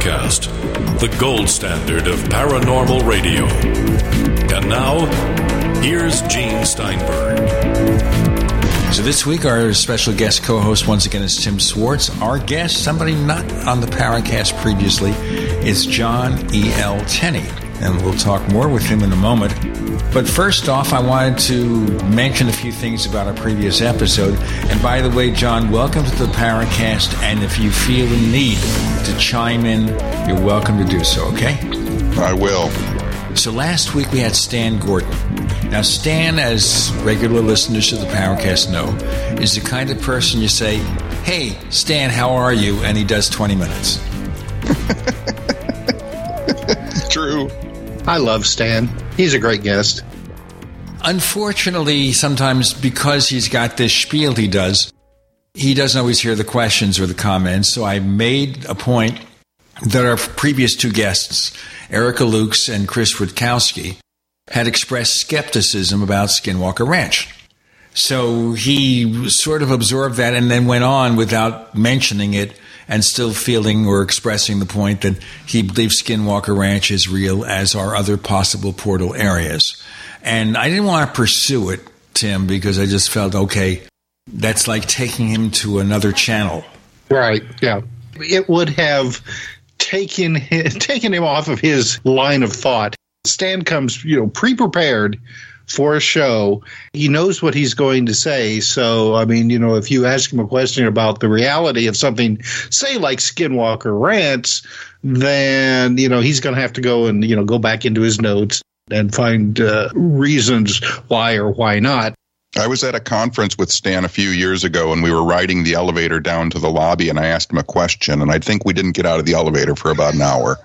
the Paracast, the gold standard of paranormal radio. And now, here's Gene Steinberg. So this week, our special guest co-host once again is Tim Swartz. Our guest, somebody not on the Paracast previously, is John E. L. Tenney, and we'll talk more with him in a moment. But first off, I wanted to mention a few things about our previous episode. And by the way, John, welcome to the Paracast. And if you feel the need to chime in, you're welcome to do so, okay? I will. So last week we had Stan Gordon. Now, Stan, as regular listeners to the Paracast know, is the kind of person you say, Hey, Stan, how are you? And he does 20 minutes. True. I love Stan. He's a great guest. Unfortunately, sometimes because he's got this spiel he does, he doesn't always hear the questions or the comments. So I made a point that our previous two guests, Erica Lukes and Chris Rutkowski, had expressed skepticism about Skinwalker Ranch. So he sort of absorbed that and then went on without mentioning it and still feeling or expressing the point that he believes Skinwalker Ranch is real, as are other possible portal areas. And I didn't want to pursue it, Tim, because I just felt, okay, that's like taking him to another channel. Right, yeah. It would have taken his, taken him off of his line of thought. Stan comes, you know, pre-prepared for a show. He knows what he's going to say. So, I mean, you know, if you ask him a question about the reality of something, say like Skinwalker Ranch, then, you know, he's going to have to go and, you know, go back into his notes and find uh, reasons why or why not. I was at a conference with Stan a few years ago and we were riding the elevator down to the lobby and I asked him a question and I think we didn't get out of the elevator for about an hour.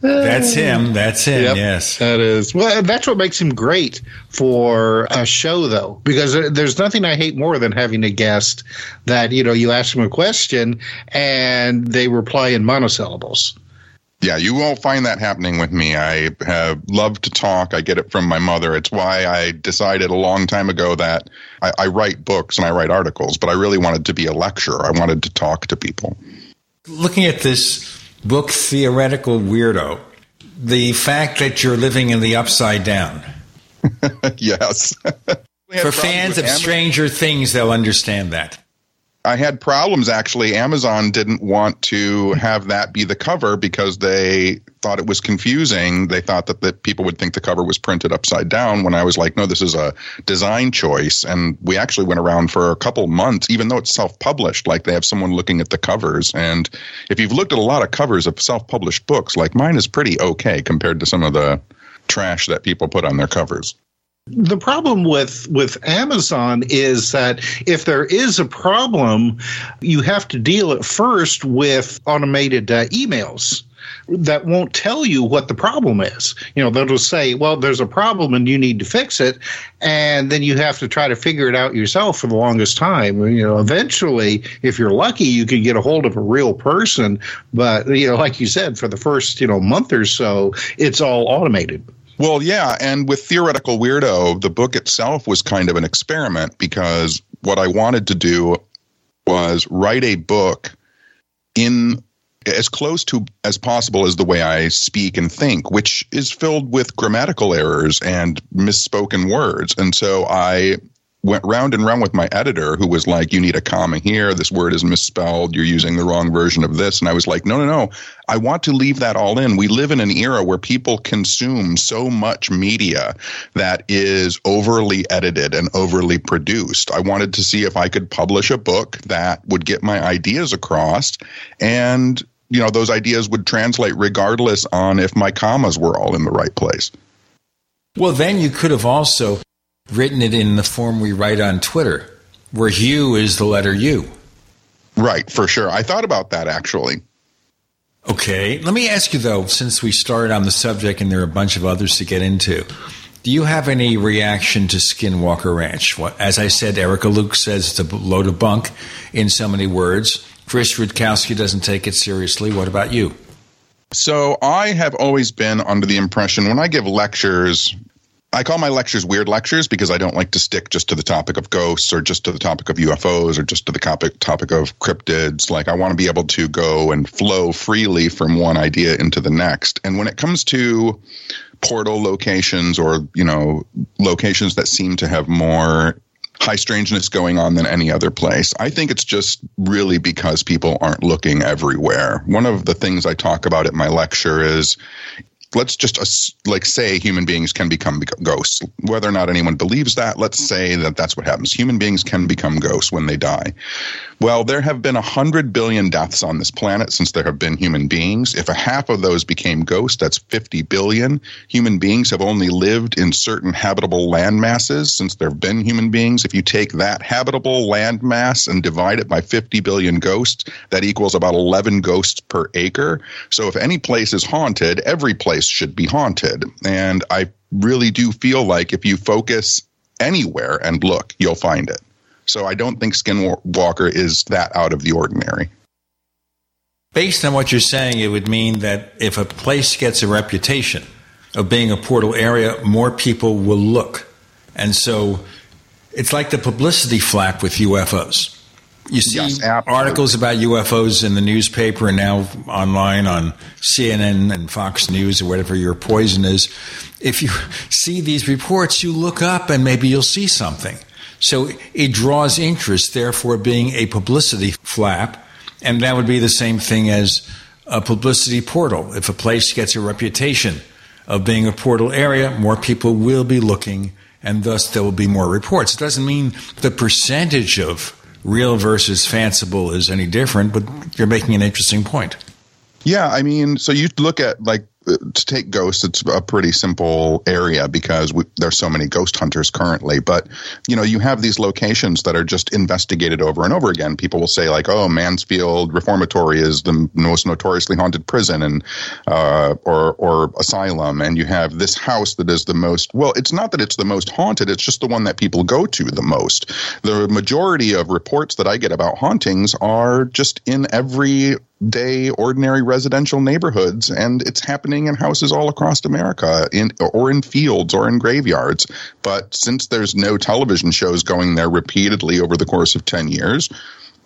That's him. That's him. Yep, yes. that is. Well, that's what makes him great for a show, though, because there's nothing I hate more than having a guest that you know you ask them a question and they reply in monosyllables. Yeah, you won't find that happening with me. I have loved to talk. I get it from my mother. It's why I decided a long time ago that I, I write books and I write articles, but I really wanted to be a lecturer. I wanted to talk to people. Looking at this book, Theoretical Weirdo, the fact that you're living in the upside down. yes. For fans of Stranger Things, they'll understand that. I had problems actually. Amazon didn't want to have that be the cover because they thought it was confusing. They thought that the people would think the cover was printed upside down when I was like, no, this is a design choice. And we actually went around for a couple months, even though it's self published, like they have someone looking at the covers. And if you've looked at a lot of covers of self published books, like mine is pretty okay compared to some of the trash that people put on their covers. The problem with with Amazon is that if there is a problem, you have to deal at first with automated uh, emails that won't tell you what the problem is. You know, they'll just say, "Well, there's a problem and you need to fix it," and then you have to try to figure it out yourself for the longest time. You know, eventually, if you're lucky, you can get a hold of a real person, but you know, like you said, for the first you know month or so, it's all automated. Well, yeah, and with Theoretical Weirdo, the book itself was kind of an experiment because what I wanted to do was write a book in as close to as possible as the way I speak and think, which is filled with grammatical errors and misspoken words. And so I went round and round with my editor who was like, you need a comma here. This word is misspelled. You're using the wrong version of this. And I was like, no, no, no. I want to leave that all in. We live in an era where people consume so much media that is overly edited and overly produced. I wanted to see if I could publish a book that would get my ideas across and you know those ideas would translate regardless on if my commas were all in the right place. Well, then you could have also written it in the form we write on Twitter, where U is the letter U. Right, for sure. I thought about that actually. Okay. Let me ask you, though, since we started on the subject and there are a bunch of others to get into, do you have any reaction to Skinwalker Ranch? What, as I said, Erica Luke says it's a load of bunk in so many words. Chris Rutkowski doesn't take it seriously. What about you? So I have always been under the impression when I give lectures, I call my lectures weird lectures because I don't like to stick just to the topic of ghosts or just to the topic of UFOs or just to the topic topic of cryptids. Like I want to be able to go and flow freely from one idea into the next. And when it comes to portal locations or, you know, locations that seem to have more high strangeness going on than any other place. I think it's just really because people aren't looking everywhere. One of the things I talk about at my lecture is let's just like say human beings can become ghosts. Whether or not anyone believes that, let's say that that's what happens. Human beings can become ghosts when they die. Well, there have been 100 billion deaths on this planet since there have been human beings. If a half of those became ghosts, that's 50 billion. Human beings have only lived in certain habitable land masses since there have been human beings. If you take that habitable land mass and divide it by 50 billion ghosts, that equals about 11 ghosts per acre. So if any place is haunted, every place should be haunted. And I really do feel like if you focus anywhere and look, you'll find it. So I don't think Skinwalker is that out of the ordinary. Based on what you're saying, it would mean that if a place gets a reputation of being a portal area, more people will look. And so it's like the publicity flap with UFOs. You see yes, articles about UFOs in the newspaper and now online on CNN and Fox News or whatever your poison is. If you see these reports, you look up and maybe you'll see something. So it draws interest, therefore, being a publicity flap. And that would be the same thing as a publicity portal. If a place gets a reputation of being a portal area, more people will be looking, and thus there will be more reports. It doesn't mean the percentage of real versus fanciful is any different, but you're making an interesting point. Yeah, I mean, so you look at like to take ghosts, it's a pretty simple area because we, there's so many ghost hunters currently. But you know, you have these locations that are just investigated over and over again. People will say like, "Oh, Mansfield Reformatory is the most notoriously haunted prison," and uh, or or asylum, and you have this house that is the most. Well, it's not that it's the most haunted; it's just the one that people go to the most. The majority of reports that I get about hauntings are just in every day ordinary residential neighborhoods and it's happening in houses all across America in or in fields or in graveyards. But since there's no television shows going there repeatedly over the course of 10 years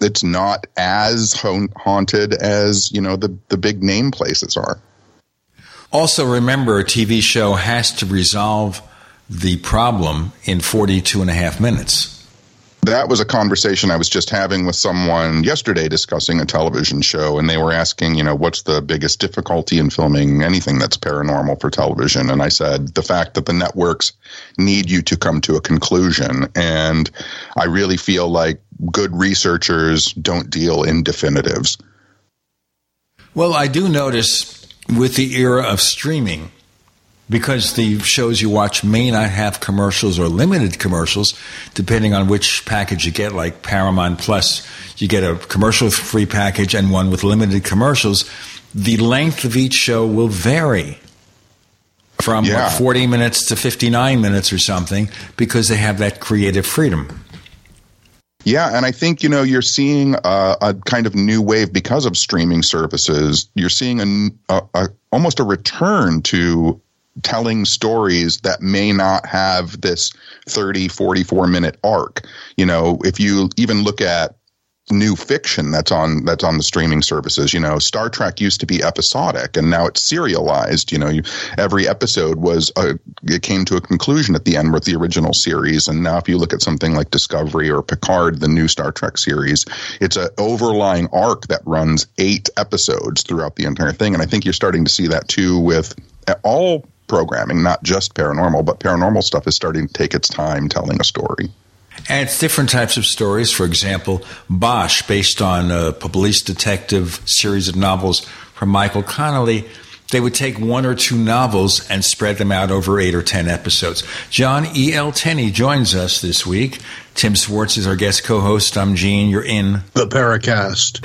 it's not as haunted as you know the the big name places are. Also remember a TV show has to resolve the problem in 42 and a half minutes that was a conversation I was just having with someone yesterday discussing a television show, and they were asking, you know, what's the biggest difficulty in filming anything that's paranormal for television? And I said, the fact that the networks need you to come to a conclusion. And I really feel like good researchers don't deal in definitives. Well, I do notice with the era of streaming, because the shows you watch may not have commercials or limited commercials, depending on which package you get. Like Paramount Plus, you get a commercial free package and one with limited commercials. The length of each show will vary from yeah. what, 40 minutes to 59 minutes or something because they have that creative freedom. Yeah, and I think you know you're seeing a, a, kind of new wave because of streaming services. You're seeing a, a, a almost a return to telling stories that may not have this 30 44 minute arc. You know if you even look at new fiction that's on that's on the streaming services you know star trek used to be episodic and now it's serialized. You know you, every episode was a, it came to a conclusion at the end with the original series. And now if you look at something like discovery or picard the new star trek series it's an overlying arc that runs eight episodes throughout the entire thing. And i think you're starting to see that too with all programming, not just paranormal, but paranormal stuff is starting to take its time telling a story. And it's different types of stories. For example, Bosch, based on a police detective series of novels from Michael Connelly, they would take one or two novels and spread them out over eight or ten episodes. John E. L. Tenney joins us this week. Tim Swartz is our guest co-host. I'm Gene. You're in the Paracast.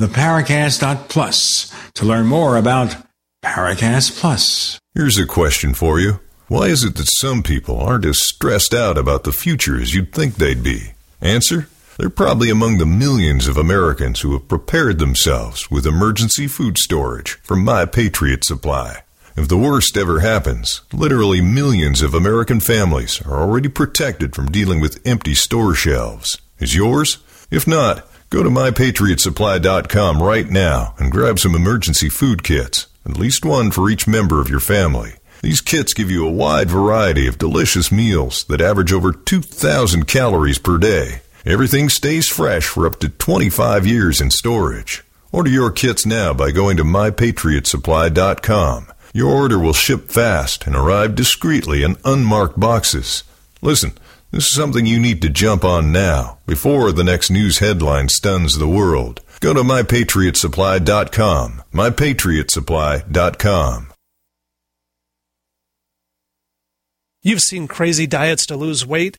theparacast.plus to learn more about Paracast Plus. Here's a question for you. Why is it that some people aren't as stressed out about the future as you'd think they'd be? Answer? They're probably among the millions of Americans who have prepared themselves with emergency food storage from My Patriot Supply. If the worst ever happens, literally millions of American families are already protected from dealing with empty store shelves. Is yours? If not, go to mypatriotsupply.com right now and grab some emergency food kits, at least one for each member of your family. These kits give you a wide variety of delicious meals that average over 2,000 calories per day. Everything stays fresh for up to 25 years in storage. Order your kits now by going to mypatriotsupply.com. Your order will ship fast and arrive discreetly in unmarked boxes. Listen, this is something you need to jump on now, before the next news headline stuns the world. Go to mypatriotsupply.com. mypatriotsupply.com. You've seen crazy diets to lose weight.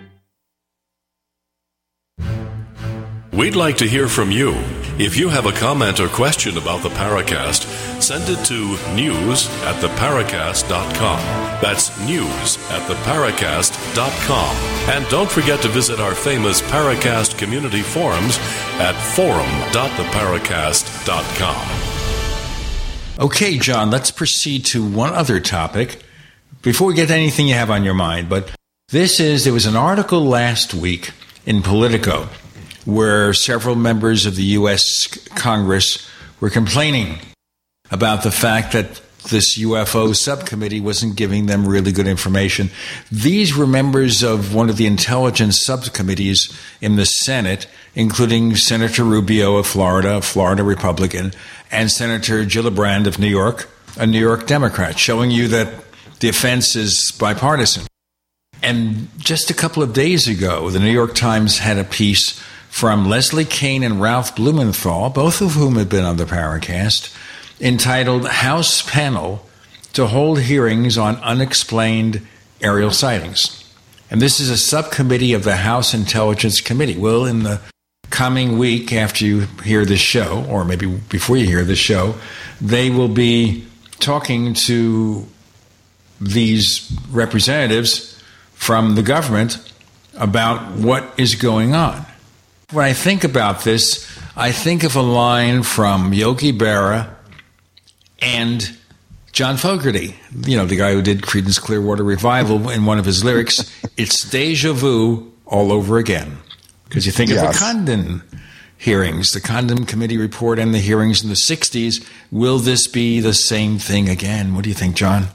We'd like to hear from you. If you have a comment or question about the Paracast, send it to news at theparacast.com. That's news at theparacast.com. And don't forget to visit our famous Paracast community forums at forum.theparacast.com. Okay, John, let's proceed to one other topic before we get to anything you have on your mind. But this is there was an article last week in Politico where several members of the U.S. Congress were complaining about the fact that this UFO subcommittee wasn't giving them really good information. These were members of one of the intelligence subcommittees in the Senate, including Senator Rubio of Florida, a Florida Republican, and Senator Gillibrand of New York, a New York Democrat, showing you that the offense is bipartisan. And just a couple of days ago, the New York Times had a piece from Leslie Kane and Ralph Blumenthal, both of whom have been on the Paracast, entitled House Panel to Hold Hearings on Unexplained Aerial Sightings. And this is a subcommittee of the House Intelligence Committee. Well, in the coming week after you hear this show, or maybe before you hear this show, they will be talking to these representatives from the government about what is going on. When I think about this, I think of a line from Yogi Berra and John Fogerty, you know, the guy who did Creedence Clearwater Revival in one of his lyrics, it's deja vu all over again. Because you think yes. of the Condon hearings, the Condon Committee report, and the hearings in the 60s. Will this be the same thing again? What do you think, John?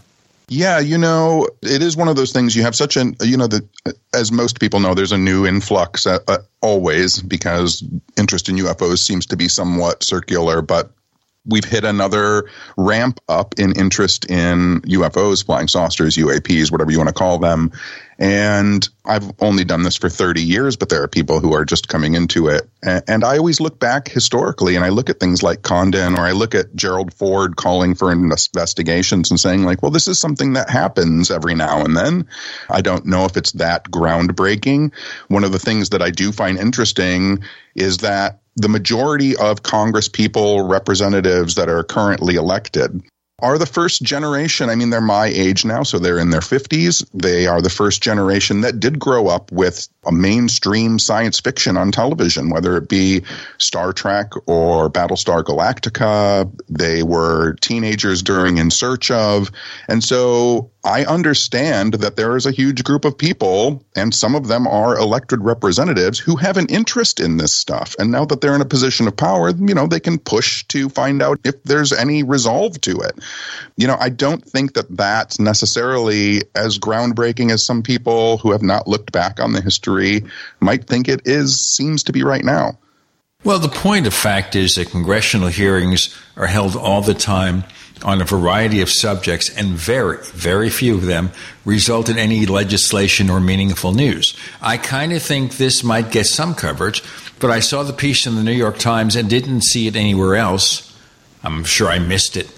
Yeah, you know, it is one of those things. You have such an, you know, that as most people know, there's a new influx uh, uh, always because interest in UFOs seems to be somewhat circular. But we've hit another ramp up in interest in UFOs, flying saucers, UAPs, whatever you want to call them. And I've only done this for 30 years, but there are people who are just coming into it. And I always look back historically and I look at things like Condon or I look at Gerald Ford calling for investigations and saying, like, well, this is something that happens every now and then. I don't know if it's that groundbreaking. One of the things that I do find interesting is that the majority of Congress people, representatives that are currently elected are the first generation. I mean, they're my age now, so they're in their 50s. They are the first generation that did grow up with mainstream science fiction on television, whether it be Star Trek or Battlestar Galactica. They were teenagers during In Search of. And so I understand that there is a huge group of people, and some of them are elected representatives who have an interest in this stuff. And now that they're in a position of power, you know, they can push to find out if there's any resolve to it. You know, I don't think that that's necessarily as groundbreaking as some people who have not looked back on the history might think it is, seems to be right now. Well, the point of fact is that congressional hearings are held all the time on a variety of subjects, and very, very few of them result in any legislation or meaningful news. I kind of think this might get some coverage, but I saw the piece in the New York Times and didn't see it anywhere else. I'm sure I missed it.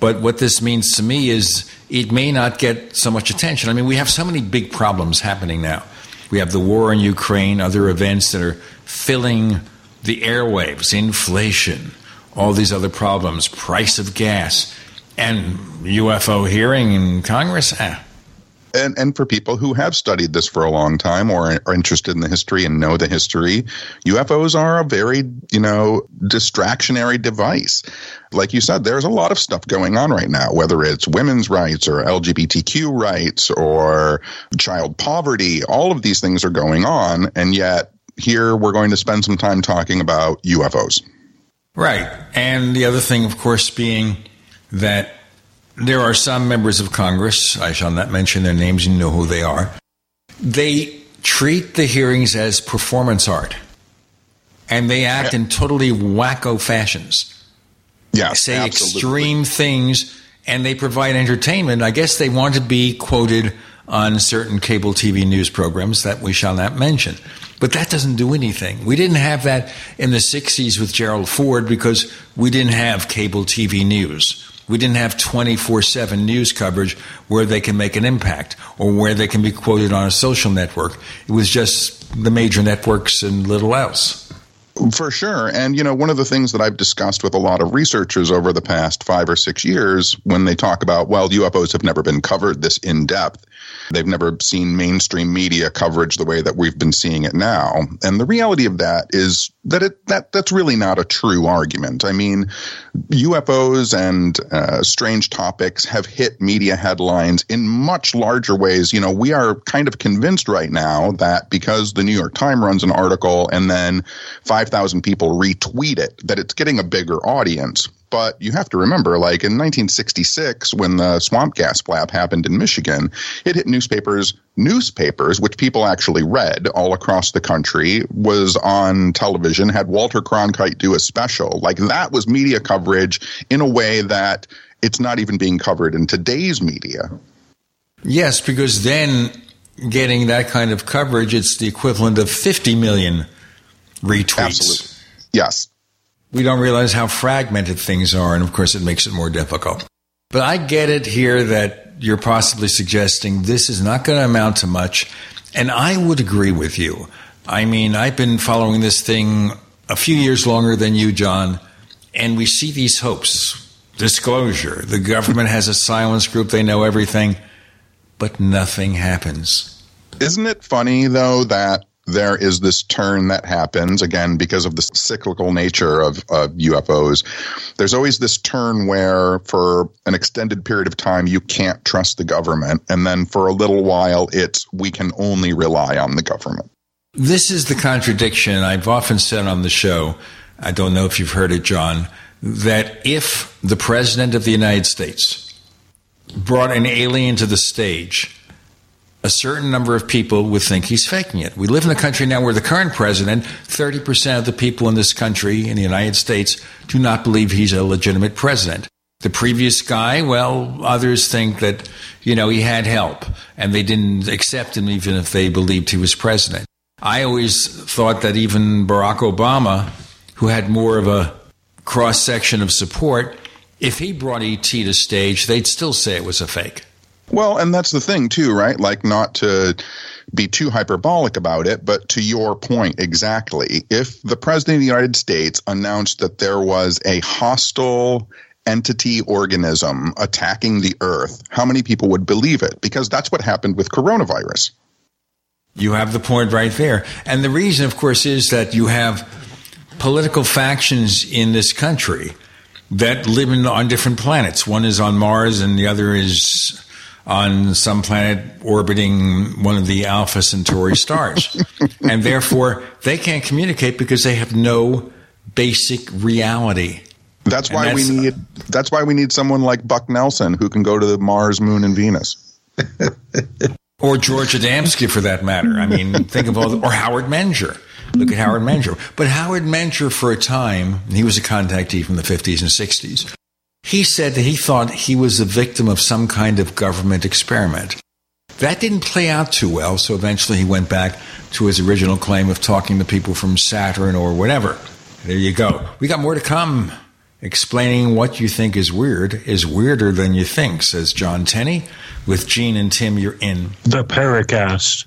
But what this means to me is it may not get so much attention. I mean, we have so many big problems happening now. We have the war in Ukraine, other events that are filling the airwaves, inflation, all these other problems, price of gas, and UFO hearing in Congress. Eh. And, and for people who have studied this for a long time or are interested in the history and know the history, UFOs are a very, you know, distractionary device. Like you said, there's a lot of stuff going on right now, whether it's women's rights or LGBTQ rights or child poverty. All of these things are going on. And yet, here we're going to spend some time talking about UFOs. Right. And the other thing, of course, being that there are some members of Congress, I shall not mention their names, you know who they are, they treat the hearings as performance art. And they act in totally wacko fashions. Yeah, say absolutely. extreme things and they provide entertainment. I guess they want to be quoted on certain cable TV news programs that we shall not mention. But that doesn't do anything. We didn't have that in the 60s with Gerald Ford because we didn't have cable TV news. We didn't have 24 7 news coverage where they can make an impact or where they can be quoted on a social network. It was just the major networks and little else. For sure. And, you know, one of the things that I've discussed with a lot of researchers over the past five or six years when they talk about, well, UFOs have never been covered this in depth, They've never seen mainstream media coverage the way that we've been seeing it now. And the reality of that is that it that that's really not a true argument. I mean, UFOs and uh, strange topics have hit media headlines in much larger ways. You know, we are kind of convinced right now that because the New York Times runs an article and then 5,000 people retweet it, that it's getting a bigger audience. But you have to remember, like in 1966, when the swamp gas blab happened in Michigan, it hit newspapers, newspapers, which people actually read all across the country, was on television, had Walter Cronkite do a special. Like that was media coverage in a way that it's not even being covered in today's media. Yes, because then getting that kind of coverage, it's the equivalent of 50 million retweets. Absolutely. Yes we don't realize how fragmented things are, and of course, it makes it more difficult. But I get it here that you're possibly suggesting this is not going to amount to much, And I would agree with you. I mean, I've been following this thing a few years longer than you, John, and we see these hopes disclosure. The government has a silence group, they know everything, but nothing happens. Isn't it funny, though, that there is this turn that happens again because of the cyclical nature of, of UFOs. There's always this turn where, for an extended period of time, you can't trust the government, and then for a little while, it's we can only rely on the government. This is the contradiction I've often said on the show. I don't know if you've heard it, John, that if the President of the United States brought an alien to the stage, a certain number of people would think he's faking it. We live in a country now where the current president, 30% of the people in this country, in the United States, do not believe he's a legitimate president. The previous guy, well, others think that, you know, he had help and they didn't accept him even if they believed he was president. I always thought that even Barack Obama, who had more of a cross section of support, if he brought ET to stage, they'd still say it was a fake. Well, and that's the thing too, right? Like not to be too hyperbolic about it, but to your point exactly. If the president of the United States announced that there was a hostile entity organism attacking the earth, how many people would believe it? Because that's what happened with coronavirus. You have the point right there. And the reason, of course, is that you have political factions in this country that live in, on different planets. One is on Mars and the other is on some planet orbiting one of the Alpha Centauri stars. and therefore, they can't communicate because they have no basic reality. That's why that's, we need uh, that's why we need someone like Buck Nelson who can go to the Mars, Moon and Venus. or George Adamski for that matter. I mean, think of all the, or Howard Menger. Look at Howard Menger. But Howard Menger, for a time, he was a contactee from the 50s and 60s. He said that he thought he was a victim of some kind of government experiment. That didn't play out too well, so eventually he went back to his original claim of talking to people from Saturn or whatever. There you go. We got more to come. Explaining what you think is weird is weirder than you think, says John Tenney. With Gene and Tim, you're in the Paracast.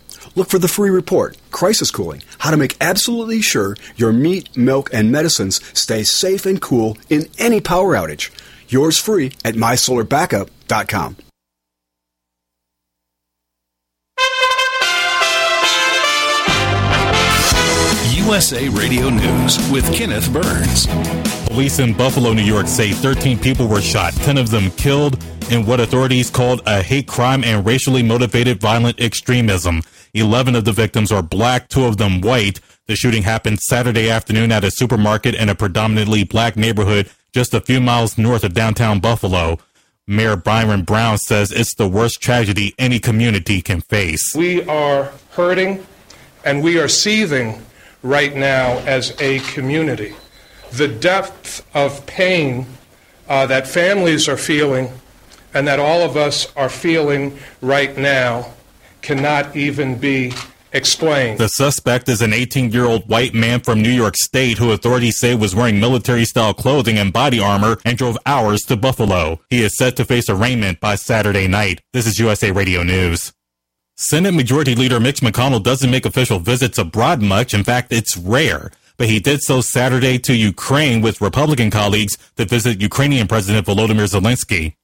Look for the free report, Crisis Cooling How to Make Absolutely Sure Your Meat, Milk, and Medicines Stay Safe and Cool in Any Power Outage. Yours free at mysolarbackup.com. USA Radio News with Kenneth Burns. Police in Buffalo, New York say 13 people were shot, 10 of them killed in what authorities called a hate crime and racially motivated violent extremism. 11 of the victims are black, two of them white. The shooting happened Saturday afternoon at a supermarket in a predominantly black neighborhood just a few miles north of downtown Buffalo. Mayor Byron Brown says it's the worst tragedy any community can face. We are hurting and we are seething right now as a community. The depth of pain uh, that families are feeling and that all of us are feeling right now cannot even be explained. The suspect is an 18 year old white man from New York State who authorities say was wearing military style clothing and body armor and drove hours to Buffalo. He is set to face arraignment by Saturday night. This is USA Radio News. Senate Majority Leader Mitch McConnell doesn't make official visits abroad much. In fact, it's rare. But he did so Saturday to Ukraine with Republican colleagues to visit Ukrainian President Volodymyr Zelensky.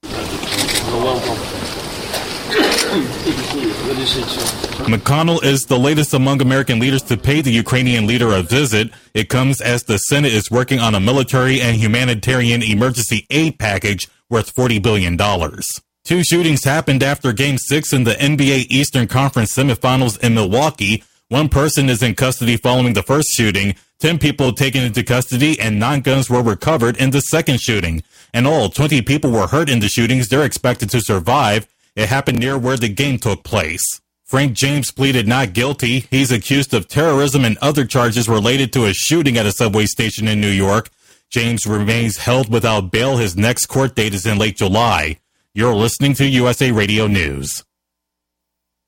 McConnell is the latest among American leaders to pay the Ukrainian leader a visit. It comes as the Senate is working on a military and humanitarian emergency aid package worth $40 billion. Two shootings happened after Game 6 in the NBA Eastern Conference semifinals in Milwaukee. One person is in custody following the first shooting. 10 people taken into custody and nine guns were recovered in the second shooting. In all, 20 people were hurt in the shootings. They're expected to survive. It happened near where the game took place. Frank James pleaded not guilty. He's accused of terrorism and other charges related to a shooting at a subway station in New York. James remains held without bail. His next court date is in late July. You're listening to USA Radio News.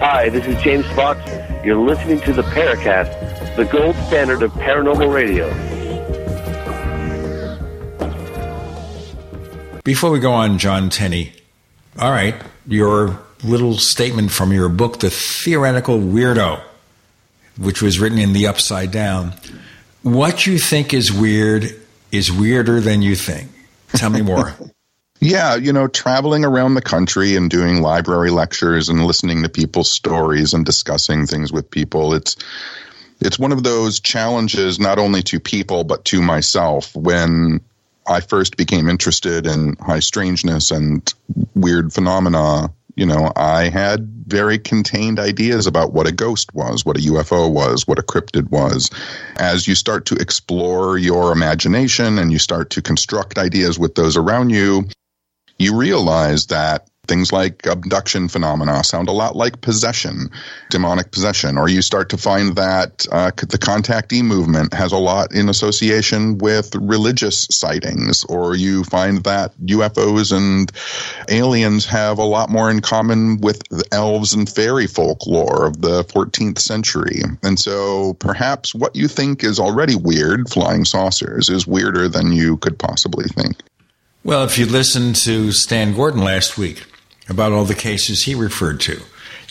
Hi, this is James Fox. You're listening to the Paracast, the gold standard of paranormal radio. Before we go on, John Tenney, all right, your little statement from your book, The Theoretical Weirdo, which was written in the upside down. What you think is weird is weirder than you think. Tell me more. Yeah, you know, traveling around the country and doing library lectures and listening to people's stories and discussing things with people. It's it's one of those challenges not only to people but to myself when I first became interested in high strangeness and weird phenomena, you know, I had very contained ideas about what a ghost was, what a UFO was, what a cryptid was. As you start to explore your imagination and you start to construct ideas with those around you, you realize that things like abduction phenomena sound a lot like possession, demonic possession, or you start to find that uh, the contactee movement has a lot in association with religious sightings, or you find that UFOs and aliens have a lot more in common with elves and fairy folklore of the 14th century. And so perhaps what you think is already weird, flying saucers, is weirder than you could possibly think. Well, if you listened to Stan Gordon last week about all the cases he referred to,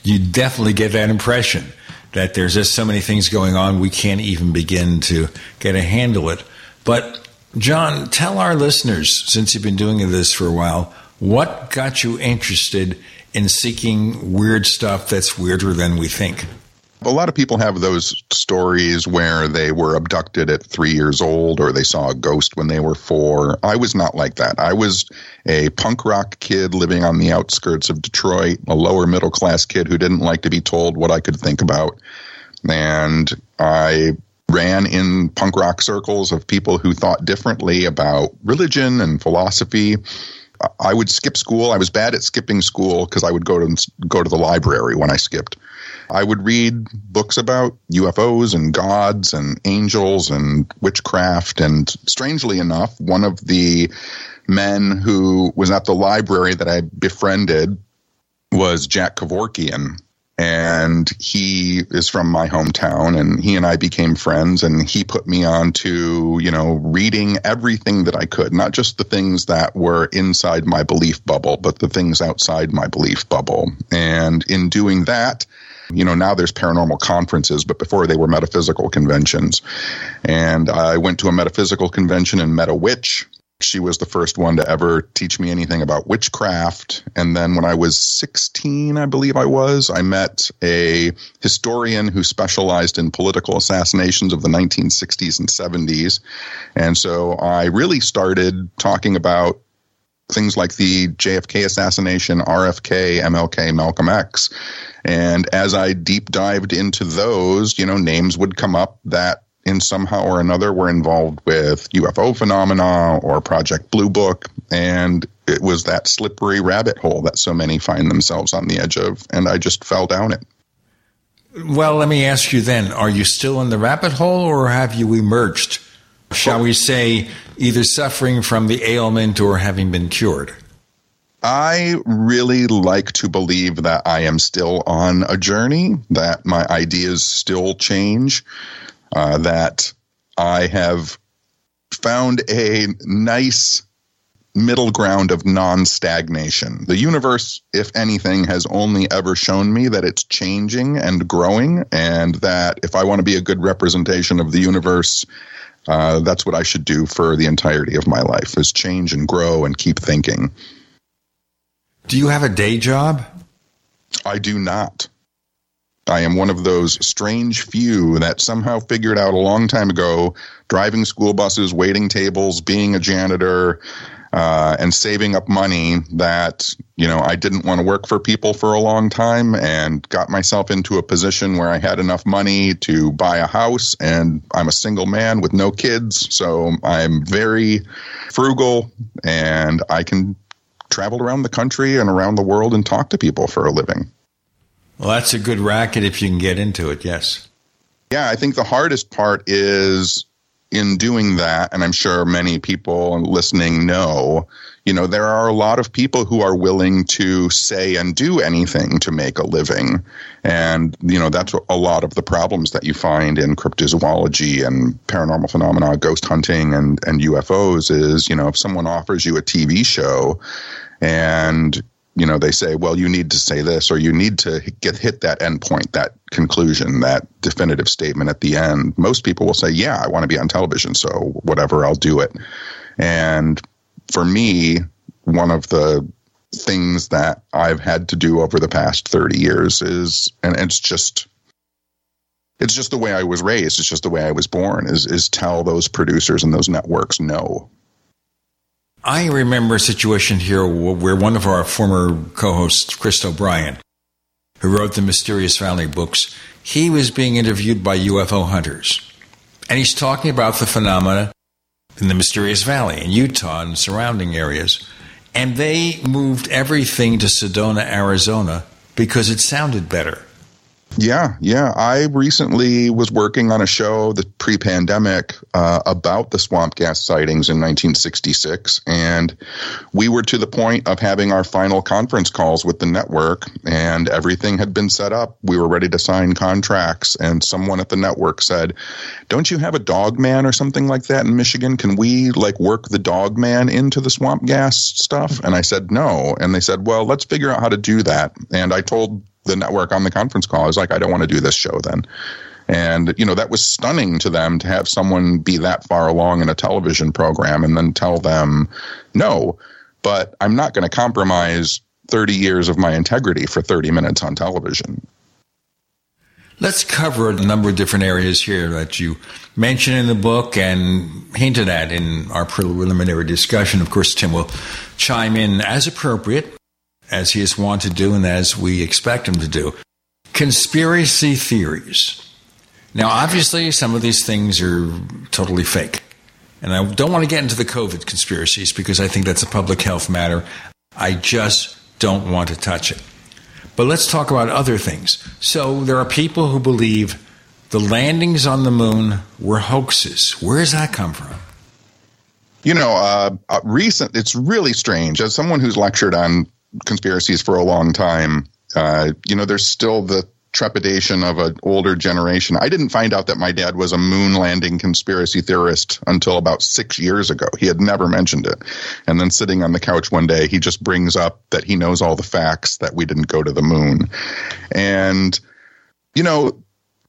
you definitely get that impression that there's just so many things going on we can't even begin to get a handle it. But John, tell our listeners, since you've been doing this for a while, what got you interested in seeking weird stuff that's weirder than we think? A lot of people have those stories where they were abducted at three years old or they saw a ghost when they were four. I was not like that. I was a punk rock kid living on the outskirts of Detroit, a lower middle class kid who didn't like to be told what I could think about. And I ran in punk rock circles of people who thought differently about religion and philosophy. I would skip school. I was bad at skipping school because I would go to go to the library when I skipped. I would read books about UFOs and gods and angels and witchcraft. And strangely enough, one of the men who was at the library that I befriended was Jack Kevorkian. And he is from my hometown, and he and I became friends. And he put me on to, you know, reading everything that I could, not just the things that were inside my belief bubble, but the things outside my belief bubble. And in doing that, you know, now there's paranormal conferences, but before they were metaphysical conventions. And I went to a metaphysical convention and met a witch. She was the first one to ever teach me anything about witchcraft. And then when I was 16, I believe I was, I met a historian who specialized in political assassinations of the 1960s and 70s. And so I really started talking about things like the JFK assassination, RFK, MLK, Malcolm X. And as I deep dived into those, you know, names would come up that in somehow or another were involved with UFO phenomena or Project Blue Book. And it was that slippery rabbit hole that so many find themselves on the edge of. And I just fell down it. Well, let me ask you then are you still in the rabbit hole or have you emerged? Shall we say either suffering from the ailment or having been cured? I really like to believe that I am still on a journey, that my ideas still change, uh, that I have found a nice middle ground of non stagnation. The universe, if anything, has only ever shown me that it's changing and growing, and that if I want to be a good representation of the universe, uh, that's what I should do for the entirety of my life is change and grow and keep thinking. Do you have a day job? I do not. I am one of those strange few that somehow figured out a long time ago driving school buses, waiting tables, being a janitor, uh, and saving up money that you know I didn't want to work for people for a long time and got myself into a position where I had enough money to buy a house and I'm a single man with no kids so I'm very frugal and I can travel around the country and around the world and talk to people for a living. Well, that's a good racket if you can get into it, yes. Yeah, I think the hardest part is in doing that, and I'm sure many people listening know, you know, there are a lot of people who are willing to say and do anything to make a living. And, you know, that's a lot of the problems that you find in cryptozoology and paranormal phenomena, ghost hunting and, and UFOs is, you know, if someone offers you a TV show and you know they say well you need to say this or you need to get hit that endpoint that conclusion that definitive statement at the end. Most people will say yeah i want to be on television so whatever i'll do it. And for me one of the things that i've had to do over the past 30 years is and it's just it's just the way i was raised it's just the way i was born is is tell those producers and those networks no I remember a situation here where one of our former co hosts, Chris O'Brien, who wrote the Mysterious Valley books, he was being interviewed by UFO hunters. And he's talking about the phenomena in the Mysterious Valley in Utah and surrounding areas. And they moved everything to Sedona, Arizona because it sounded better. Yeah, yeah. I recently was working on a show, the pre-pandemic, uh, about the swamp gas sightings in 1966, and we were to the point of having our final conference calls with the network, and everything had been set up. We were ready to sign contracts, and someone at the network said, "Don't you have a dog man or something like that in Michigan? Can we like work the dog man into the swamp gas stuff?" And I said, "No," and they said, "Well, let's figure out how to do that." And I told the network on the conference call. I was like, I don't want to do this show then. And, you know, that was stunning to them to have someone be that far along in a television program and then tell them, no, but I'm not going to compromise 30 years of my integrity for 30 minutes on television. Let's cover a number of different areas here that you mention in the book and hinted at in our preliminary discussion. Of course, Tim will chime in as appropriate as he is wont to do and as we expect him to do. Conspiracy theories. Now, obviously, some of these things are totally fake. And I don't want to get into the COVID conspiracies because I think that's a public health matter. I just don't want to touch it. But let's talk about other things. So, there are people who believe the landings on the moon were hoaxes. Where does that come from? You know, uh, uh, recent. It's really strange. As someone who's lectured on conspiracies for a long time. Uh, you know, there's still the trepidation of an older generation. I didn't find out that my dad was a moon landing conspiracy theorist until about six years ago. He had never mentioned it. And then sitting on the couch one day, he just brings up that he knows all the facts that we didn't go to the moon. And, you know,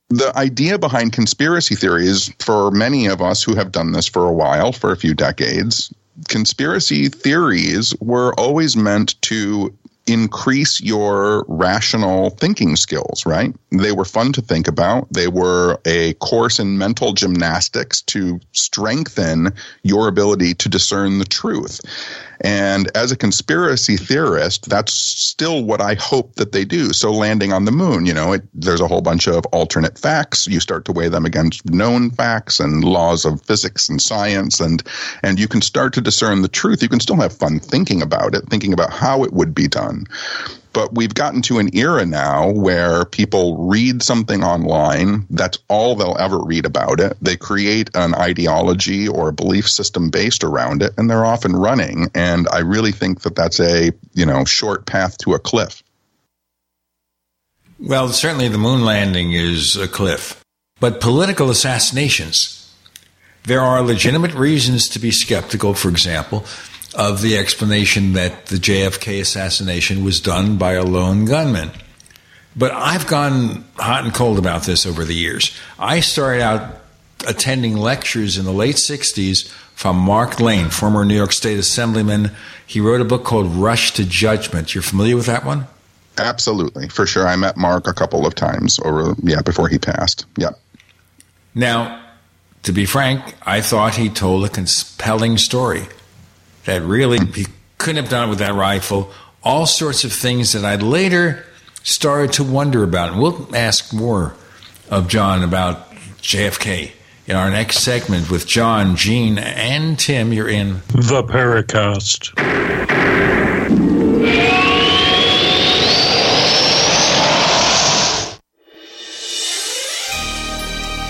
the idea behind conspiracy theories for many of us who have done this for a while, for a few decades, conspiracy theories were always meant to increase your rational thinking skills, right? They were fun to think about. They were a course in mental gymnastics to strengthen your ability to discern the truth. And as a conspiracy theorist, that's still what I hope that they do. So landing on the moon, you know, it, there's a whole bunch of alternate facts. You start to weigh them against known facts and laws of physics and science, and and you can start to discern the truth. You can still have fun thinking about it, thinking about how it would be done. But we've gotten to an era now where people read something online. That's all they'll ever read about it. They create an ideology or a belief system based around it, and they're off and running. And I really think that that's a you know short path to a cliff. Well, certainly the moon landing is a cliff, but political assassinations. There are legitimate reasons to be skeptical, for example, of the explanation that the JFK assassination was done by a lone gunman. But I've gone hot and cold about this over the years. I started out attending lectures in the late 60s from Mark Lane, former New York State Assemblyman. He wrote a book called Rush to Judgment. You're familiar with that one? Absolutely, for sure. I met Mark a couple of times over, yeah, before he passed. Yeah. Now, to be frank, I thought he told a compelling story that really he couldn't have done it with that rifle. All sorts of things that I later started to wonder about. And we'll ask more of John about JFK in our next segment with John, Gene, and Tim. You're in the Paracast.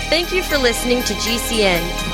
Thank you for listening to GCN.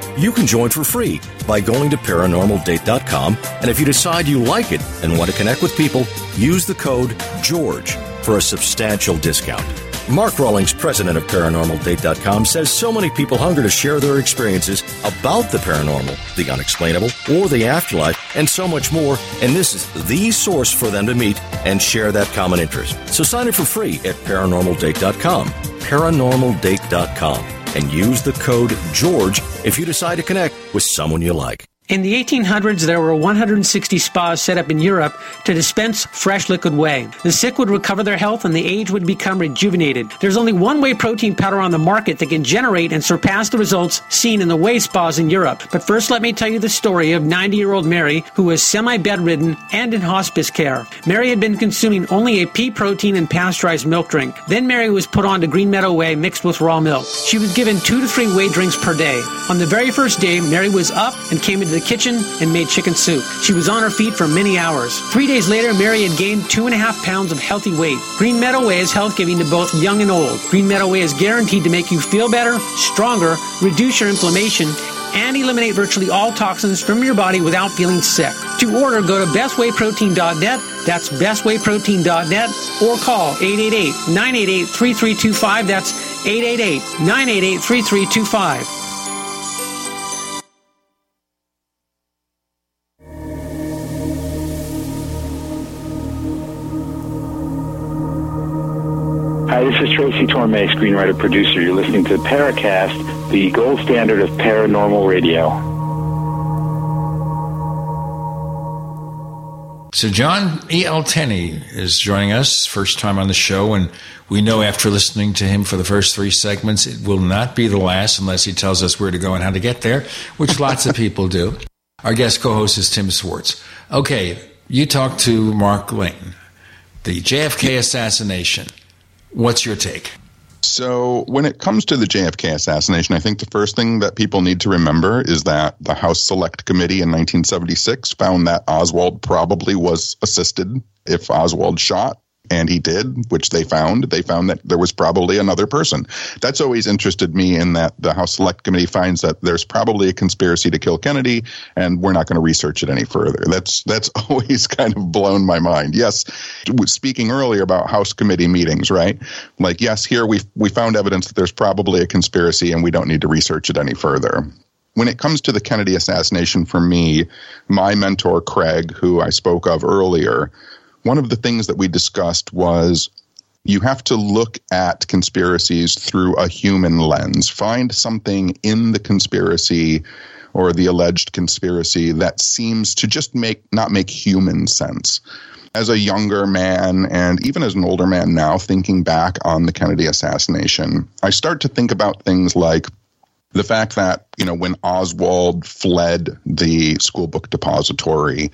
You can join for free by going to paranormaldate.com. And if you decide you like it and want to connect with people, use the code GEORGE for a substantial discount. Mark Rawlings, president of ParanormalDate.com, says so many people hunger to share their experiences about the paranormal, the unexplainable, or the afterlife, and so much more, and this is the source for them to meet and share that common interest. So sign up for free at ParanormalDate.com. ParanormalDate.com and use the code GEORGE if you decide to connect with someone you like. In the 1800s, there were 160 spas set up in Europe to dispense fresh liquid whey. The sick would recover their health and the aged would become rejuvenated. There's only one whey protein powder on the market that can generate and surpass the results seen in the whey spas in Europe. But first, let me tell you the story of 90 year old Mary, who was semi bedridden and in hospice care. Mary had been consuming only a pea protein and pasteurized milk drink. Then Mary was put on to Green Meadow Whey mixed with raw milk. She was given two to three whey drinks per day. On the very first day, Mary was up and came into the kitchen and made chicken soup. She was on her feet for many hours. Three days later, Mary had gained two and a half pounds of healthy weight. Green Meadow Whey is health giving to both young and old. Green Meadow Whey is guaranteed to make you feel better, stronger, reduce your inflammation, and eliminate virtually all toxins from your body without feeling sick. To order, go to bestwayprotein.net. That's bestwayprotein.net or call 888-988-3325. That's 888-988-3325. Hi, this is Tracy Torme, screenwriter producer. You're listening to Paracast, the gold standard of paranormal radio. So John E. L. Tenney is joining us, first time on the show, and we know after listening to him for the first three segments, it will not be the last unless he tells us where to go and how to get there, which lots of people do. Our guest co-host is Tim Swartz. Okay, you talked to Mark Lane, the JFK assassination. What's your take? So, when it comes to the JFK assassination, I think the first thing that people need to remember is that the House Select Committee in 1976 found that Oswald probably was assisted if Oswald shot and he did, which they found. They found that there was probably another person. That's always interested me in that the House Select Committee finds that there's probably a conspiracy to kill Kennedy, and we're not going to research it any further. That's that's always kind of blown my mind. Yes, speaking earlier about House Committee meetings, right? Like, yes, here we we found evidence that there's probably a conspiracy, and we don't need to research it any further when it comes to the Kennedy assassination, for me, my mentor, Craig, who I spoke of earlier, one of the things that we discussed was you have to look at conspiracies through a human lens. Find something in the conspiracy or the alleged conspiracy that seems to just make not make human sense. As a younger man and even as an older man now thinking back on the Kennedy assassination, I start to think about things like the fact that, you know, when Oswald fled the school book depository,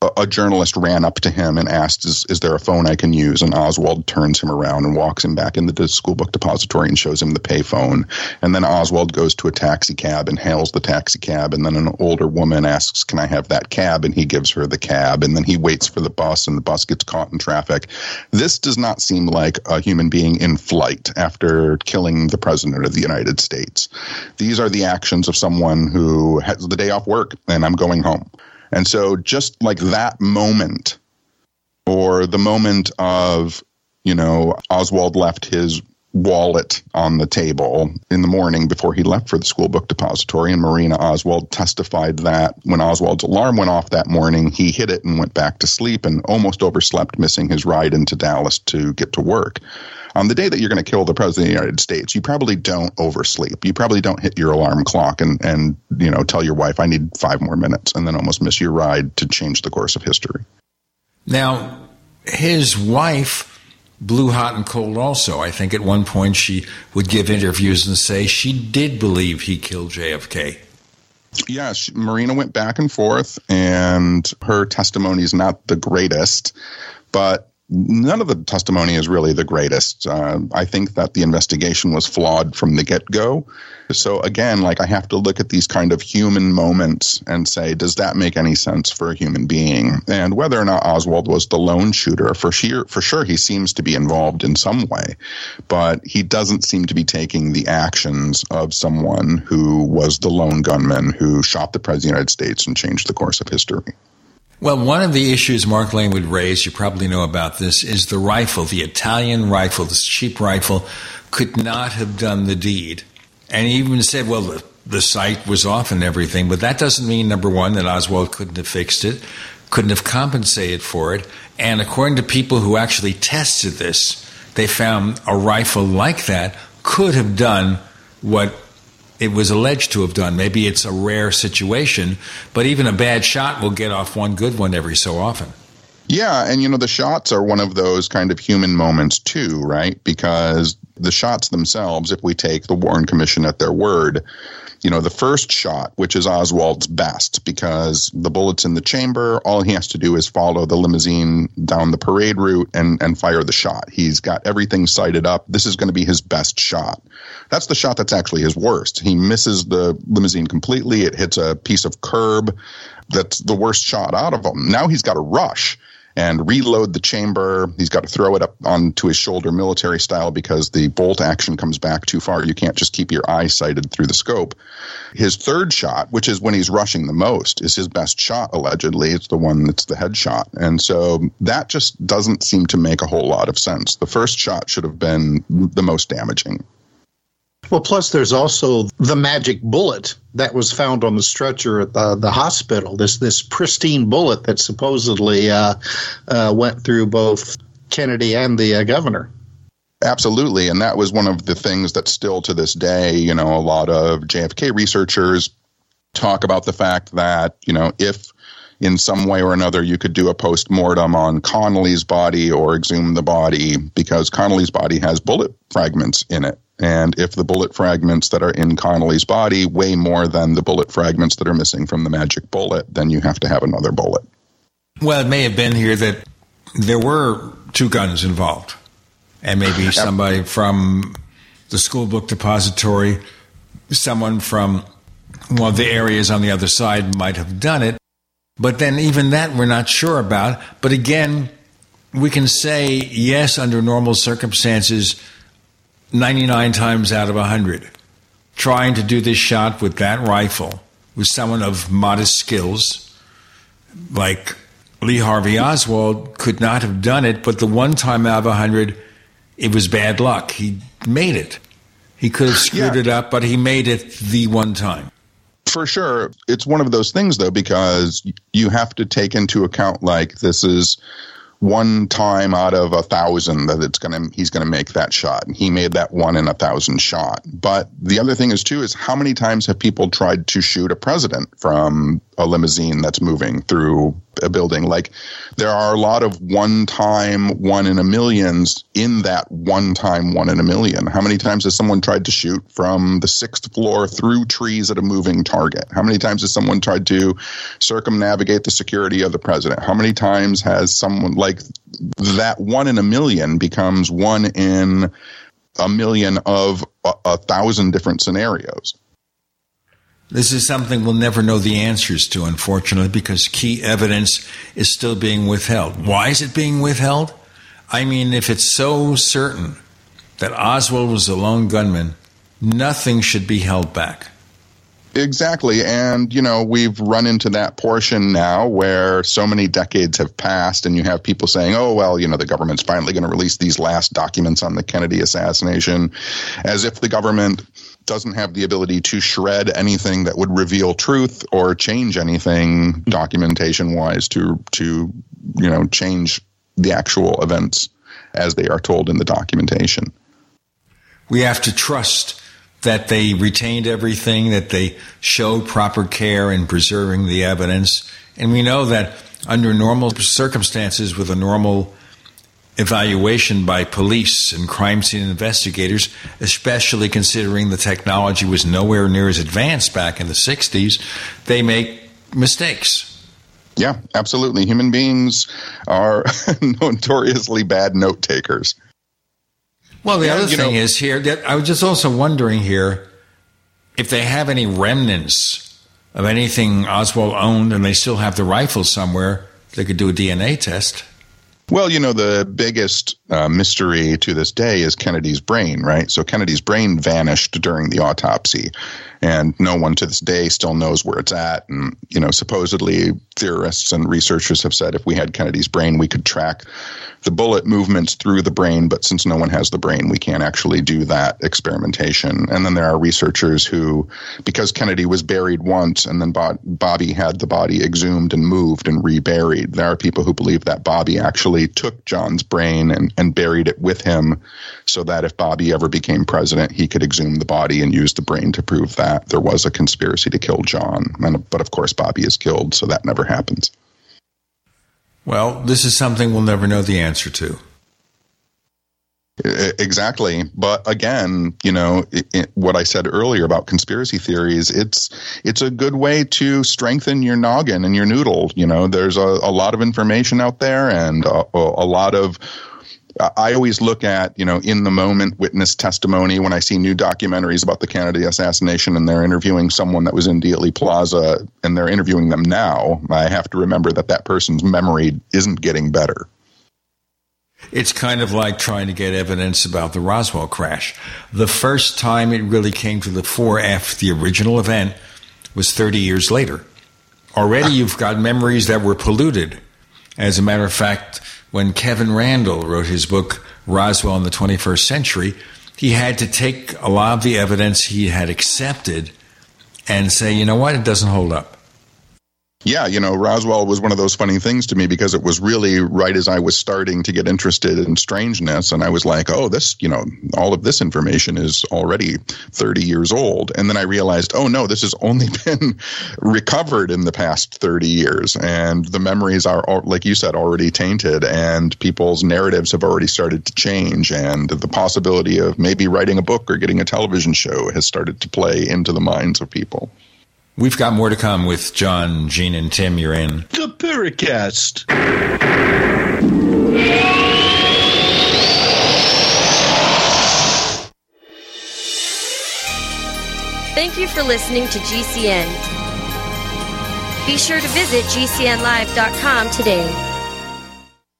a, journalist ran up to him and asked, is, is there a phone I can use? And Oswald turns him around and walks him back into the school book depository and shows him the payphone. And then Oswald goes to a taxi cab and hails the taxi cab. And then an older woman asks, Can I have that cab? And he gives her the cab. And then he waits for the bus and the bus gets caught in traffic. This does not seem like a human being in flight after killing the president of the United States. These are the actions of someone who has the day off work and I'm going home. And so just like that moment or the moment of, you know, Oswald left his wallet on the table in the morning before he left for the school book depository. And Marina Oswald testified that when Oswald's alarm went off that morning, he hit it and went back to sleep and almost overslept, missing his ride into Dallas to get to work on the day that you're going to kill the president of the United States, you probably don't oversleep. You probably don't hit your alarm clock and and you know tell your wife I need five more minutes and then almost miss your ride to change the course of history. Now, his wife blew hot and cold also. I think at one point she would give interviews and say she did believe he killed JFK. Yeah, she, Marina went back and forth, and her testimony is not the greatest, but none of the testimony is really the greatest. Uh, I think that the investigation was flawed from the get go. So again, like I have to look at these kind of human moments and say, does that make any sense for a human being? And whether or not Oswald was the lone shooter, for sure, for sure, he seems to be involved in some way, but he doesn't seem to be taking the actions of someone who was the lone gunman who shot the president of the United States and changed the course of history. Well, one of the issues Mark Lane would raise, you probably know about this, is the rifle, the Italian rifle, this cheap rifle, could not have done the deed. And he even said, well, the, the sight was off and everything, but that doesn't mean, number one, that Oswald couldn't have fixed it, couldn't have compensated for it. And according to people who actually tested this, they found a rifle like that could have done what it was alleged to have done. Maybe it's a rare situation, but even a bad shot will get off one good one every so often. Yeah, and you know the shots are one of those kind of human moments too, right? Because the shots themselves, if we take the Warren Commission at their word, you know, the first shot, which is Oswald's best because the bullet's in the chamber. All he has to do is follow the limousine down the parade route and, and fire the shot. He's got everything sighted up. This is going to be his best shot. That's the shot that's actually his worst. He misses the limousine completely. It hits a piece of curb. That's the worst shot out of him. Now he's got to rush and reload the chamber. He's got to throw it up onto his shoulder military style because the bolt action comes back too far. You can't just keep your eye sighted through the scope. His third shot, which is when he's rushing the most, is his best shot, allegedly. It's the one that's the headshot. And so that just doesn't seem to make a whole lot of sense. The first shot should have been the most damaging. Well, plus there's also the magic bullet that was found on the stretcher at the, the hospital. This this pristine bullet that supposedly uh, uh, went through both Kennedy and the uh, governor. Absolutely, and that was one of the things that still to this day, you know, a lot of JFK researchers talk about the fact that you know if in some way or another you could do a post mortem on Connally's body or exhume the body because Connally's body has bullet fragments in it. And if the bullet fragments that are in Connally's body weigh more than the bullet fragments that are missing from the magic bullet, then you have to have another bullet. Well, it may have been here that there were two guns involved, and maybe somebody from the school book depository, someone from one of the areas on the other side might have done it. But then, even that, we're not sure about. But again, we can say yes, under normal circumstances 99 times out of 100 trying to do this shot with that rifle with someone of modest skills like Lee Harvey Oswald could not have done it, but the one time out of 100, it was bad luck. He made it. He could have screwed yeah. it up, but he made it the one time. For sure. It's one of those things, though, because you have to take into account like this is one time out of a thousand that it's gonna he's gonna make that shot. And he made that one in a thousand shot. But the other thing is too is how many times have people tried to shoot a president from a limousine that's moving through a building. Like there are a lot of one time one in a millions in that one time one in a million. How many times has someone tried to shoot from the sixth floor through trees at a moving target? How many times has someone tried to circumnavigate the security of the president? How many times has someone like that one in a million becomes one in a million of a, a thousand different scenarios? This is something we'll never know the answers to, unfortunately, because key evidence is still being withheld. Why is it being withheld? I mean, if it's so certain that Oswald was a lone gunman, nothing should be held back. Exactly. And, you know, we've run into that portion now where so many decades have passed, and you have people saying, oh, well, you know, the government's finally going to release these last documents on the Kennedy assassination, as if the government doesn't have the ability to shred anything that would reveal truth or change anything documentation wise to to you know change the actual events as they are told in the documentation. We have to trust that they retained everything, that they showed proper care in preserving the evidence. And we know that under normal circumstances, with a normal evaluation by police and crime scene investigators, especially considering the technology was nowhere near as advanced back in the 60s, they make mistakes. Yeah, absolutely. Human beings are notoriously bad note takers. Well, the other thing know, is here that I was just also wondering here if they have any remnants of anything Oswald owned and they still have the rifle somewhere, they could do a DNA test. Well, you know, the biggest uh, mystery to this day is Kennedy's brain, right? So Kennedy's brain vanished during the autopsy, and no one to this day still knows where it's at. And, you know, supposedly theorists and researchers have said if we had Kennedy's brain, we could track the bullet movements through the brain, but since no one has the brain, we can't actually do that experimentation. And then there are researchers who, because Kennedy was buried once and then Bobby had the body exhumed and moved and reburied, there are people who believe that Bobby actually took John's brain and, and buried it with him so that if Bobby ever became president, he could exhume the body and use the brain to prove that there was a conspiracy to kill John. And, but of course, Bobby is killed, so that never happens. Well, this is something we'll never know the answer to. Exactly. But again, you know, it, it, what I said earlier about conspiracy theories, it's it's a good way to strengthen your noggin and your noodle. You know, there's a, a lot of information out there and a, a lot of I always look at, you know, in the moment witness testimony when I see new documentaries about the Kennedy assassination and they're interviewing someone that was in Dealey Plaza and they're interviewing them now. I have to remember that that person's memory isn't getting better. It's kind of like trying to get evidence about the Roswell crash. The first time it really came to the fore after the original event was 30 years later. Already you've got memories that were polluted. As a matter of fact, when Kevin Randle wrote his book, Roswell in the 21st Century, he had to take a lot of the evidence he had accepted and say, you know what, it doesn't hold up yeah, you know, Roswell was one of those funny things to me because it was really right as I was starting to get interested in strangeness. And I was like, oh, this, you know, all of this information is already 30 years old. And then I realized, oh, no, this has only been recovered in the past 30 years. And the memories are, like you said, already tainted. And people's narratives have already started to change. And the possibility of maybe writing a book or getting a television show has started to play into the minds of people. We've got more to come with John, Gene, and Tim. You're in the Paracast. Thank you for listening to GCN. Be sure to visit GCNlive.com today.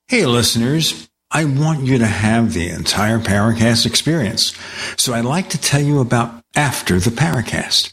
Hey, listeners. I want you to have the entire Paracast experience. So I'd like to tell you about After the Paracast.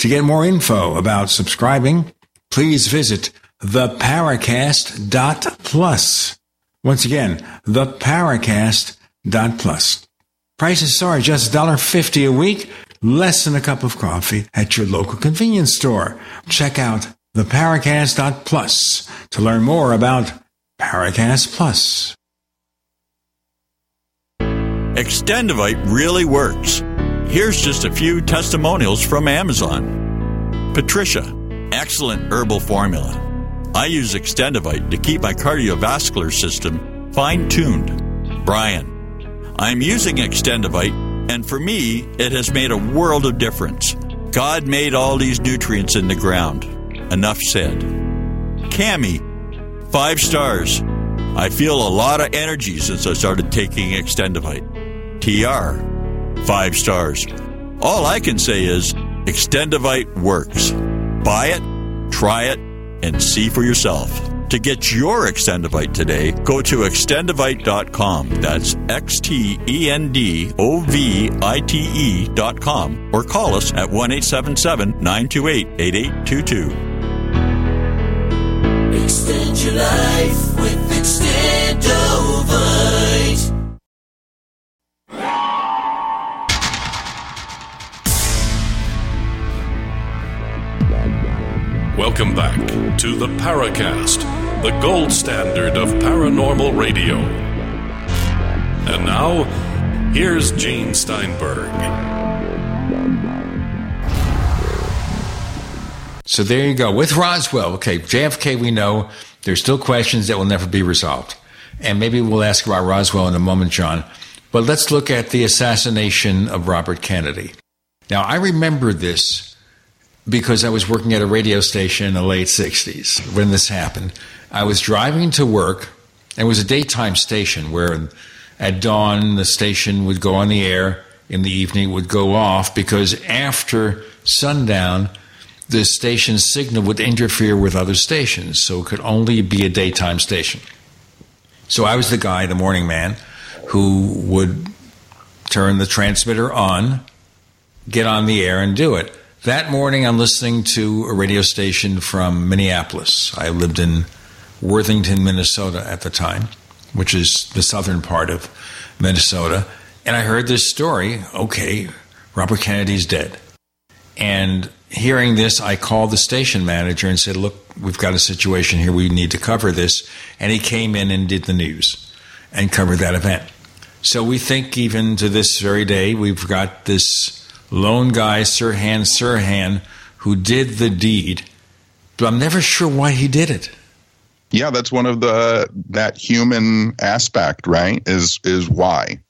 To get more info about subscribing, please visit theparacast.plus. Once again, theparacast.plus. Prices are just $1.50 a week, less than a cup of coffee at your local convenience store. Check out theparacast.plus to learn more about Paracast Plus. Extendivite really works. Here's just a few testimonials from Amazon. Patricia, excellent herbal formula. I use Extendivite to keep my cardiovascular system fine tuned. Brian, I'm using Extendivite, and for me, it has made a world of difference. God made all these nutrients in the ground. Enough said. Cami, five stars. I feel a lot of energy since I started taking Extendivite. TR, five stars. All I can say is Extendivite works. Buy it, try it, and see for yourself. To get your Extendivite today, go to extendivite.com. That's X T E N D O V I T E.com or call us at 1 877 928 8822. Extend your life with Extendivite. Welcome back to the Paracast, the gold standard of paranormal radio. And now, here's Gene Steinberg. So there you go. With Roswell, okay, JFK, we know there's still questions that will never be resolved. And maybe we'll ask about Roswell in a moment, John. But let's look at the assassination of Robert Kennedy. Now, I remember this because I was working at a radio station in the late 60s when this happened. I was driving to work. It was a daytime station where at dawn the station would go on the air, in the evening would go off because after sundown the station's signal would interfere with other stations, so it could only be a daytime station. So I was the guy, the morning man, who would turn the transmitter on, get on the air, and do it. That morning, I'm listening to a radio station from Minneapolis. I lived in Worthington, Minnesota at the time, which is the southern part of Minnesota. And I heard this story okay, Robert Kennedy's dead. And hearing this, I called the station manager and said, Look, we've got a situation here. We need to cover this. And he came in and did the news and covered that event. So we think, even to this very day, we've got this lone guy, Sirhan Sirhan, who did the deed, but I'm never sure why he did it. Yeah, that's one of the that human aspect, right? Is is why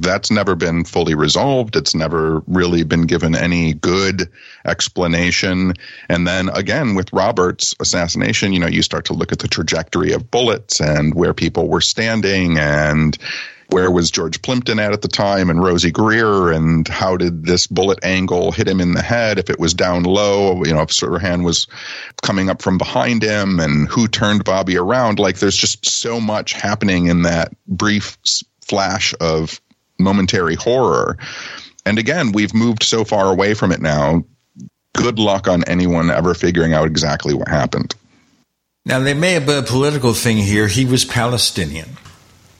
that's never been fully resolved. It's never really been given any good explanation. And then again, with Robert's assassination, you know, you start to look at the trajectory of bullets and where people were standing and where was George Plimpton at at the time and Rosey Grier and how did this bullet angle hit him in the head if it was down low, you know, if Sirhan was coming up from behind him and who turned Bobby around. Like there's just so much happening in that brief flash of momentary horror. And again, we've moved so far away from it now. Good luck on anyone ever figuring out exactly what happened. Now, there may have been a political thing here. He was Palestinian.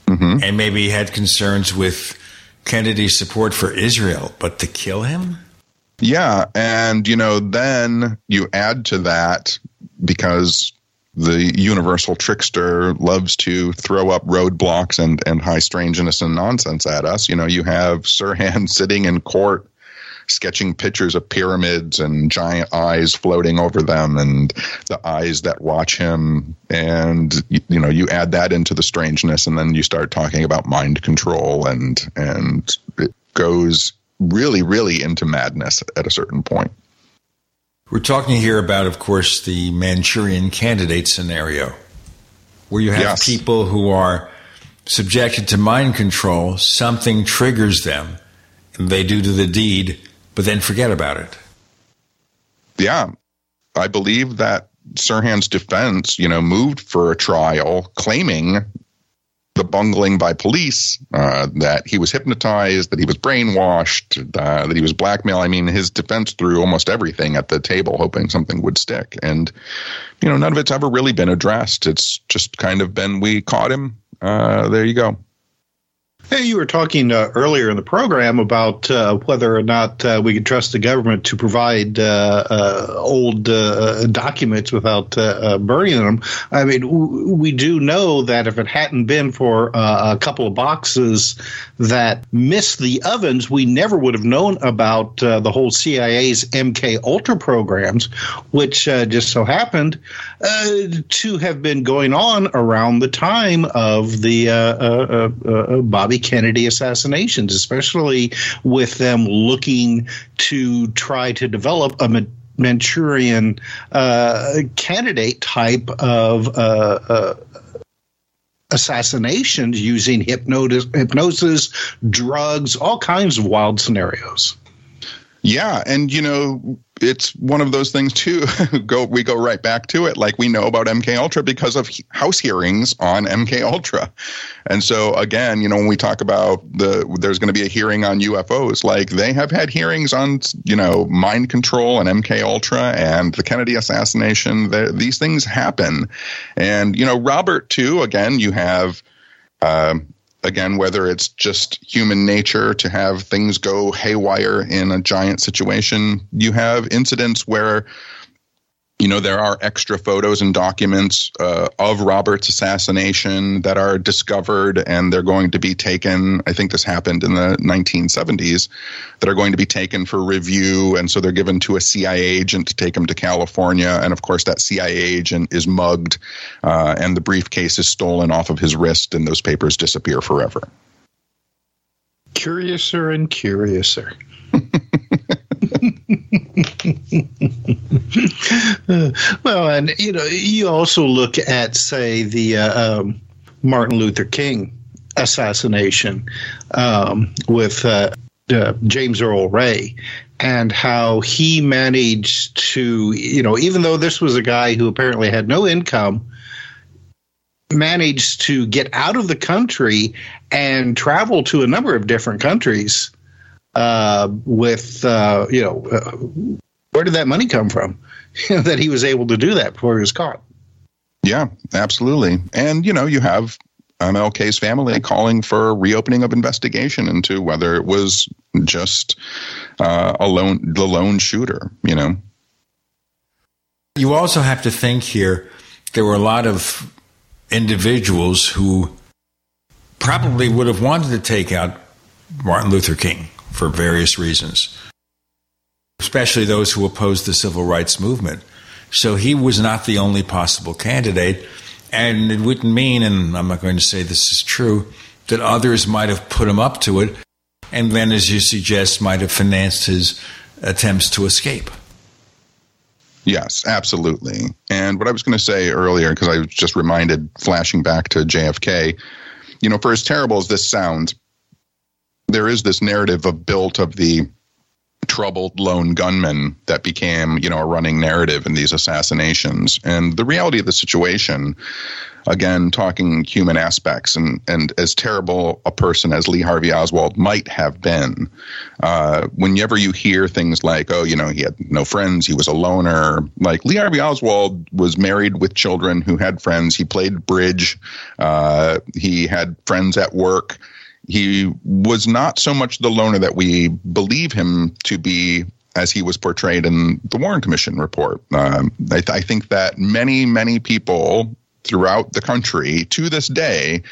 Mm-hmm. And maybe he had concerns with Kennedy's support for Israel, but to kill him? Yeah. And, you know, then you add to that because the universal trickster loves to throw up roadblocks and, and high strangeness and nonsense at us. You know, you have Sirhan sitting in court sketching pictures of pyramids and giant eyes floating over them and the eyes that watch him. And you know you add that into the strangeness and then you start talking about mind control and and it goes really really into madness at a certain point. We're talking here about, of course, the Manchurian candidate scenario, where you have yes. people who are subjected to mind control, something triggers them, and they do to the deed, but then forget about it. Yeah. I believe that Sirhan's defense, you know, moved for a trial claiming the bungling by police, uh, that he was hypnotized, that he was brainwashed, uh, that he was blackmailed. I mean, his defense threw almost everything at the table, hoping something would stick. And, you know, none of it's ever really been addressed. It's just kind of been, we caught him. Uh, there you go. Hey, you were talking uh, earlier in the program about uh, whether or not uh, we could trust the government to provide uh, uh, old uh, documents without burning them. I mean, w- we do know that if it hadn't been for a couple of boxes that missed the ovens, we never would have known about the whole CIA's MK Ultra programs, which just so happened to have been going on around the time of the Bobby Kennedy assassinations, especially with them looking to try to develop a Manchurian uh, candidate type of uh, uh, assassinations using hypnosis, hypnosis, drugs, all kinds of wild scenarios. Yeah, and you know, it's one of those things too. go we go right back to it. Like we know about MK Ultra because of House hearings on MK Ultra, and so again, you know, when we talk about the there's going to be a hearing on UFOs, like they have had hearings on you know mind control and MK Ultra and the Kennedy assassination. these things happen, and you know, Robert too. Again, you have. Um, again, whether it's just human nature to have things go haywire in a giant situation, you have incidents where you know there are extra photos and documents uh, of Robert's assassination that are discovered, and they're going to be taken. I think this happened in the 1970s. That are going to be taken for review, and so they're given to a CIA agent to take them to California. And of course, that CIA agent is mugged, uh, and the briefcase is stolen off of his wrist, and those papers disappear forever. Curiouser and curiouser. well, and you know, you also look at, say, the uh, um, Martin Luther King assassination um, with uh, uh, James Earl Ray, and how he managed to, you know, even though this was a guy who apparently had no income, managed to get out of the country and travel to a number of different countries uh, with, uh, you know, uh, where did that money come from that he was able to do that before he was caught? Yeah, absolutely. And, you know, you have MLK's family calling for reopening of investigation into whether it was just uh, a lone, the lone shooter, you know. You also have to think here there were a lot of individuals who probably would have wanted to take out Martin Luther King for various reasons, especially those who opposed the civil rights movement. So he was not the only possible candidate. And it wouldn't mean, and I'm not going to say this is true, that others might have put him up to it, and then, as you suggest, might have financed his attempts to escape. Yes, absolutely. And what I was going to say earlier, because I was just reminded, flashing back to JFK, you know, for as terrible as this sounds, there is this narrative of built of the troubled lone gunman that became, you know, a running narrative in these assassinations. And the reality of the situation, again, talking human aspects, and, and as terrible a person as Lee Harvey Oswald might have been, uh, whenever you hear things like, oh, you know, he had no friends, he was a loner, like Lee Harvey Oswald was married with children who had friends, he played bridge, uh, he had friends at work he was not so much the loner that we believe him to be as he was portrayed in the Warren Commission report. Um, I, th- I, think that many, many people throughout the country to this day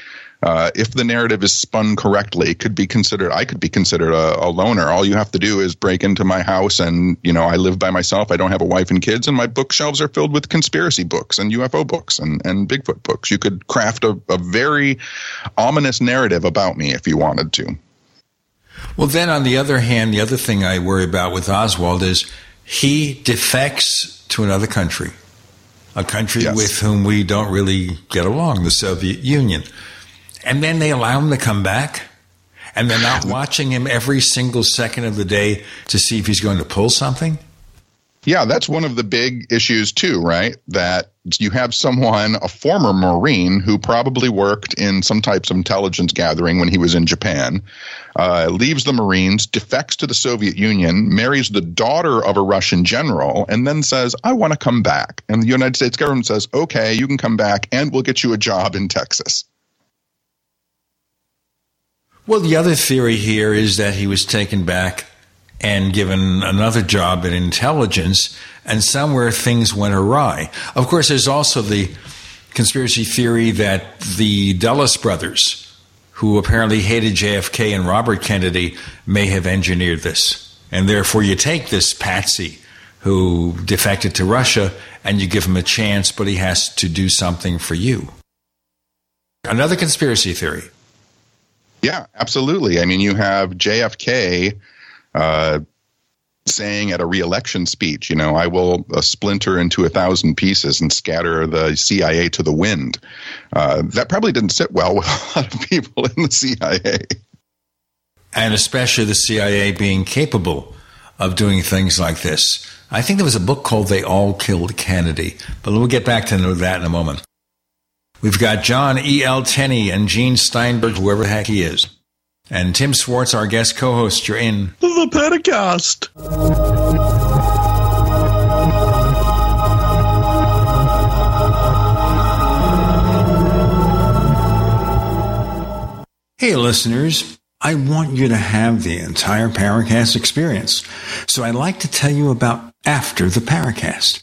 uh, if the narrative is spun correctly, could be considered. I could be considered a, a, loner. All you have to do is break into my house, and you know I live by myself. I don't have a wife and kids, and my bookshelves are filled with conspiracy books and UFO books and and Bigfoot books. You could craft a, a very ominous narrative about me if you wanted to. Well, then on the other hand, the other thing I worry about with Oswald is he defects to another country, a country yes. with whom we don't really get along, the Soviet Union and then they allow him to come back and they're not watching him every single second of the day to see if he's going to pull something? Yeah, that's one of the big issues too, right? That you have someone, a former Marine, who probably worked in some types of intelligence gathering when he was in Japan, uh, leaves the Marines, defects to the Soviet Union, marries the daughter of a Russian general, and then says, I want to come back. And the United States government says, okay, you can come back and we'll get you a job in Texas. Well, the other theory here is that he was taken back and given another job in intelligence, and somewhere things went awry. Of course, there's also the conspiracy theory that the Dulles brothers, who apparently hated JFK and Robert Kennedy, may have engineered this. And therefore, you take this patsy who defected to Russia and you give him a chance, but he has to do something for you. Another conspiracy theory yeah, absolutely. I mean, you have JFK uh, saying at a reelection speech, you know, I will uh, splinter into a thousand pieces and scatter the CIA to the wind. Uh, that probably didn't sit well with a lot of people in the CIA. And especially the CIA being capable of doing things like this. I think there was a book called They All Killed Kennedy, but we'll get back to that in a moment. We've got John E. L. Tenney and Gene Steinberg, whoever the heck he is. And Tim Swartz, our guest co host. You're in the Paracast. Hey, listeners. I want you to have the entire Paracast experience. So I'd like to tell you about After the Paracast.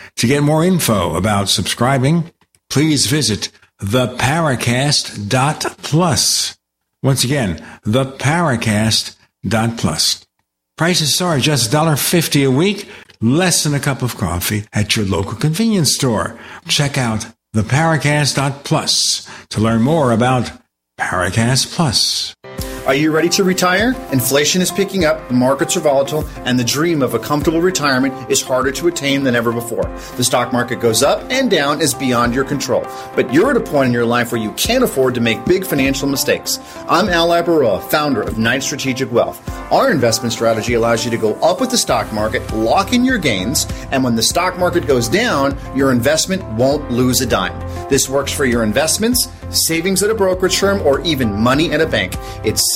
To get more info about subscribing, please visit theparacast.plus. Once again, theparacast.plus. Prices are just $1.50 a week, less than a cup of coffee at your local convenience store. Check out theparacast.plus to learn more about Paracast Plus. Are you ready to retire? Inflation is picking up, the markets are volatile, and the dream of a comfortable retirement is harder to attain than ever before. The stock market goes up and down is beyond your control. But you're at a point in your life where you can't afford to make big financial mistakes. I'm Al Labaroa, founder of Knight Strategic Wealth. Our investment strategy allows you to go up with the stock market, lock in your gains, and when the stock market goes down, your investment won't lose a dime. This works for your investments, savings at a brokerage firm, or even money at a bank. It's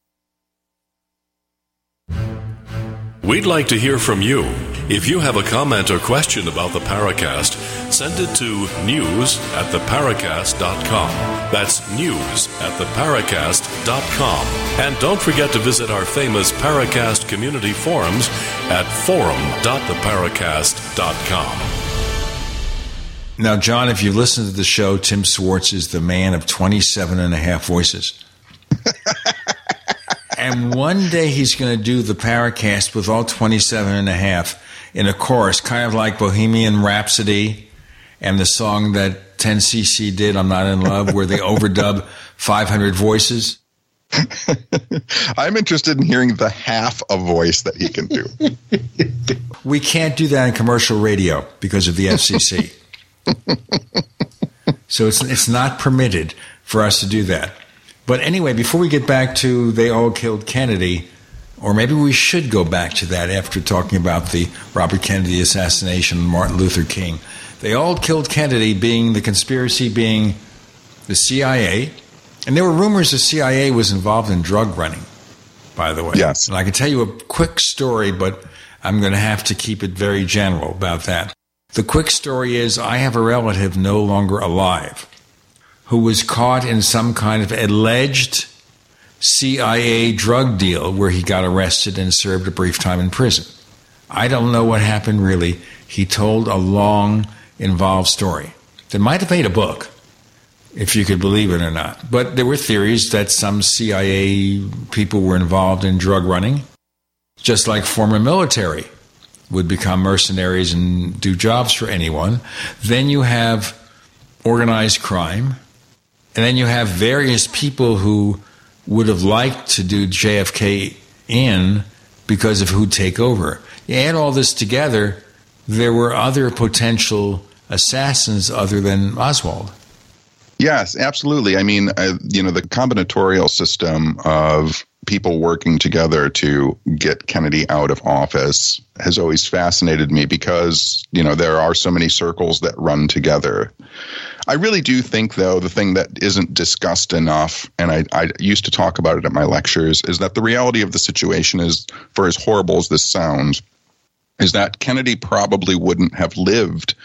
We'd like to hear from you. If you have a comment or question about the Paracast, send it to news at theparacast.com. That's news at theparacast.com. And don't forget to visit our famous Paracast community forums at forum.theparacast.com. Now, John, if you listen to the show, Tim Swartz is the man of 27 and a half voices. and one day he's going to do the Paracast with all 27 and a half in a chorus, kind of like Bohemian Rhapsody and the song that 10cc did, I'm Not in Love, where they overdub 500 voices. I'm interested in hearing the half a voice that he can do. we can't do that in commercial radio because of the FCC. so it's it's not permitted for us to do that. But anyway, before we get back to they all killed Kennedy, or maybe we should go back to that after talking about the Robert Kennedy assassination and Martin Luther King. They all killed Kennedy, being the conspiracy being the CIA, and there were rumors the CIA was involved in drug running. By the way, yes, and I can tell you a quick story, but I'm going to have to keep it very general about that. The quick story is I have a relative no longer alive who was caught in some kind of alleged CIA drug deal where he got arrested and served a brief time in prison. I don't know what happened really. He told a long, involved story that might have made a book, if you could believe it or not. But there were theories that some CIA people were involved in drug running, just like former military would become mercenaries and do jobs for anyone. Then you have organized crime, and then you have various people who would have liked to do JFK in because of who'd take over. You add all this together, there were other potential assassins other than Oswald. Yes, absolutely. I mean, uh, you know, the combinatorial system of people working together to get Kennedy out of office has always fascinated me because, you know, there are so many circles that run together. I really do think, though, the thing that isn't discussed enough, and I, I used to talk about it at my lectures, is that the reality of the situation is, for as horrible as this sounds, is that Kennedy probably wouldn't have lived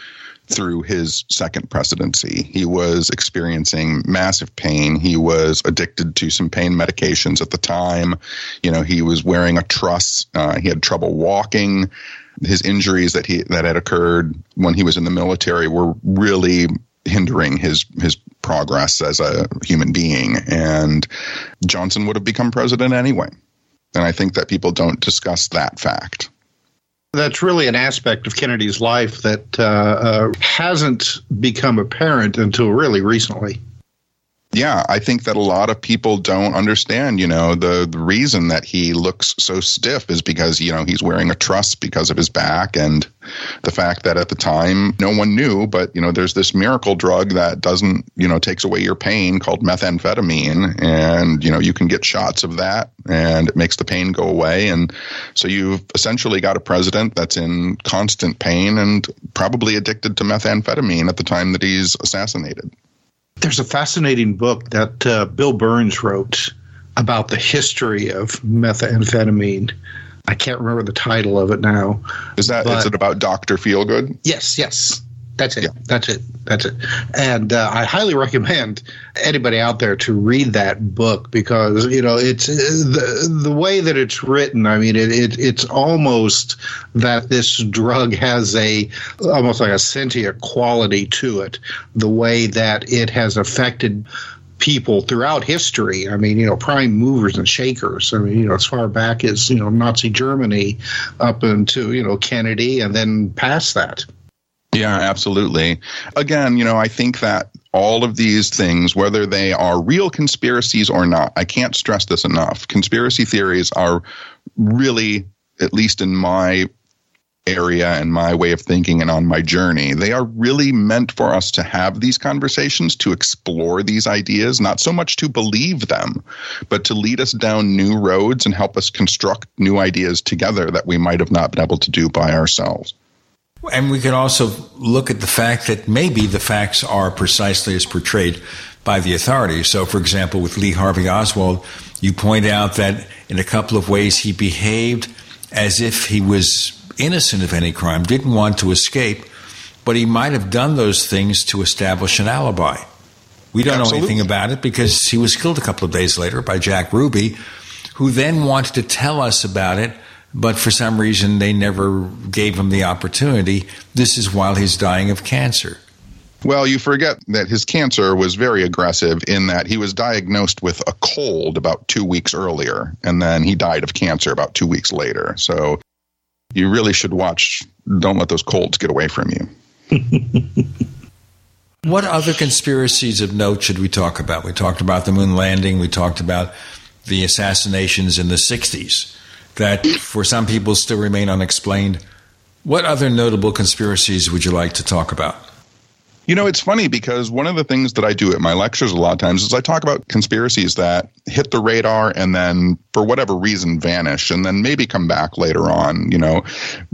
through his second presidency. He was experiencing massive pain. He was addicted to some pain medications at the time. You know, he was wearing a truss. Uh, he had trouble walking. His injuries that he that had occurred when he was in the military were really hindering his his progress as a human being. And Johnson would have become president anyway. And I think that people don't discuss that fact that's really an aspect of Kennedy's life that uh, uh, hasn't become apparent until really recently. Yeah, I think that a lot of people don't understand, you know, the, the reason that he looks so stiff is because, you know, he's wearing a truss because of his back and the fact that at the time no one knew, but, you know, there's this miracle drug that doesn't, you know, takes away your pain called methamphetamine. And, you know, you can get shots of that and it makes the pain go away. And so you've essentially got a president that's in constant pain and probably addicted to methamphetamine at the time that he's assassinated. There's a fascinating book that uh, Bill Birnes wrote about the history of methamphetamine. I can't remember the title of it now. Is that is it about Doctor Feelgood? Yes, yes. That's it. Yeah. That's it. That's it. And uh, I highly recommend anybody out there to read that book because you know it's uh, the the way that it's written. I mean, it, it it's almost that this drug has a almost like a sentient quality to it. The way that it has affected people throughout history. I mean, you know, prime movers and shakers. I mean, you know, as far back as you know Nazi Germany, up into you know Kennedy, and then past that. Yeah, absolutely. Again, you know, I think that all of these things, whether they are real conspiracies or not, I can't stress this enough. Conspiracy theories are really, at least in my area and my way of thinking and on my journey, they are really meant for us to have these conversations, to explore these ideas, not so much to believe them, but to lead us down new roads and help us construct new ideas together that we might have not been able to do by ourselves. And we could also look at the fact that maybe the facts are precisely as portrayed by the authorities. So, for example, with Lee Harvey Oswald, you point out that in a couple of ways he behaved as if he was innocent of any crime, didn't want to escape, but he might have done those things to establish an alibi. We don't Absolutely. know anything about it because he was killed a couple of days later by Jack Ruby, who then wanted to tell us about it but for some reason they never gave him the opportunity. This is while he's dying of cancer. Well, you forget that his cancer was very aggressive in that he was diagnosed with a cold about two weeks earlier, and then he died of cancer about two weeks later. So you really should watch. Don't let those colds get away from you. what other conspiracies of note should we talk about? We talked about the moon landing, we talked about the assassinations in the 60s that for some people still remain unexplained. What other notable conspiracies would you like to talk about? You know, it's funny because one of the things that I do at my lectures a lot of times is I talk about conspiracies that hit the radar and then, for whatever reason, vanish and then maybe come back later on. You know,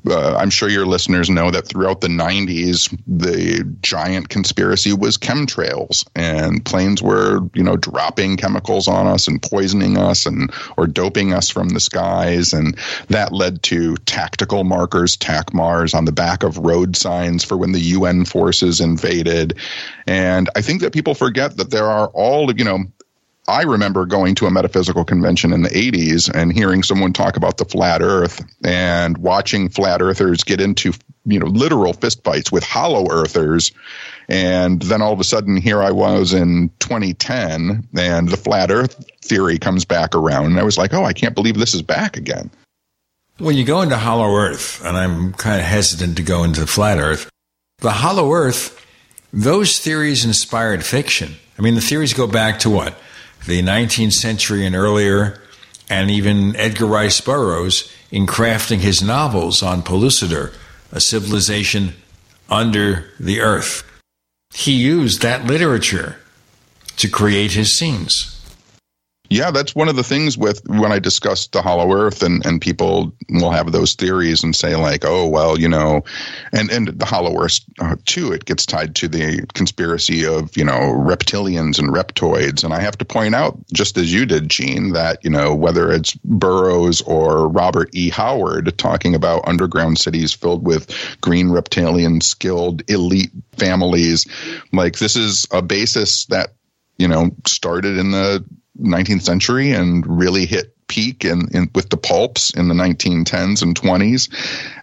uh, I'm sure your listeners know that throughout the 90s, the giant conspiracy was chemtrails and planes were, you know, dropping chemicals on us and poisoning us and or doping us from the skies. And that led to tactical markers, TACMARs, on the back of road signs for when the UN forces and I think that people forget that there are all, you know, I remember going to a metaphysical convention in the 80s and hearing someone talk about the flat earth and watching flat earthers get into you know literal fistfights with hollow earthers. And then all of a sudden here I was in 2010 and the flat earth theory comes back around. And I was like oh I can't believe this is back again. When you go into hollow earth and I'm kind of hesitant to go into flat earth the hollow earth those theories inspired fiction. I mean the theories go back to what? The 19th century and earlier, and even Edgar Rice Burroughs in crafting his novels on Pellucidar, a civilization under the earth. He used that literature to create his scenes yeah, that's one of the things with when I discuss the hollow earth and, and people will have those theories and say like, oh, well, you know, and, and the hollow earth uh, too, it gets tied to the conspiracy of, you know, reptilians and reptoids. And I have to point out, just as you did, Gene, that, you know, whether it's Burroughs or Robert E. Howard talking about underground cities filled with green reptilian skilled elite families, like this is a basis that, you know, started in the 19th century and really hit peak in, in, with the pulps in the 1910s and 20s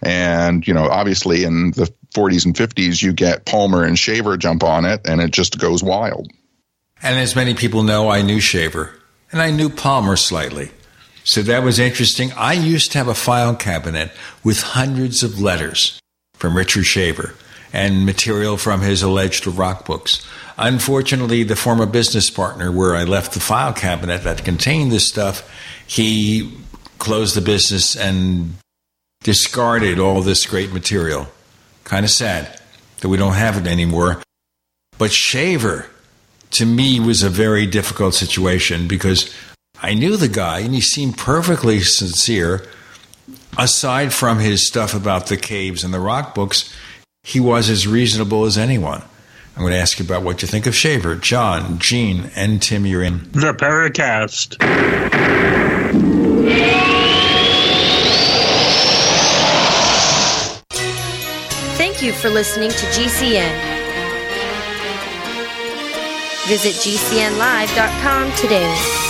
and you know obviously in the 40s and 50s you get palmer and shaver jump on it and it just goes wild. And as many people know i knew shaver and i knew palmer slightly. So that was interesting. I used to have a file cabinet with hundreds of letters from richard shaver and material from his alleged rock books Unfortunately, the former business partner where I left the file cabinet that contained this stuff, he closed the business and discarded all this great material. Kind of sad that we don't have it anymore. But Shaver, to me, was a very difficult situation because I knew the guy and he seemed perfectly sincere. Aside from his stuff about the caves and the rock books, he was as reasonable as anyone. I'm going to ask you about what you think of Shaver. John, Gene, and Tim, you're in. The Paracast. Thank you for listening to GCN. Visit GCNlive.com today.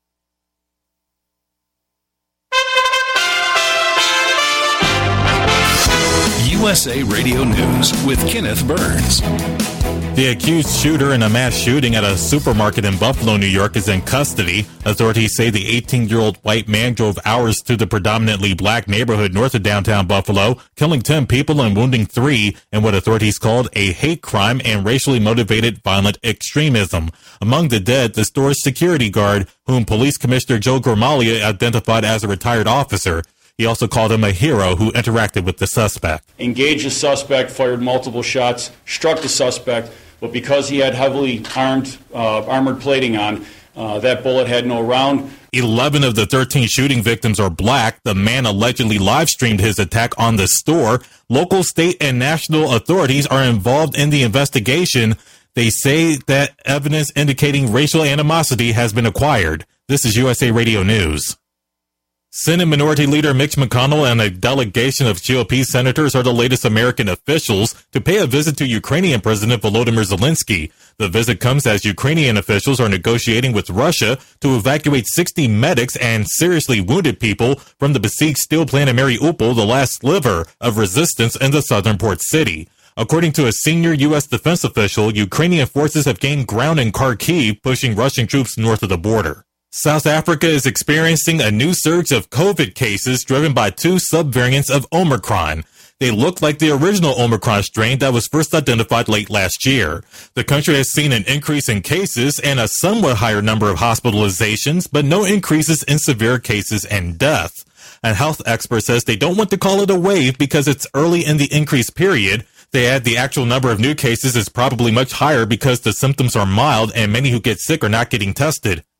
USA Radio News with Kenneth Burns. The accused shooter in a mass shooting at a supermarket in Buffalo, New York is in custody. Authorities say the 18 year old white man drove hours through the predominantly black neighborhood north of downtown Buffalo, killing 10 people and wounding three in what authorities called a hate crime and racially motivated violent extremism. Among the dead, the store's security guard, whom Police Commissioner Joe Gramaglia identified as a retired officer. He also called him a hero who interacted with the suspect. Engaged the suspect, fired multiple shots, struck the suspect, but because he had heavily armed, uh, armored plating on, uh, that bullet had no round. 11 of the 13 shooting victims are black. The man allegedly live streamed his attack on the store. Local, state, and national authorities are involved in the investigation. They say that evidence indicating racial animosity has been acquired. This is USA Radio News. Senate Minority Leader Mitch McConnell and a delegation of GOP senators are the latest American officials to pay a visit to Ukrainian President Volodymyr Zelensky. The visit comes as Ukrainian officials are negotiating with Russia to evacuate 60 medics and seriously wounded people from the besieged steel plant in Mariupol, the last sliver of resistance in the southern port city. According to a senior U.S. defense official, Ukrainian forces have gained ground in Kharkiv, pushing Russian troops north of the border. South Africa is experiencing a new surge of COVID cases driven by two subvariants of Omicron. They look like the original Omicron strain that was first identified late last year. The country has seen an increase in cases and a somewhat higher number of hospitalizations, but no increases in severe cases and death. A health expert says they don't want to call it a wave because it's early in the increase period. They add the actual number of new cases is probably much higher because the symptoms are mild and many who get sick are not getting tested.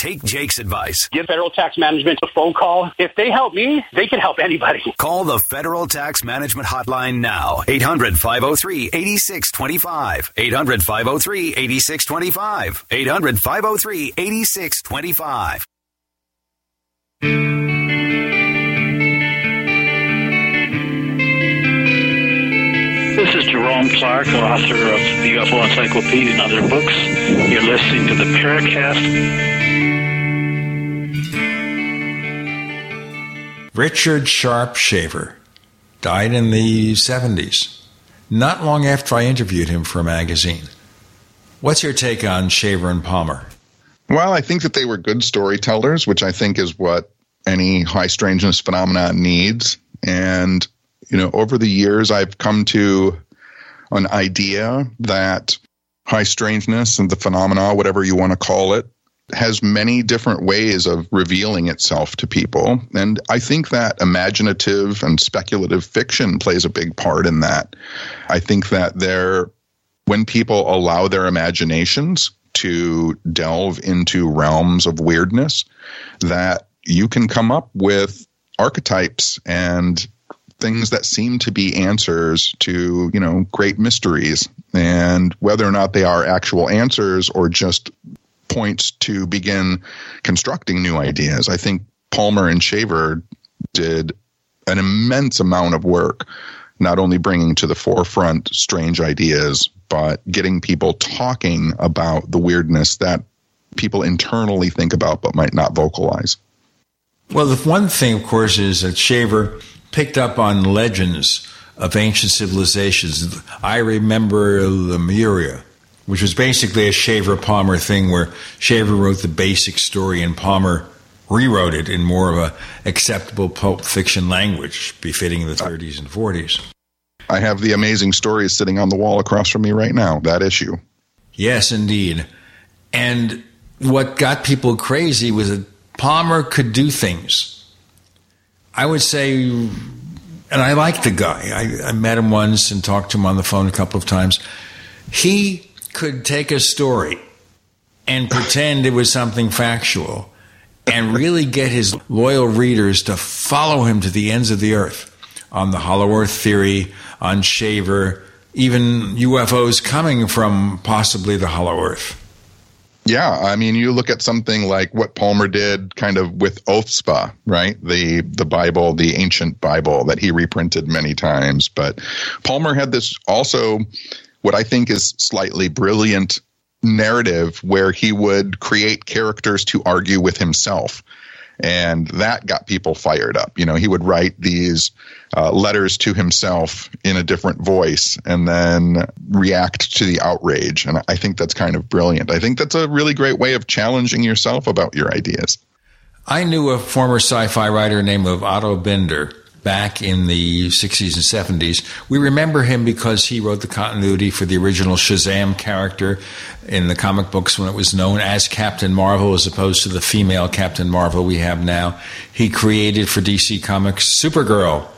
take Jake's advice. Give federal tax management a phone call. If they help me, they can help anybody. Call the Federal Tax Management Hotline now. 800 503 8625. 800 503 8625. 800 503 8625. This is Jerome Clark, author of the UFO Encyclopedia and other books. You're listening to the Paracast. Richard Sharpe Shaver died in the 70s, not long after I interviewed him for a magazine. What's your take on Shaver and Palmer? Well, I think that they were good storytellers, which I think is what any high strangeness phenomenon needs. And, you know, over the years, I've come to an idea that high strangeness and the phenomena, whatever you want to call it, has many different ways of revealing itself to people. And I think that imaginative and speculative fiction plays a big part in that. I think that there, when people allow their imaginations to delve into realms of weirdness, that you can come up with archetypes and things that seem to be answers to, you know, great mysteries. And whether or not they are actual answers or just points to begin constructing new ideas. I think Palmer and Shaver did an immense amount of work, not only bringing to the forefront strange ideas, but getting people talking about the weirdness that people internally think about but might not vocalize. Well, the one thing, of course, is that Shaver picked up on legends of ancient civilizations. I remember Lemuria, which was basically a Shaver Palmer thing where Shaver wrote the basic story and Palmer rewrote it in more of a acceptable pulp fiction language befitting the 30s and 40s. I have the amazing stories sitting on the wall across from me right now, that issue. Yes, indeed. And what got people crazy was that Palmer could do things. I would say, and I like the guy. I, I met him once and talked to him on the phone a couple of times. He could take a story and pretend it was something factual and really get his loyal readers to follow him to the ends of the earth on the hollow earth theory, on Shaver, even UFOs coming from possibly the hollow earth. Yeah, I mean, you look at something like what Palmer did, kind of with Oahspe, right? The the Bible, the ancient Bible that he reprinted many times. But Palmer had this also, what I think is slightly brilliant narrative where he would create characters to argue with himself. And that got people fired up. You know, he would write these uh, letters to himself in a different voice and then react to the outrage. And I think that's kind of brilliant. I think that's a really great way of challenging yourself about your ideas. I knew a former sci fi writer named Otto Binder back in the 60s and 70s. We remember him because he wrote the continuity for the original Shazam character in the comic books when it was known as Captain Marvel as opposed to the female Captain Marvel we have now. He created for DC Comics Supergirl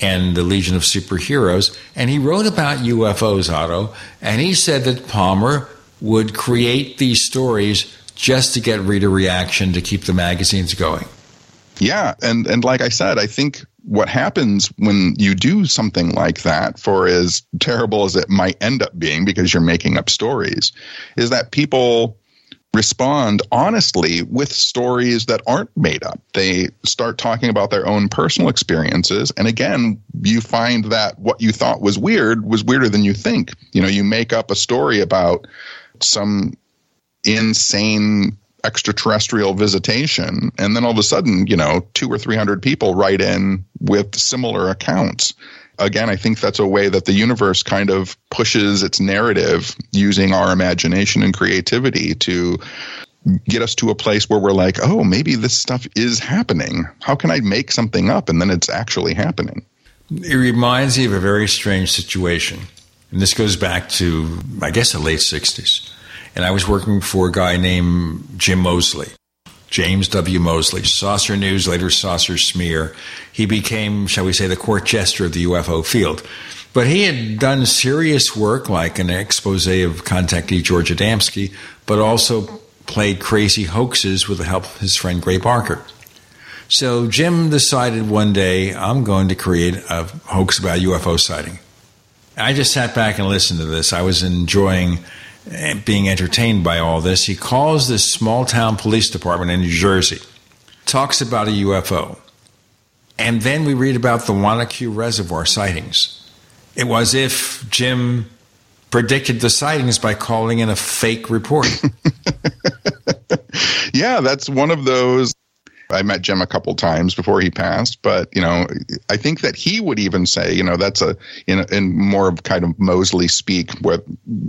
and the Legion of Superheroes. And he wrote about UFOs, Otto, and he said that Palmer would create these stories just to get reader reaction to keep the magazines going. Yeah, and and like I said, I think what happens when you do something like that, for as terrible as it might end up being, because you're making up stories, is that people respond honestly with stories that aren't made up. They start talking about their own personal experiences. And again, you find that what you thought was weird was weirder than you think. You know, you make up a story about some insane extraterrestrial visitation and then all of a sudden you know two or three hundred people write in with similar accounts. Again i think that's a way that the universe kind of pushes its narrative using our imagination and creativity to get us to a place where we're like oh maybe this stuff is happening. How can i make something up and then it's actually happening? It reminds me of a very strange situation. And this goes back to i guess the late 60s and I was working for a guy named Jim Moseley, James W. Moseley, Saucer News, later Saucer Smear. He became, shall we say, the court jester of the UFO field. But he had done serious work like an expose of contactee George Adamski, but also played crazy hoaxes with the help of his friend Gray Barker. So Jim decided one day, I'm going to create a hoax about UFO sighting. I just sat back and listened to this. I was enjoying being entertained by all this, he calls this small town police department in New Jersey, talks about a UFO. And then we read about the Wanaque Reservoir sightings. It was if Jim predicted the sightings by calling in a fake report. yeah, that's one of those I met Jim a couple times before he passed, but you know, I think that he would even say, you know, that's a in, in more of kind of Moseley speak, with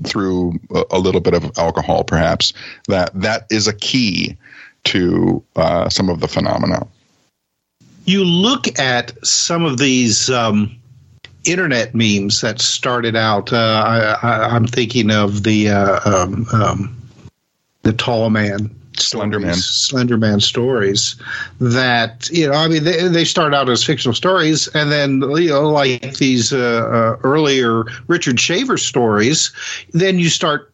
through a, a, little bit of alcohol, perhaps that that is a key to uh, some of the phenomena. You look at some of these. Um, internet memes that started out. Uh, I, am thinking of the uh, um, um, the tall man Slenderman, Slenderman stories that you know. I mean, they they start out as fictional stories, and then you know, like these uh, uh, earlier Richard Shaver stories, then you start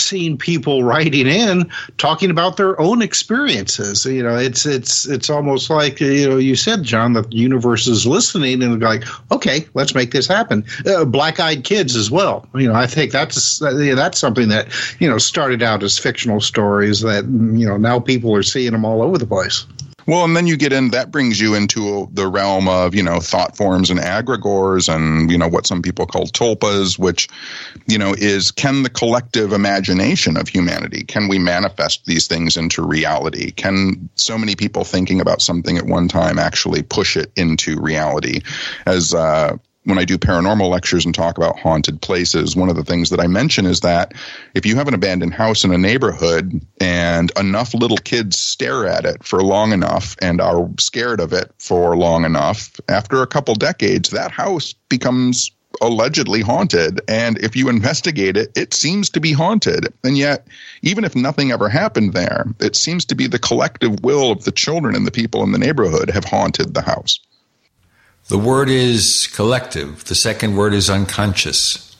seeing people writing in talking about their own experiences. You know, it's it's it's almost like you know you said, John, that the universe is listening and like, okay, let's make this happen. Uh, Black Eyed Kids as well. You know, I think that's that's something that you know started out as fictional stories that you know now people are seeing them all over the place. Well, and then you get in, that brings you into the realm of, you know, thought forms and egregores and, you know, what some people call tulpas, which, you know, is can the collective imagination of humanity, can we manifest these things into reality? Can so many people thinking about something at one time actually push it into reality? As, uh, when I do paranormal lectures and talk about haunted places, one of the things that I mention is that if you have an abandoned house in a neighborhood and enough little kids stare at it for long enough and are scared of it for long enough, after a couple decades, that house becomes allegedly haunted. And if you investigate it, it seems to be haunted. And yet, even if nothing ever happened there, it seems to be the collective will of the children and the people in the neighborhood have haunted the house. The word is collective. The second word is unconscious.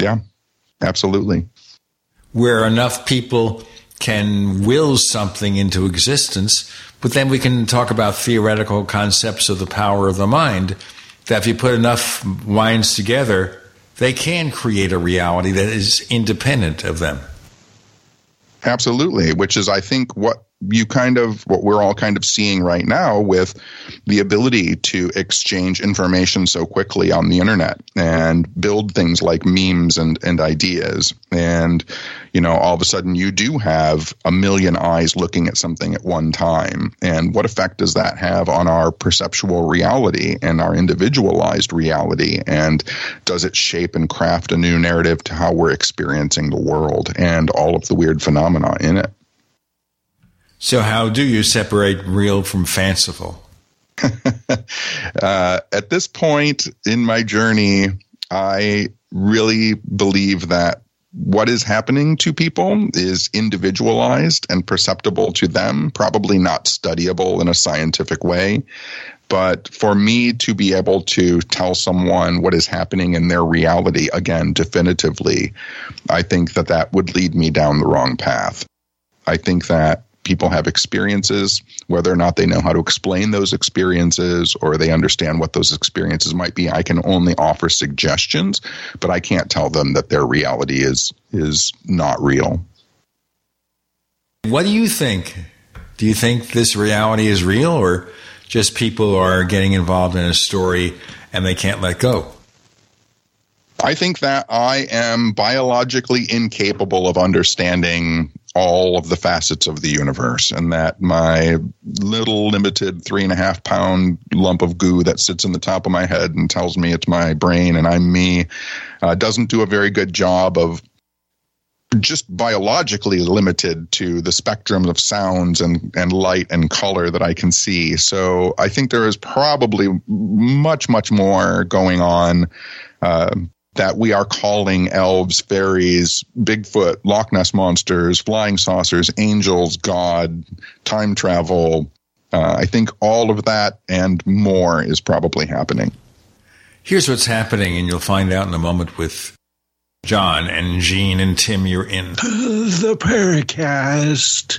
Yeah, absolutely. Where enough people can will something into existence, but then we can talk about theoretical concepts of the power of the mind. That if you put enough minds together, they can create a reality that is independent of them. Absolutely, which is, I think, what you kind of what we're all kind of seeing right now with the ability to exchange information so quickly on the internet and build things like memes and, and ideas. And, you know, all of a sudden you do have a million eyes looking at something at one time. And what effect does that have on our perceptual reality and our individualized reality? And does it shape and craft a new narrative to how we're experiencing the world and all of the weird phenomena in it? So, how do you separate real from fanciful? uh, at this point in my journey, I really believe that what is happening to people is individualized and perceptible to them, probably not studyable in a scientific way. But for me to be able to tell someone what is happening in their reality, again, definitively, I think that that would lead me down the wrong path. I think that people have experiences, whether or not they know how to explain those experiences or they understand what those experiences might be. I can only offer suggestions, but I can't tell them that their reality is is not real. What do you think? Do you think this reality is real or just people are getting involved in a story and they can't let go? I think that I am biologically incapable of understanding all of the facets of the universe, and that my little limited three and a half pound lump of goo that sits in the top of my head and tells me it's my brain and I'm me uh, doesn't do a very good job of just biologically limited to the spectrum of sounds and, and light and color that I can see. So I think there is probably much, much more going on uh, that we are calling elves, fairies, Bigfoot, Loch Ness monsters, flying saucers, angels, God, time travel. Uh, I think all of that and more is probably happening. Here's what's happening, and you'll find out in a moment with John and Gene and Tim, you're in the Paracast.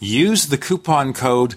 Use the coupon code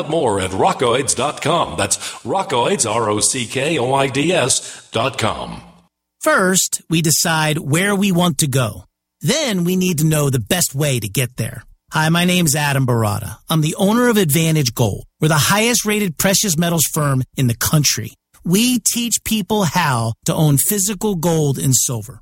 more at rockoids.com. That's rockoids, R O C K O I D S.com. First, we decide where we want to go. Then we need to know the best way to get there. Hi, my name's Adam Baratta. I'm the owner of Advantage Gold. We're the highest rated precious metals firm in the country. We teach people how to own physical gold and silver.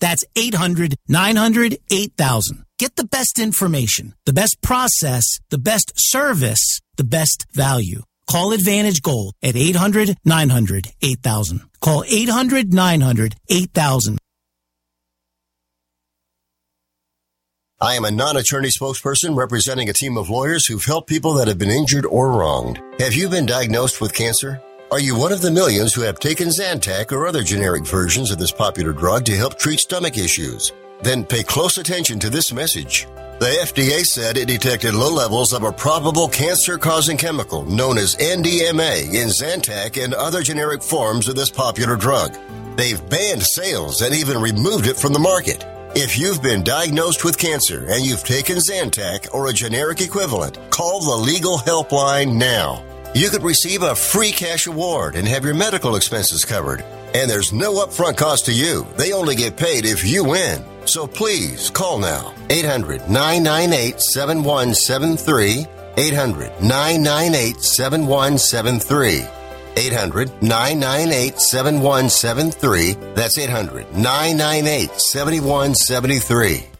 That's 800 900 8000. Get the best information, the best process, the best service, the best value. Call Advantage Gold at 800 900 8000. Call 800 900 8000. I am a non attorney spokesperson representing a team of lawyers who've helped people that have been injured or wronged. Have you been diagnosed with cancer? Are you one of the millions who have taken Zantac or other generic versions of this popular drug to help treat stomach issues? Then pay close attention to this message. The FDA said it detected low levels of a probable cancer causing chemical known as NDMA in Zantac and other generic forms of this popular drug. They've banned sales and even removed it from the market. If you've been diagnosed with cancer and you've taken Zantac or a generic equivalent, call the legal helpline now. You could receive a free cash award and have your medical expenses covered. And there's no upfront cost to you. They only get paid if you win. So please call now 800 998 7173. 800 998 7173. 800 998 7173. That's 800 998 7173.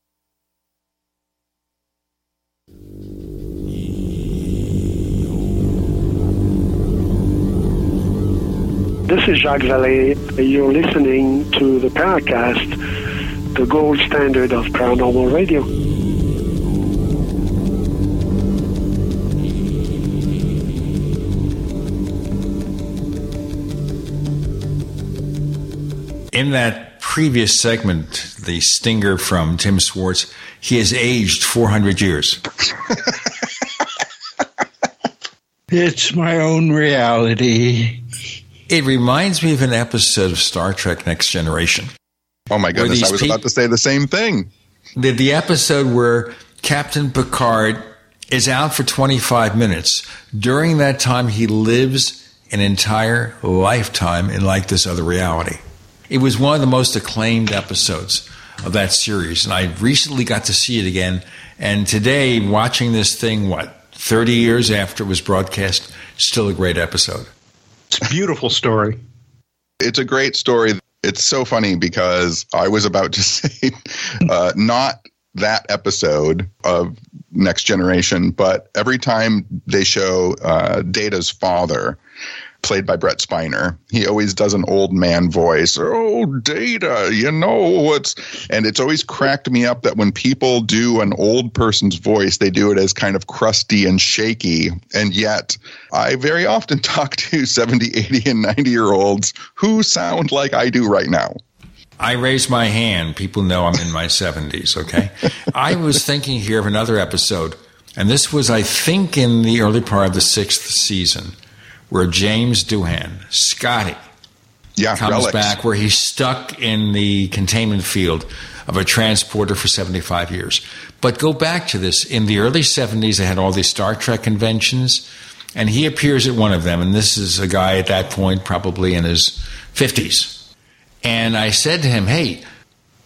This is Jacques Vallée. You're listening to the Paracast, the gold standard of paranormal radio. In that previous segment, the stinger from Tim Swartz, he has aged 400 years. It's my own reality. It reminds me of an episode of Star Trek Next Generation. Oh my goodness, I was peop- about to say the same thing. The, the episode where Captain Picard is out for 25 minutes. During that time, he lives an entire lifetime in like this other reality. It was one of the most acclaimed episodes of that series, and I recently got to see it again. And today, watching this thing, what, 30 years after it was broadcast, still a great episode. It's a beautiful story. It's a great story. It's so funny because I was about to say uh, not that episode of Next Generation, but every time they show uh, Data's father, played by Brent Spiner, he always does an old man voice. Oh, Data, you know what's. And it's always cracked me up that when people do an old person's voice, they do it as kind of crusty and shaky. And yet, I very often talk to 70, 80, and 90 year olds who sound like I do right now. I raise my hand. People know I'm in my 70s, okay? I was thinking here of another episode, and this was, I think, in the early part of the sixth season, where James Doohan, Scotty, yeah, comes relics. back, where he's stuck in the containment field of a transporter for 75 years. But go back to this. In the early 70s, they had all these Star Trek conventions, and he appears at one of them, and this is a guy at that point, probably in his 50s. And I said to him, Hey,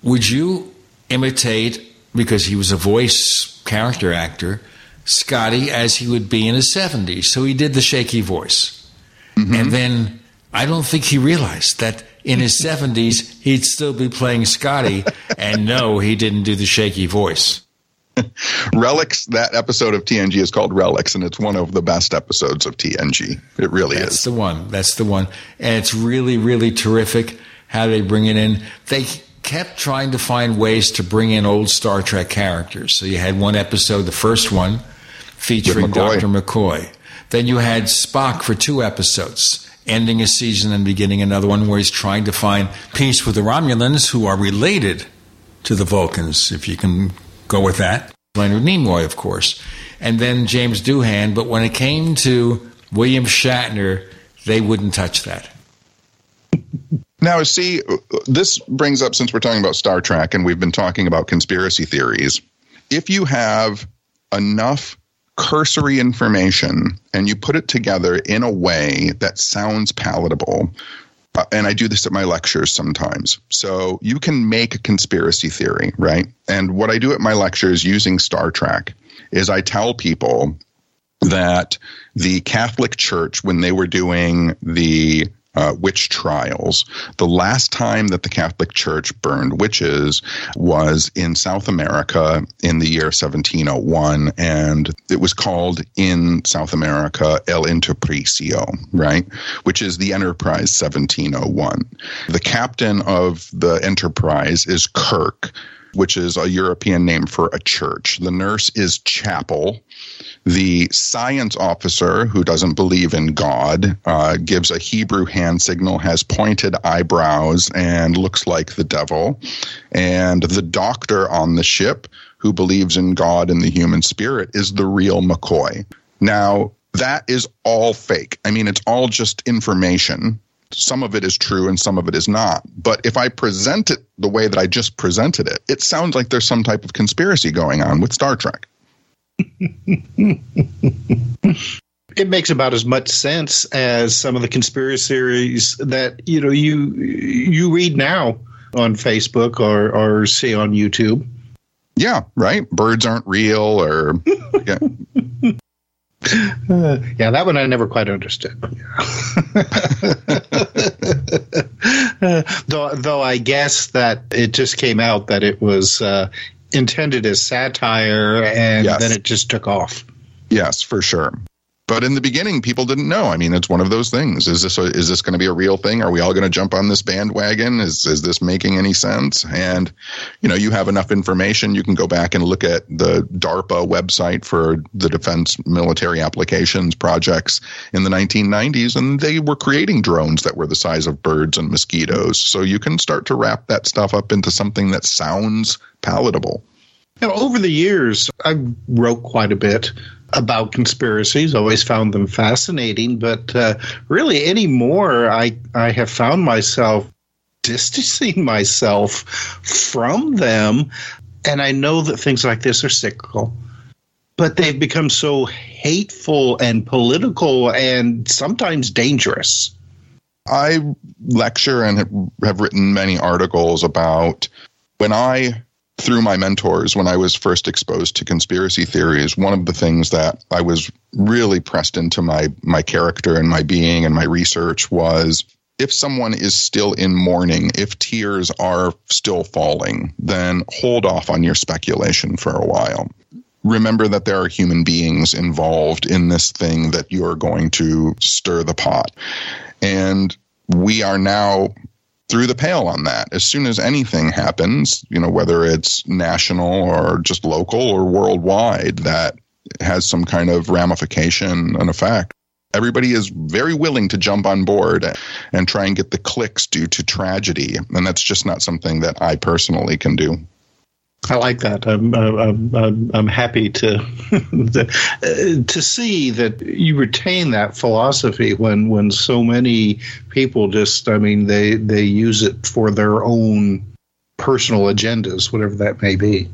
would you imitate, because he was a voice character actor, Scotty as he would be in his 70s? So he did the shaky voice. Mm-hmm. And then I don't think he realized that in his 70s, he'd still be playing Scotty. And no, he didn't do the shaky voice. Relics, that episode of TNG is called Relics, and it's one of the best episodes of TNG. It really That's is. That's the one. That's the one. And it's really, really terrific how they bring it in. They kept trying to find ways to bring in old Star Trek characters. So you had one episode, the first one, featuring McCoy. Dr. McCoy. Then you had Spock for two episodes, ending a season and beginning another one where he's trying to find peace with the Romulans, who are related to the Vulcans, if you can go with that. Leonard Nimoy, of course. And then James Doohan. But when it came to William Shatner, they wouldn't touch that. Now, see, this brings up since we're talking about Star Trek and we've been talking about conspiracy theories. If you have enough cursory information and you put it together in a way that sounds palatable, uh, and I do this at my lectures sometimes. So you can make a conspiracy theory, right? And what I do at my lectures using Star Trek is I tell people that the Catholic Church, when they were doing the uh, witch trials, the last time that the Catholic Church burned witches was in South America in the year 1701, and it was called in South America El Interpricio, right? Which is the Enterprise 1701. The captain of the Enterprise is Kirk which is a European name for a church. The nurse is chapel. The science officer, who doesn't believe in God, uh, gives a Hebrew hand signal, has pointed eyebrows, and looks like the devil. And the doctor on the ship, who believes in God and the human spirit, is the real McCoy. Now, that is all fake. I mean, it's all just information. Some of it is true and some of it is not. But if I present it the way that I just presented it, it sounds like there's some type of conspiracy going on with Star Trek. it makes about as much sense as some of the conspiracy theories that you know you you read now on Facebook or or see on YouTube. Yeah, right. Birds aren't real, or yeah. Uh, yeah, that one I never quite understood. though, though I guess that it just came out that it was uh, intended as satire, and yes. then it just took off. Yes, for sure. But in the beginning, people didn't know. I mean, it's one of those things. Is this a, is this going to be a real thing? Are we all going to jump on this bandwagon? Is is this making any sense? And you know, you have enough information. You can go back and look at the DARPA website for the defense military applications projects in the 1990s, and they were creating drones that were the size of birds and mosquitoes. So you can start to wrap that stuff up into something that sounds palatable. Know, over the years, I wrote quite a bit about conspiracies. Always found them fascinating, but uh, really anymore, I I have found myself distancing myself from them, and I know that things like this are cyclical. But they've become so hateful and political and sometimes dangerous. I lecture and have written many articles about when I through my mentors when I was first exposed to conspiracy theories, one of the things that I was really pressed into my my character and my being and my research was if someone is still in mourning, if tears are still falling, then hold off on your speculation for a while. Remember that there are human beings involved in this thing that you're going to stir the pot. And we are now through the pale on that. As soon as anything happens, you know, whether it's national or just local or worldwide, that has some kind of ramification and effect. Everybody is very willing to jump on board and try and get the clicks due to tragedy. And that's just not something that I personally can do. I like that. I'm I'm I'm, I'm happy to uh, to see that you retain that philosophy when when so many people just I mean they they use it for their own personal agendas, whatever that may be.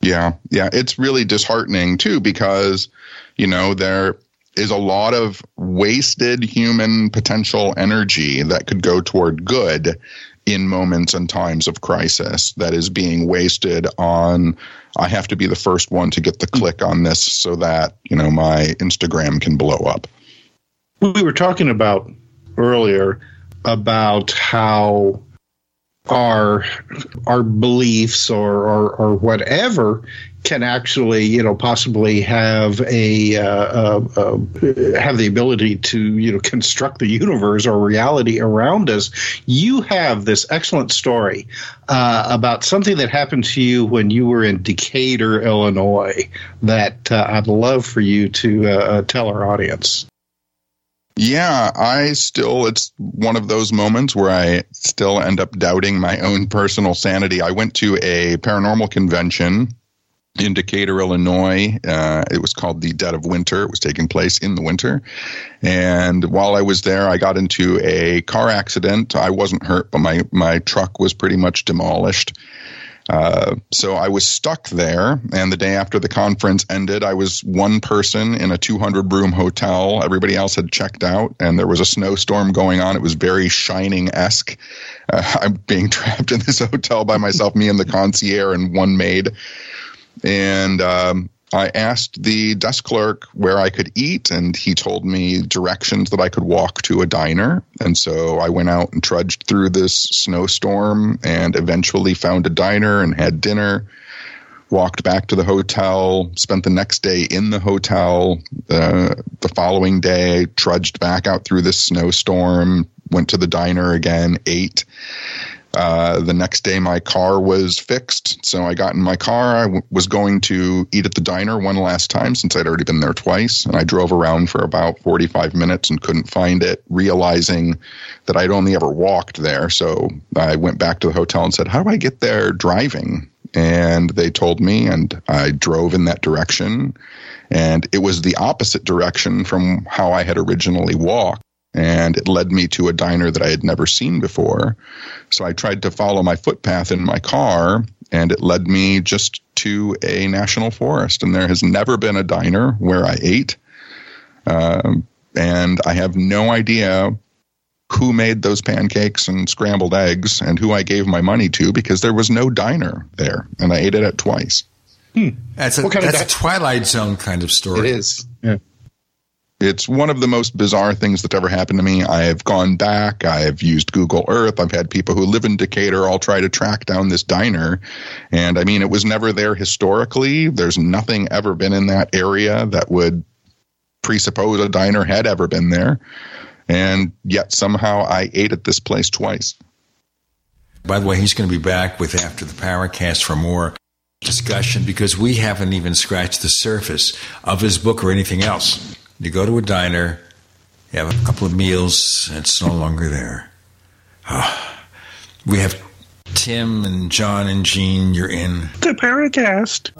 Yeah, yeah, it's really disheartening too because you know there is a lot of wasted human potential energy that could go toward good in moments and times of crisis that is being wasted on I have to be the first one to get the click on this so that, you know, my Instagram can blow up. We were talking about earlier about how our our beliefs or, or, or whatever can actually, you know, possibly have a uh, uh, uh, have the ability to, you know, construct the universe or reality around us. You have this excellent story uh, about something that happened to you when you were in Decatur, Illinois. That uh, I'd love for you to uh, tell our audience. Yeah, I still, it's one of those moments where I still end up doubting my own personal sanity. I went to a paranormal convention in Decatur, Illinois. Uh, it was called the Dead of Winter. It was taking place in the winter. And while I was there, I got into a car accident. I wasn't hurt, but my, my truck was pretty much demolished. Uh, so I was stuck there, and the day after the conference ended, I was one person in a 200 room hotel. Everybody else had checked out, and there was a snowstorm going on. It was very Shining esque. Uh, I'm being trapped in this hotel by myself, me and the concierge and one maid and um, I asked the desk clerk where I could eat, and he told me directions that I could walk to a diner. And so I went out and trudged through this snowstorm and eventually found a diner and had dinner. Walked back to the hotel, spent the next day in the hotel. Uh, the following day, trudged back out through this snowstorm, went to the diner again, ate Uh, the next day, my car was fixed. So I got in my car. I w- was going to eat at the diner one last time since I'd already been there twice. And I drove around for about 45 minutes and couldn't find it, realizing that I'd only ever walked there. So I went back to the hotel and said, How do I get there driving? And they told me, and I drove in that direction. And it was the opposite direction from how I had originally walked and it led me to a diner that I had never seen before. So I tried to follow my footpath in my car, and it led me just to a national forest. And there has never been a diner where I ate. Um, and I have no idea who made those pancakes and scrambled eggs and who I gave my money to because there was no diner there, and I ate it at twice. That's a, What kind that's a Twilight Zone kind of story. It is. Yeah. It's one of the most bizarre things that ever happened to me. I have gone back. I have used Google Earth. I've had people who live in Decatur all try to track down this diner. And I mean, it was never there historically. There's nothing ever been in that area that would presuppose a diner had ever been there. And yet somehow I ate at this place twice. By the way, he's going to be back with After the Paracast for more discussion because we haven't even scratched the surface of his book or anything else. You go to a diner, you have a couple of meals, and it's no longer there. Ah. we have Tim and John and Gene. You're in. The Paracast.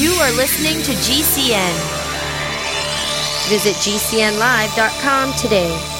You are listening to GCN. Visit GCNlive.com today.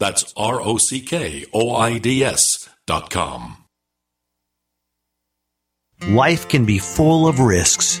That's R O C K O I D S dot com. Life can be full of risks.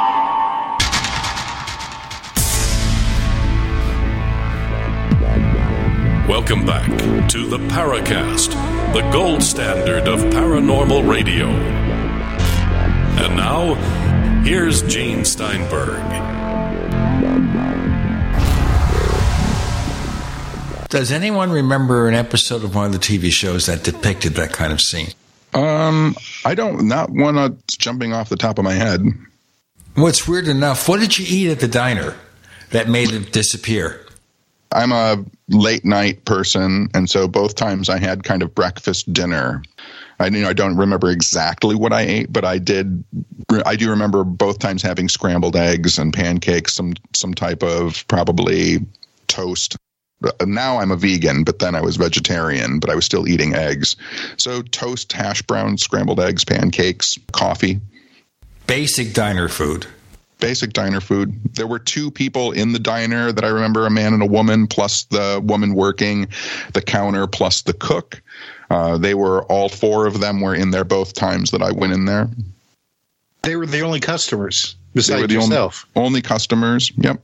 Welcome back to the Paracast, the gold standard of paranormal radio. And now, here's Gene Steinberg. Does anyone remember an episode of one of the TV shows that depicted that kind of scene? Um, I don't, not one that's jumping off the top of my head. What's weird enough, what did you eat at the diner that made it disappear? I'm a late night person, and so both times I had kind of breakfast dinner. I you know I don't remember exactly what I ate, but I did. I do remember both times having scrambled eggs and pancakes, some some type of probably toast. Uh, now I'm a vegan, but then I was vegetarian, but I was still eating eggs. So toast, hash browns, scrambled eggs, pancakes, coffee. Basic diner food. Basic diner food. There were two people in the diner that I remember a man and a woman, plus the woman working the counter, plus the cook. Uh, they were all four of them were in there both times that I went in there. They were the only customers besides the yourself. only, only customers. Yep.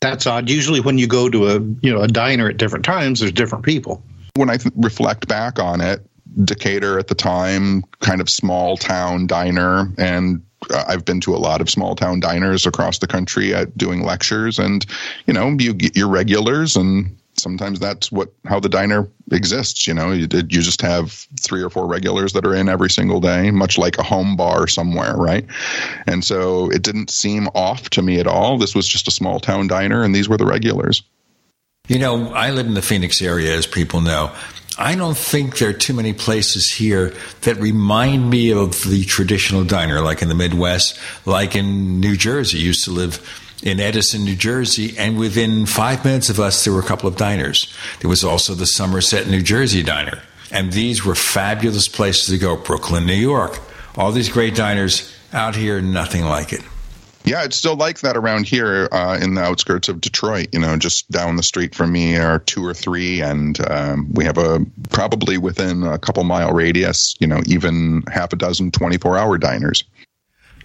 That's odd. Usually, when you go to a you know a diner at different times, there's different people. When I th- reflect back on it, Decatur at the time, kind of small town diner, and uh, I've been to a lot of small town diners across the country at doing lectures, and you know, you get your regulars, and sometimes that's what how the diner exists. You know, you, you just have three or four regulars that are in every single day, much like a home bar somewhere, right? And so it didn't seem off to me at all. This was just a small town diner, and these were the regulars. You know, I live in the Phoenix area, as people know. I don't think there are too many places here that remind me of the traditional diner, like in the Midwest, like in New Jersey. I used to live in Edison, New Jersey, and within five minutes of us, there were a couple of diners. There was also the Somerset, New Jersey diner. And these were fabulous places to go. Brooklyn, New York. All these great diners out here, nothing like it. Yeah, it's still like that around here uh, in the outskirts of Detroit. You know, just down the street from me are two or three, and um, we have a probably within a couple mile radius. You know, even half a dozen 24 hour diners.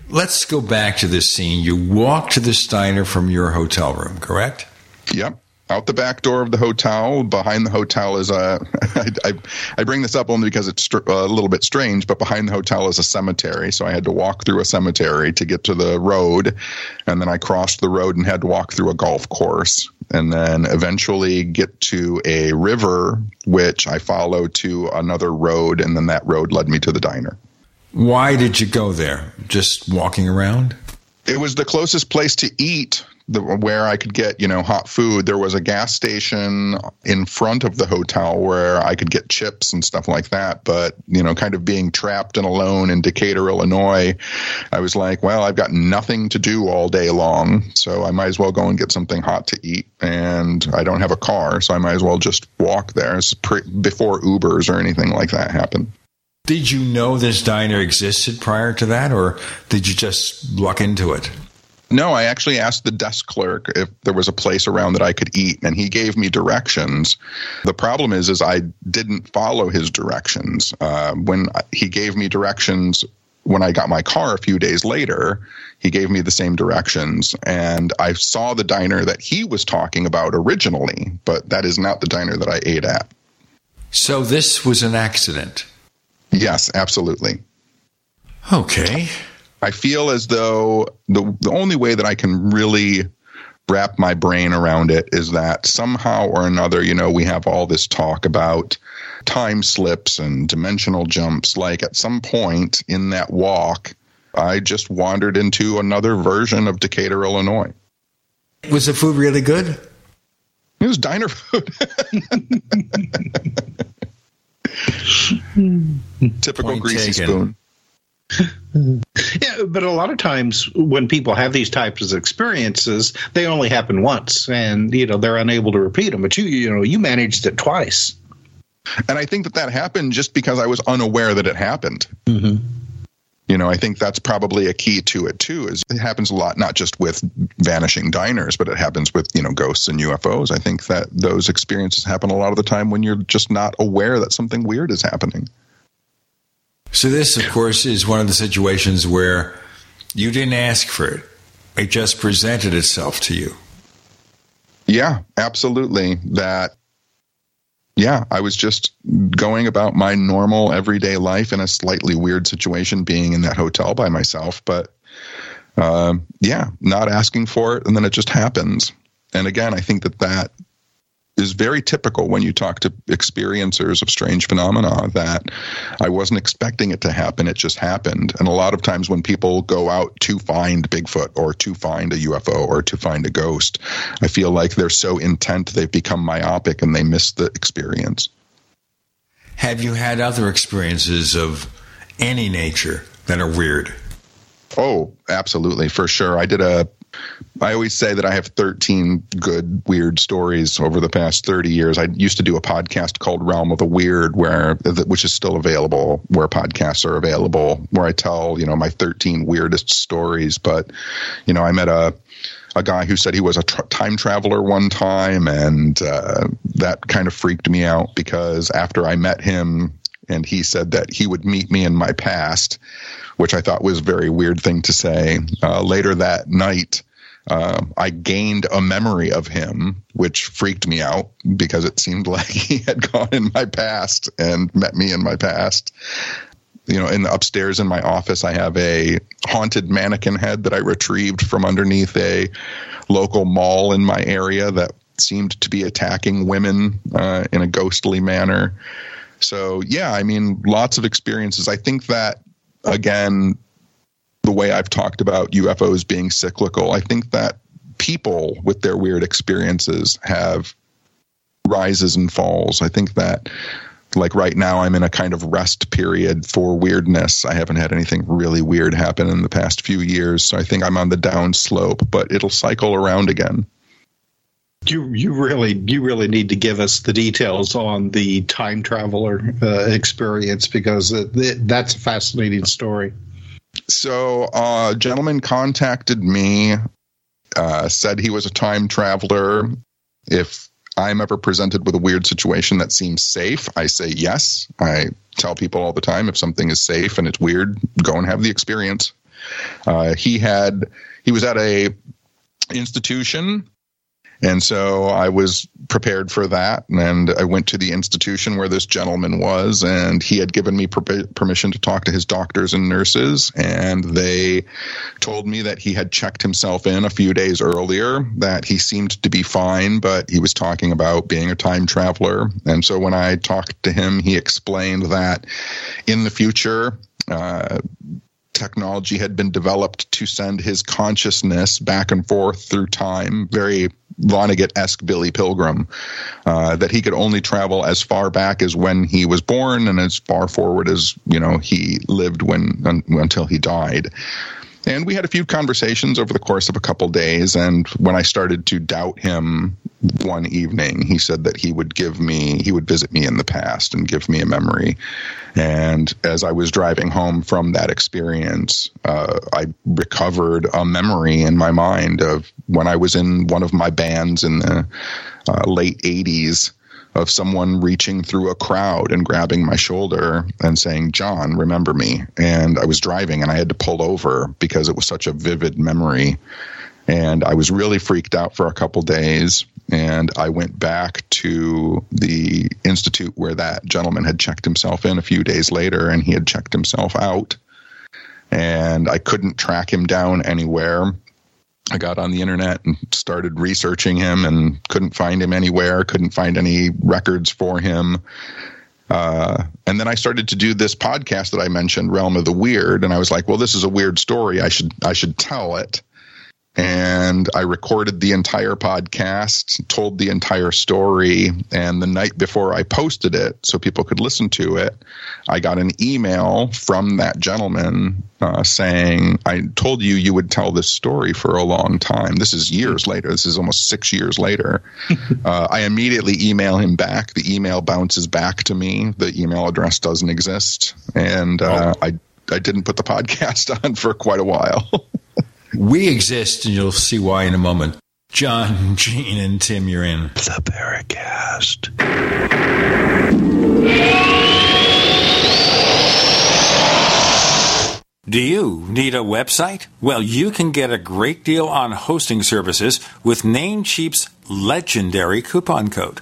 Let's go back to this scene. You walk to this diner from your hotel room, correct? Yep. Out the back door of the hotel. Behind the hotel is a. I, I, I bring this up only because it's str- uh, a little bit strange, but behind the hotel is a cemetery. So I had to walk through a cemetery to get to the road. And then I crossed the road and had to walk through a golf course. And then eventually get to a river, which I followed to another road. And then that road led me to the diner. Why did you go there? Just walking around? It was the closest place to eat the, where I could get, you know, hot food. There was a gas station in front of the hotel where I could get chips and stuff like that. But, you know, kind of being trapped and alone in Decatur, Illinois, I was like, well, I've got nothing to do all day long. So I might as well go and get something hot to eat. And I don't have a car. So I might as well just walk there pre- before Ubers or anything like that happened. Did you know this diner existed prior to that, or did you just luck into it? No, I actually asked the desk clerk if there was a place around that I could eat, and he gave me directions. The problem is, is I didn't follow his directions. Uh, when he gave me directions when I got my car a few days later, he gave me the same directions, and I saw the diner that he was talking about originally, but that is not the diner that I ate at. So this was an accident. Yes, absolutely. Okay. I feel as though the the only way that I can really wrap my brain around it is that somehow or another, you know, we have all this talk about time slips and dimensional jumps. Like at some point in that walk, I just wandered into another version of Decatur, Illinois. Was the food really good? It was diner food. Hmm. Typical Point greasy taken. spoon. Mm-hmm. Yeah, but a lot of times when people have these types of experiences, they only happen once, and you know they're unable to repeat them. But you, you know, you managed it twice. And I think that that happened just because I was unaware that it happened. Mm-hmm. You know, I think that's probably a key to it too. Is it happens a lot, not just with vanishing diners, but it happens with you know ghosts and UFOs. I think that those experiences happen a lot of the time when you're just not aware that something weird is happening. So this, of course, is one of the situations where you didn't ask for it; it just presented itself to you. Yeah, absolutely. That. Yeah, I was just going about my normal everyday life in a slightly weird situation, being in that hotel by myself. But um, yeah, not asking for it, and then it just happens. And again, I think that that is very typical when you talk to experiencers of strange phenomena that I wasn't expecting it to happen. It just happened. And a lot of times when people go out to find Bigfoot or to find a UFO or to find a ghost, I feel like they're so intent they've become myopic and they miss the experience. Have you had other experiences of any nature that are weird? Oh, absolutely, for sure. I did a I always say that I have 13 good weird stories over the past 30 years. I used to do a podcast called Realm of the Weird, where which is still available, where podcasts are available, where I tell you know my 13 weirdest stories. But you know, I met a a guy who said he was a tr- time traveler one time, and uh, that kind of freaked me out because after I met him, and he said that he would meet me in my past, which I thought was a very weird thing to say. Uh, later that night, uh, I gained a memory of him, which freaked me out because it seemed like he had gone in my past and met me in my past. You know, in the upstairs in my office, I have a haunted mannequin head that I retrieved from underneath a local mall in my area that seemed to be attacking women uh, in a ghostly manner. So, yeah, I mean, lots of experiences. I think that, again, the way I've talked about UFOs being cyclical, I think that people with their weird experiences have rises and falls. I think that like right now I'm in a kind of rest period for weirdness. I haven't had anything really weird happen in the past few years, so I think I'm on the down slope, but it'll cycle around again. You you really you really need to give us the details on the time traveler uh, experience because it, it, that's a fascinating story. So, uh, gentleman contacted me, uh, said he was a time traveler. If I'm ever presented with a weird situation that seems safe, I say yes. I tell people all the time if something is safe and it's weird, go and have the experience. Uh, he had he was at a institution and so I was prepared for that. And I went to the institution where this gentleman was, and he had given me per- permission to talk to his doctors and nurses. And they told me that he had checked himself in a few days earlier, that he seemed to be fine, but he was talking about being a time traveler. And so when I talked to him, he explained that in the future, uh, technology had been developed to send his consciousness back and forth through time, very Vonnegut esque Billy Pilgrim, uh, that he could only travel as far back as when he was born and as far forward as you know he lived when un, until he died. And we had a few conversations over the course of a couple days. And when I started to doubt him one evening, he said that he would give me, he would visit me in the past and give me a memory. And as I was driving home from that experience, uh, I recovered a memory in my mind of when I was in one of my bands in the uh, late 80s of someone reaching through a crowd and grabbing my shoulder and saying, John, remember me. And I was driving and I had to pull over because it was such a vivid memory. And I was really freaked out for a couple days. And I went back to the institute where that gentleman had checked himself in a few days later and he had checked himself out. And I couldn't track him down anywhere. I got on the internet and started researching him and couldn't find him anywhere, couldn't find any records for him. Uh, and then I started to do this podcast that I mentioned, Realm of the Weird, and I was like, well, this is a weird story. I should I should tell it and I recorded the entire podcast, told the entire story, and the night before I posted it so people could listen to it, I got an email from that gentleman uh, saying, I told you you would tell this story for a long time. This is years later. This is almost six years later. uh, I immediately email him back. The email bounces back to me. The email address doesn't exist. And uh, oh. I, I didn't put the podcast on for quite a while. We exist, and you'll see why in a moment. John, Gene, and Tim, you're in the Paracast. Do you need a website? Well, you can get a great deal on hosting services with Namecheap's legendary coupon code.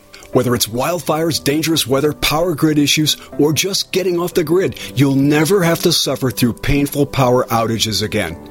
Whether it's wildfires, dangerous weather, power grid issues, or just getting off the grid, you'll never have to suffer through painful power outages again.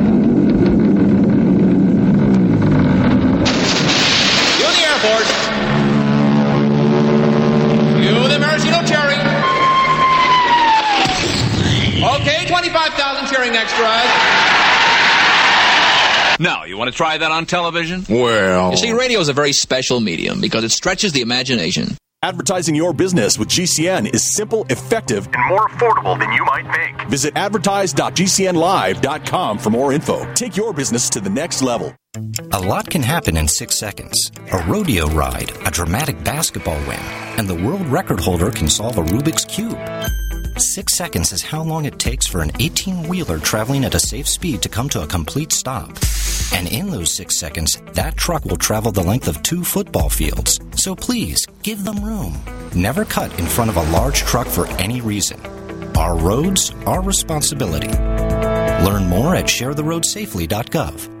Airport. You the maraschino cherry. Okay, 25,000 cheering extras. Now, you want to try that on television? Well. You see, radio is a very special medium because it stretches the imagination. Advertising your business with GCN is simple, effective, and more affordable than you might think. Visit advertise.gcnlive.com for more info. Take your business to the next level. A lot can happen in six seconds. A rodeo ride, a dramatic basketball win, and the world record holder can solve a Rubik's Cube. Six seconds is how long it takes for an 18 wheeler traveling at a safe speed to come to a complete stop. And in those six seconds, that truck will travel the length of two football fields. So please, give them room. Never cut in front of a large truck for any reason. Our roads, our responsibility. Learn more at sharetheroadsafely.gov.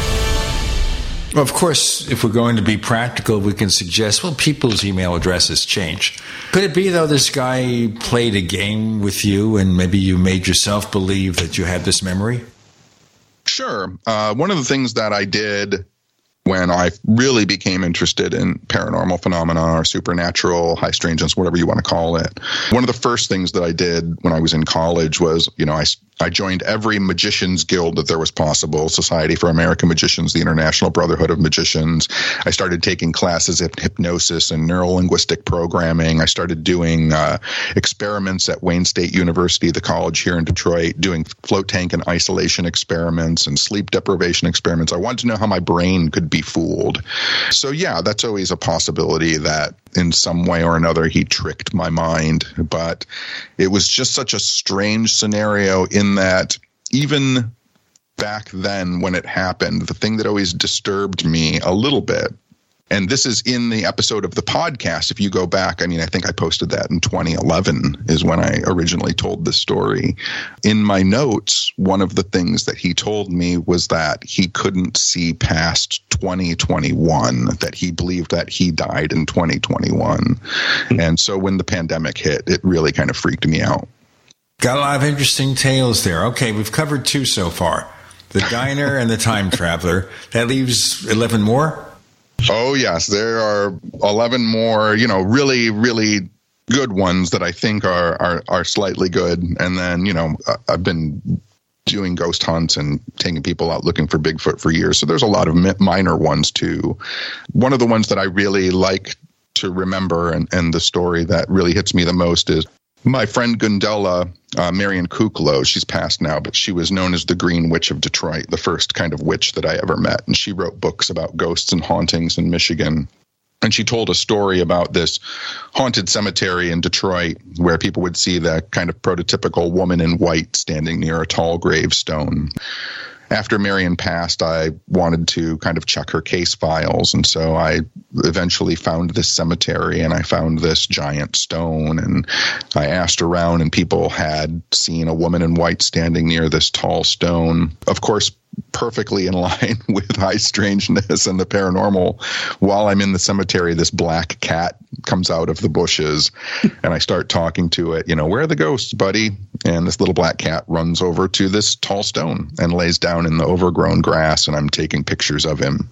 Well, of course, if we're going to be practical, we can suggest, well, people's email addresses change. Could it be, though, this guy played a game with you and maybe you made yourself believe that you had this memory? Sure. Uh, one of the things that I did when I really became interested in paranormal phenomena or supernatural, high strangeness, whatever you want to call it. One of the first things that I did when I was in college was, you know, I, I joined every magician's guild that there was possible Society for American Magicians, the International Brotherhood of Magicians. I started taking classes in hypnosis and neuro linguistic programming. I started doing uh, experiments at Wayne State University, the college here in Detroit, doing float tank and isolation experiments and sleep deprivation experiments. I wanted to know how my brain could be fooled. So, yeah, that's always a possibility that in some way or another he tricked my mind. But it was just such a strange scenario in that even back then when it happened, the thing that always disturbed me a little bit And this is in the episode of the podcast. If you go back, I mean, I think I posted that in 2011 is when I originally told this story. In my notes, one of the things that he told me was that he couldn't see past 2021, that he believed that he died in 2021. And so when the pandemic hit, it really kind of freaked me out. Got a lot of interesting tales there. Okay, we've covered two so far the diner and the time traveler. That leaves 11 more? Oh, yes. There are 11 more, you know, really, really good ones that I think are, are, are slightly good. And then, you know, I've been doing ghost hunts and taking people out looking for Bigfoot for years. So there's a lot of minor ones too. One of the ones that I really like to remember and, and the story that really hits me the most is my friend Gundella, uh, Marion Kuklo, she's passed now, but she was known as the Green Witch of Detroit, the first kind of witch that I ever met. And she wrote books about ghosts and hauntings in Michigan. And she told a story about this haunted cemetery in Detroit where people would see the kind of prototypical woman in white standing near a tall gravestone after Marion passed, I wanted to kind of check her case files. And so I eventually found this cemetery and I found this giant stone. And I asked around, and people had seen a woman in white standing near this tall stone. Of course, perfectly in line with high strangeness and the paranormal. While I'm in the cemetery, this black cat comes out of the bushes and I start talking to it, you know, where are the ghosts, buddy? And this little black cat runs over to this tall stone and lays down in the overgrown grass and I'm taking pictures of him.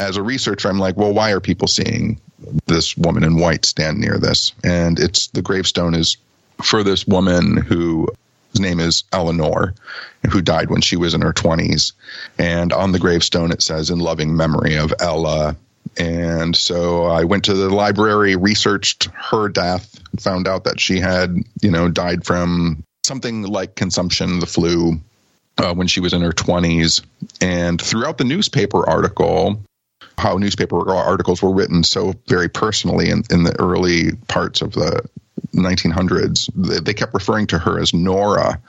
As a researcher, I'm like, well, why are people seeing this woman in white stand near this? And it's the gravestone is for this woman who his name is Eleanor, who died when she was in her 20s. And on the gravestone, it says, in loving memory of Ella. And so I went to the library, researched her death, found out that she had, you know, died from something like consumption, the flu, uh, when she was in her 20s. And throughout the newspaper article, how newspaper articles were written so very personally in, in the early parts of the 1900s. They kept referring to her as Nora.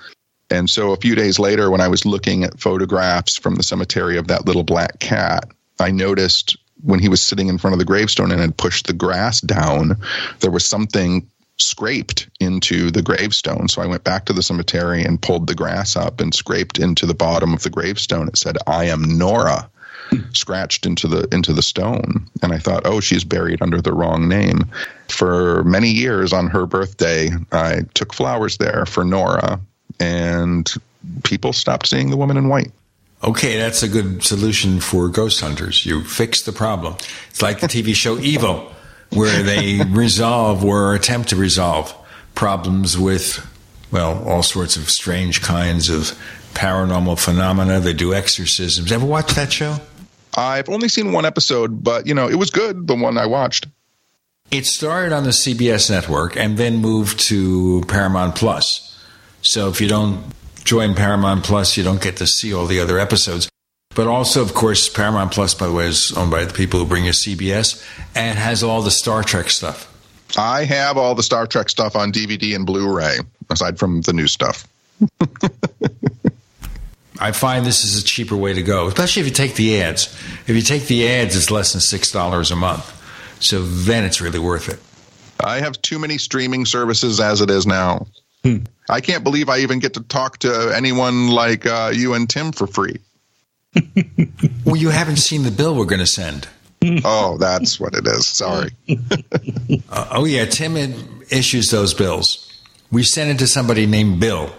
And so a few days later, when I was looking at photographs from the cemetery of that little black cat, I noticed when he was sitting in front of the gravestone and had pushed the grass down, there was something scraped into the gravestone. So I went back to the cemetery and pulled the grass up and scraped into the bottom of the gravestone. It said, I am Nora scratched into the into the stone and i thought oh she's buried under the wrong name for many years on her birthday i took flowers there for nora and people stopped seeing the woman in white Okay, that's a good solution for ghost hunters. You fix the problem. It's like the TV show Evil, where they resolve or attempt to resolve problems with, well, all sorts of strange kinds of paranormal phenomena. They do exorcisms. Ever watch that show? I've only seen one episode, but you know, it was good, the one I watched. It started on the CBS network and then moved to Paramount Plus. So if you don't join Paramount Plus, you don't get to see all the other episodes. But also, of course, Paramount Plus, by the way, is owned by the people who bring you CBS and has all the Star Trek stuff. I have all the Star Trek stuff on DVD and Blu ray, aside from the new stuff. I find this is a cheaper way to go, especially if you take the ads. If you take the ads, it's less than $6 a month. So then it's really worth it. I have too many streaming services as it is now. Hmm. I can't believe I even get to talk to anyone like uh, you and Tim for free. well, you haven't seen the bill we're going to send. oh, that's what it is. Sorry. uh, oh, yeah. Tim issues those bills. We sent it to somebody named Bill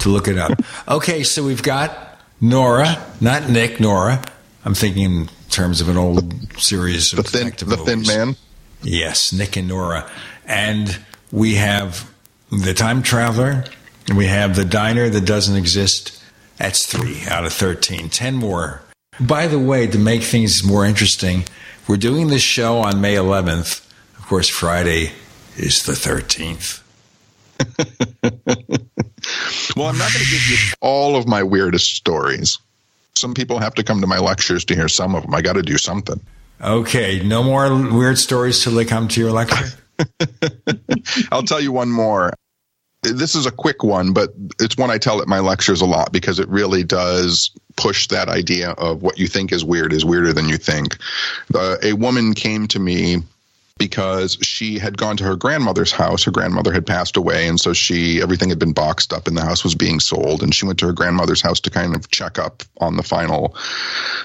to look it up. Okay, so we've got Nora, not Nick, Nora. I'm thinking in terms of an old series of the thin, the thin man. Yes, Nick and Nora, and we have the time traveler, we have the diner that doesn't exist. That's three out of 13. Ten more. By the way, to make things more interesting, we're doing this show on May 11th. Of course, Friday is the 13th. well, I'm not going to give you all of my weirdest stories. Some people have to come to my lectures to hear some of them. I got to do something. Okay, no more weird stories till they come to your lecture. I'll tell you one more. this is a quick one, but it's one I tell at my lectures a lot because it really does push that idea of what you think is weird is weirder than you think. Uh, a woman came to me because she had gone to her grandmother's house. Her grandmother had passed away, and so she everything had been boxed up, and the house was being sold. And she went to her grandmother's house to kind of check up on the final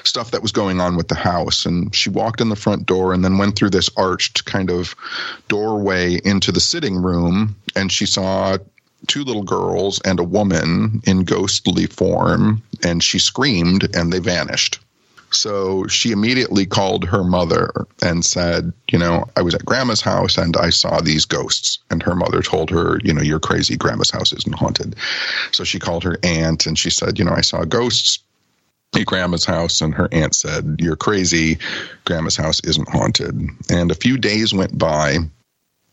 stuff that was going on with the house. And she walked in the front door, and then went through this arched kind of doorway into the sitting room, and she saw two little girls and a woman in ghostly form, and she screamed, and they vanished. So she immediately called her mother and said, You know, I was at grandma's house and I saw these ghosts. And her mother told her, You know, you're crazy. Grandma's house isn't haunted. So she called her aunt and she said, You know, I saw ghosts at grandma's house. And her aunt said, You're crazy. Grandma's house isn't haunted. And a few days went by.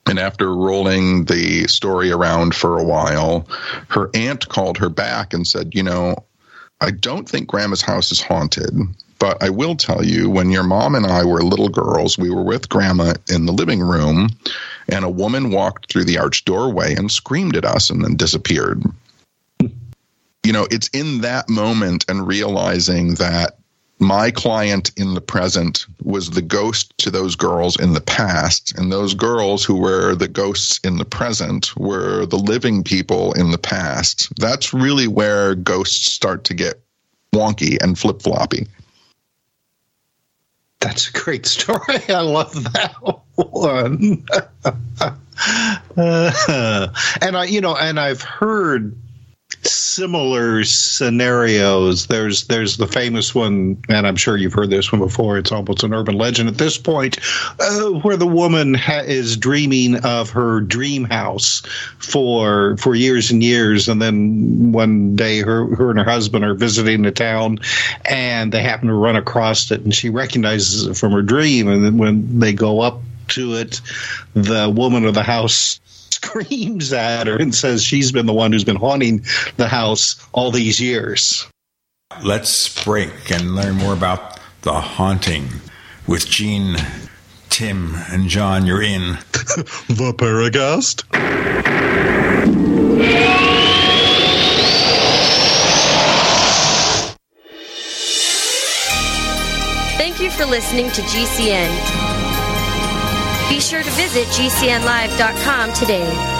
And after rolling the story around for a while, her aunt called her back and said, You know, I don't think grandma's house is haunted. But I will tell you, when your mom and I were little girls, we were with grandma in the living room, and a woman walked through the arched doorway and screamed at us and then disappeared. You know, it's in that moment and realizing that my client in the present was the ghost to those girls in the past, and those girls who were the ghosts in the present were the living people in the past. That's really where ghosts start to get wonky and flip floppy. That's a great story. I love that one. uh, and I, you know, and I've heard similar scenarios. There's there's the famous one, and I'm sure you've heard this one before. It's almost an urban legend at this point, uh, where the woman ha- is dreaming of her dream house for for years and years, and then one day her her and her husband are visiting the town, and they happen to run across it, and she recognizes it from her dream, and then when they go up to it, the woman of the house screams at her and says she's been the one who's been haunting the house all these years. Let's break and learn more about the haunting with Gene, Tim, and John. You're in the Paracast. Thank you for listening to GCN. Be sure to visit GCNlive.com today.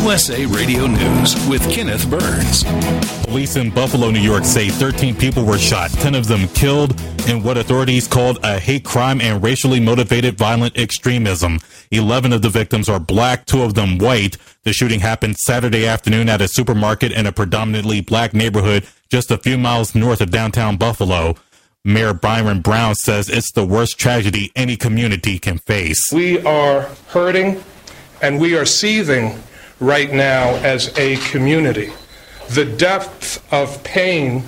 USA Radio News with Kenneth Burns. Police in Buffalo, New York say 13 people were shot, 10 of them killed in what authorities called a hate crime and racially motivated violent extremism. 11 of the victims are black, two of them white. The shooting happened Saturday afternoon at a supermarket in a predominantly black neighborhood just a few miles north of downtown Buffalo. Mayor Byron Brown says it's the worst tragedy any community can face. We are hurting and we are seething right now as a community. The depth of pain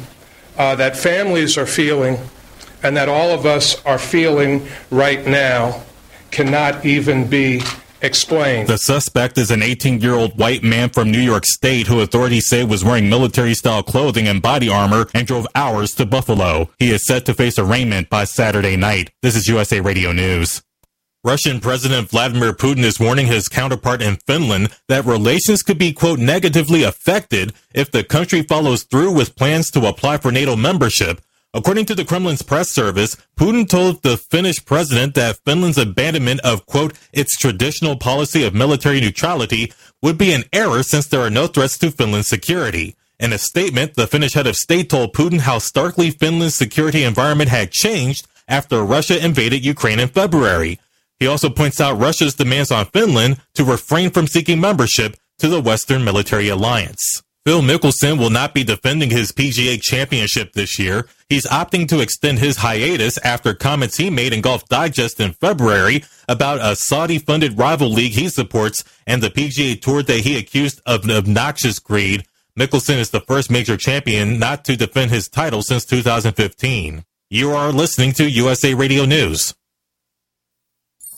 uh, that families are feeling and that all of us are feeling right now cannot even be explained. The suspect is an 18 year old white man from New York State who authorities say was wearing military style clothing and body armor and drove hours to Buffalo. He is set to face arraignment by Saturday night. This is USA Radio News. Russian President Vladimir Putin is warning his counterpart in Finland that relations could be, quote, negatively affected if the country follows through with plans to apply for NATO membership. According to the Kremlin's press service, Putin told the Finnish president that Finland's abandonment of, quote, its traditional policy of military neutrality would be an error since there are no threats to Finland's security. In a statement, the Finnish head of state told Putin how starkly Finland's security environment had changed after Russia invaded Ukraine in February. He also points out Russia's demands on Finland to refrain from seeking membership to the Western military alliance. Phil Mickelson will not be defending his PGA championship this year. He's opting to extend his hiatus after comments he made in Golf Digest in February about a Saudi funded rival league he supports and the PGA Tour that he accused of obnoxious greed. Mickelson is the first major champion not to defend his title since 2015. You are listening to USA Radio News.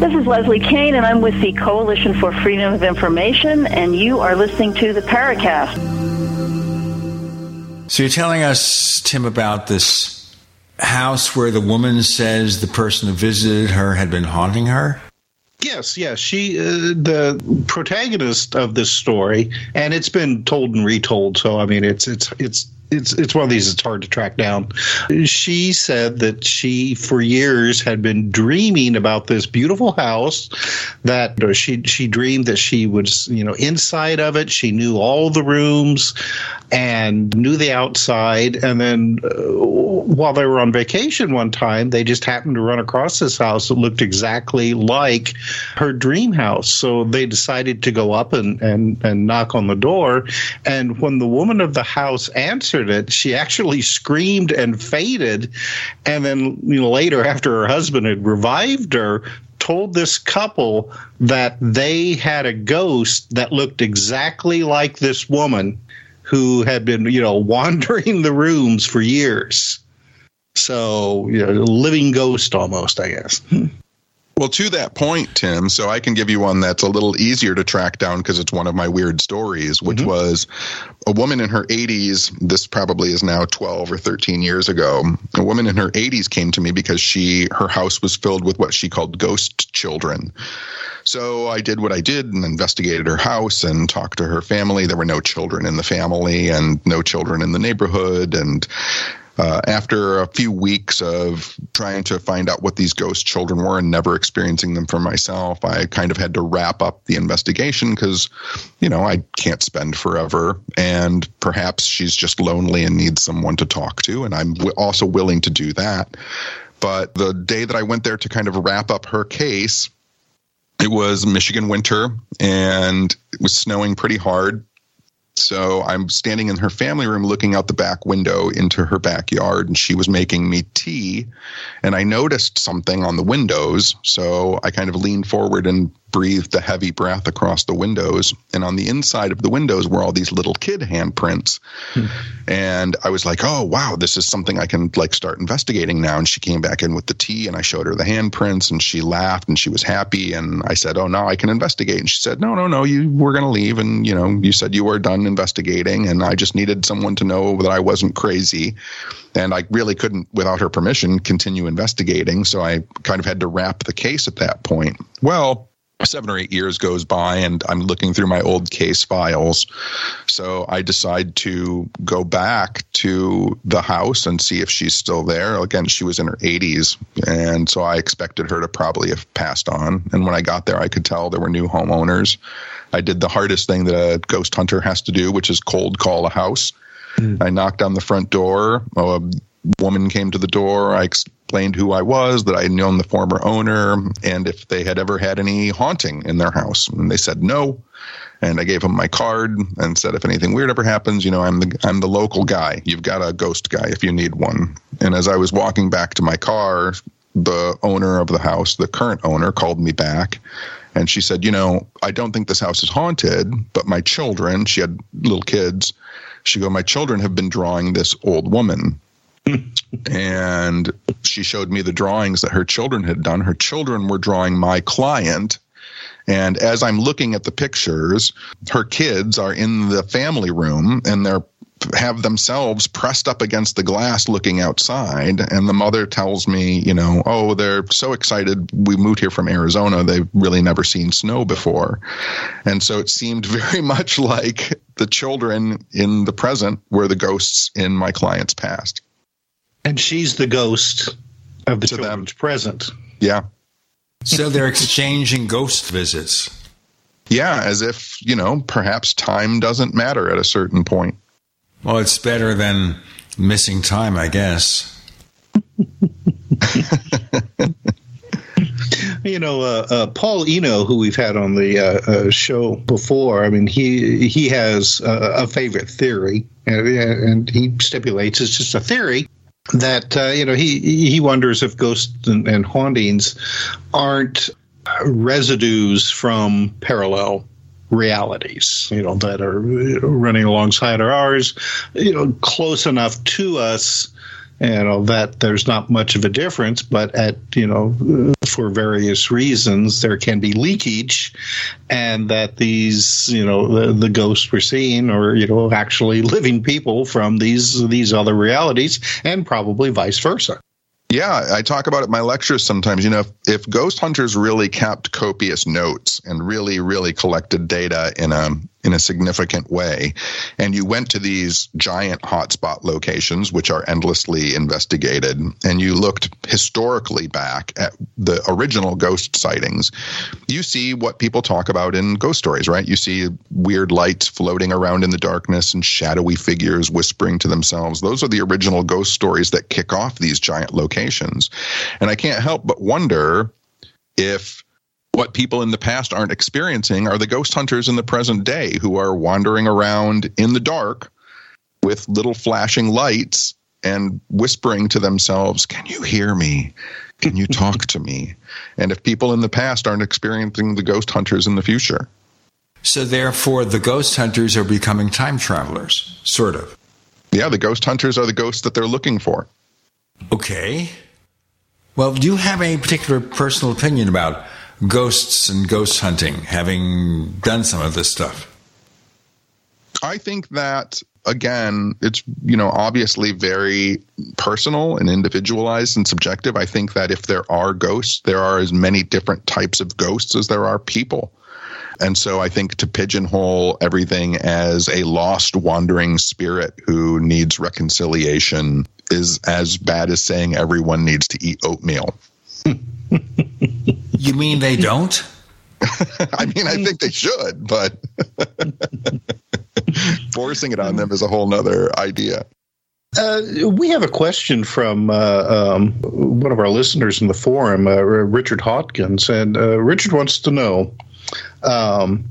This is Leslie Kean, and I'm with the Coalition for Freedom of Information, and you are listening to the Paracast. So you're telling us, Tim, about this house where the woman says the person who visited her had been haunting her? Yes, yes. She, uh, the protagonist of this story, and it's been told and retold. So I mean, it's it's it's it's it's one of these it's hard to track down. She said that she for years had been dreaming about this beautiful house that she she dreamed that she was you know inside of it she knew all the rooms and knew the outside. And then uh, while they were on vacation one time they just happened to run across this house that looked exactly like her dream house. So they decided to go up and and and knock on the door. And when the woman of the house answered it, she actually screamed and fainted. And then, you know, later, after her husband had revived her, told this couple that they had a ghost that looked exactly like this woman who had been, you know, wandering the rooms for years. So, you know, living ghost almost, I guess. Hmm. Well, to that point, Tim, so I can give you one that's a little easier to track down because it's one of my weird stories, which mm-hmm. was a woman in her 80s. This probably is now 12 or 13 years ago. A woman in her 80s came to me because she her house was filled with what she called ghost children. So I did what I did and investigated her house and talked to her family. There were no children in the family and no children in the neighborhood. And uh, after a few weeks of trying to find out what these ghost children were and never experiencing them for myself, I kind of had to wrap up the investigation because, you know, I can't spend forever. And perhaps she's just lonely and needs someone to talk to. And I'm w- also willing to do that. But the day that I went there to kind of wrap up her case, it was Michigan winter and it was snowing pretty hard. So I'm standing in her family room looking out the back window into her backyard, and she was making me tea. And I noticed something on the windows. So I kind of leaned forward and breathed a heavy breath across the windows. And on the inside of the windows were all these little kid handprints. Hmm. And I was like, oh, wow, this is something I can like start investigating now. And she came back in with the tea and I showed her the handprints and she laughed and she was happy. And I said, oh, now I can investigate. And she said, no, no, no, you were going to leave. And, you know, you said you were done investigating. And I just needed someone to know that I wasn't crazy. And I really couldn't, without her permission, continue investigating. So I kind of had to wrap the case at that point. Well, seven or eight years goes by and I'm looking through my old case files. So I decide to go back to the house and see if she's still there. Again, she was in her 80s. And so I expected her to probably have passed on. And when I got there, I could tell there were new homeowners. I did the hardest thing that a ghost hunter has to do, which is cold call a house. Mm. I knocked on the front door. Woman came to the door. I explained who I was, that I had known the former owner, and if they had ever had any haunting in their house. And they said no. And I gave them my card and said, if anything weird ever happens, you know, I'm the I'm the local guy. You've got a ghost guy if you need one. And as I was walking back to my car, the owner of the house, the current owner, called me back and she said, You know, I don't think this house is haunted, but my children, she had little kids, she go, My children have been drawing this old woman. And she showed me the drawings that her children had done. Her children were drawing my client. And as I'm looking at the pictures, her kids are in the family room and they're have themselves pressed up against the glass looking outside. And the mother tells me you know oh they're so excited. We moved here from arizona. They've really never seen snow before. And so it seemed very much like the children in the present were the ghosts in my client's past and she's the ghost of the to children's them. present yeah so they're exchanging ghost visits yeah as if you know perhaps time doesn't matter at a certain point well, it's better than missing time, I guess. you know, uh, uh, Paul Eno, who we've had on the uh, uh show before, I mean, he he has a favorite theory, and, and, he stipulates it's just a theory that uh, you know he he wonders if ghosts and, and hauntings aren't residues from parallel realities, you know, that are running alongside our ours, you know, close enough to us, you know, that there's not much of a difference, but at, you know, for various reasons, there can be leakage, and that these, you know, the, the ghosts we're seeing are, you know, actually living people from these these other realities, and probably vice versa. Yeah, I talk about it in my lectures sometimes. You know, if, if, ghost hunters really kept copious notes and really, really collected data in a in a significant way. And you went to these giant hotspot locations, which are endlessly investigated, and you looked historically back at the original ghost sightings. You see what people talk about in ghost stories, right? You see weird lights floating around in the darkness and shadowy figures whispering to themselves. Those are the original ghost stories that kick off these giant locations. And I can't help but wonder if what people in the past aren't experiencing are the ghost hunters in the present day who are wandering around in the dark with little flashing lights and whispering to themselves, Can you hear me? Can you talk to me? And if people in the past aren't experiencing the ghost hunters in the future. So, therefore, the ghost hunters are becoming time travelers, sort of. Yeah, the ghost hunters are the ghosts that they're looking for. Okay. Well, do you have any particular personal opinion about ghosts and ghost hunting, having done some of this stuff? I think that again, it's you know obviously very personal and individualized and subjective. I think that if there are ghosts, there are as many different types of ghosts as there are people. And so I think to pigeonhole everything as a lost wandering spirit who needs reconciliation is as bad as saying everyone needs to eat oatmeal. you mean they don't? I mean, I think they should, but forcing it on them is a whole nother idea. Uh, we have a question from uh, um, one of our listeners in the forum, uh, Richard Hawkins, and uh, Richard wants to know um,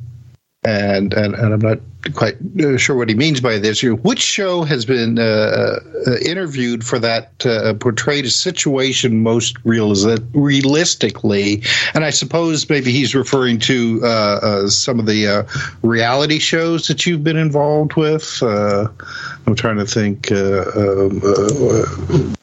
and, and and I'm not quite uh, sure what he means by this. Which show has been uh, uh, interviewed for that uh, portrayed a situation most realis- realistically? And I suppose maybe he's referring to uh, uh, some of the reality shows that you've been involved with. I'm trying to think. Um,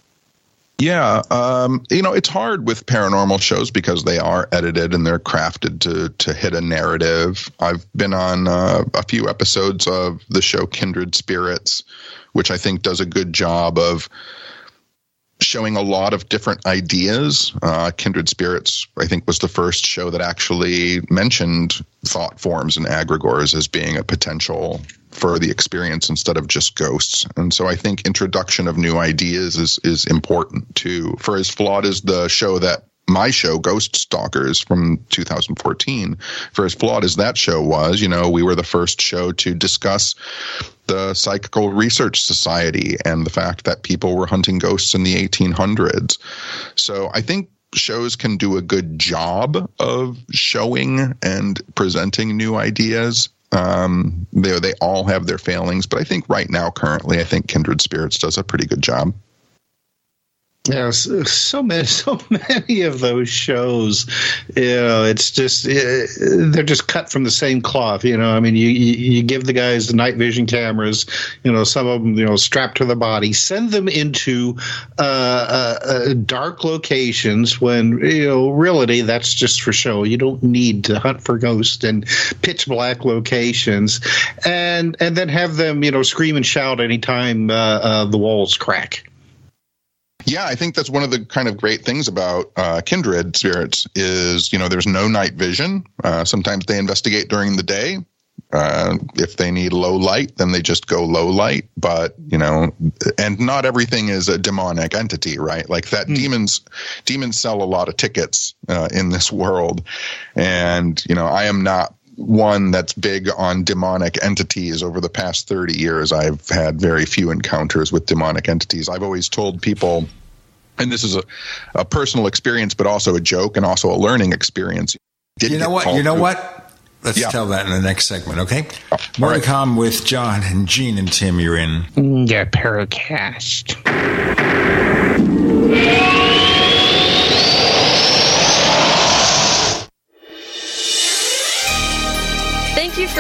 yeah, um, you know it's hard with paranormal shows because they are edited and they're crafted to to hit a narrative. I've been on uh, a few episodes of the show Kindred Spirits, which I think does a good job of showing a lot of different ideas. Uh, Kindred Spirits, I think, was the first show that actually mentioned thought forms and egregores as being a potential for the experience instead of just ghosts. And so I think introduction of new ideas is is important too. For as flawed as the show that my show, Ghost Stalkers from 2014, for as flawed as that show was, you know, we were the first show to discuss the Psychical Research Society and the fact that people were hunting ghosts in the 1800s. So I think shows can do a good job of showing and presenting new ideas. Um, they they all have their failings, but I think right now, currently, I think Kindred Spirits does a pretty good job. Yeah, so, many, so many of those shows, you know, it's just it, they're just cut from the same cloth. You know, I mean, you, you, give the guys the night vision cameras, you know, some of them, you know, strapped to the body, send them into uh, uh, uh, dark locations when you know, really, that's just for show. You don't need to hunt for ghosts and pitch black locations, and and then have them, you know, scream and shout anytime uh, uh, the walls crack. Yeah, I think that's one of the kind of great things about uh, kindred spirits is you know there's no night vision. Uh, sometimes they investigate during the day. Uh, if they need low light, then they just go low light. But you know, and not everything is a demonic entity, right? Like that, mm. demons demons sell a lot of tickets uh, in this world, and you know, I am not one that's big on demonic entities. Over the past 30 years i've had very few encounters with demonic entities. I've always told people and this is a, a personal experience but also a joke and also a learning experience. Did you know what? you know to, what? Let's yeah. tell that in the next segment okay? Oh, more right. to come with john and gene and tim you're in. Mm, the paracast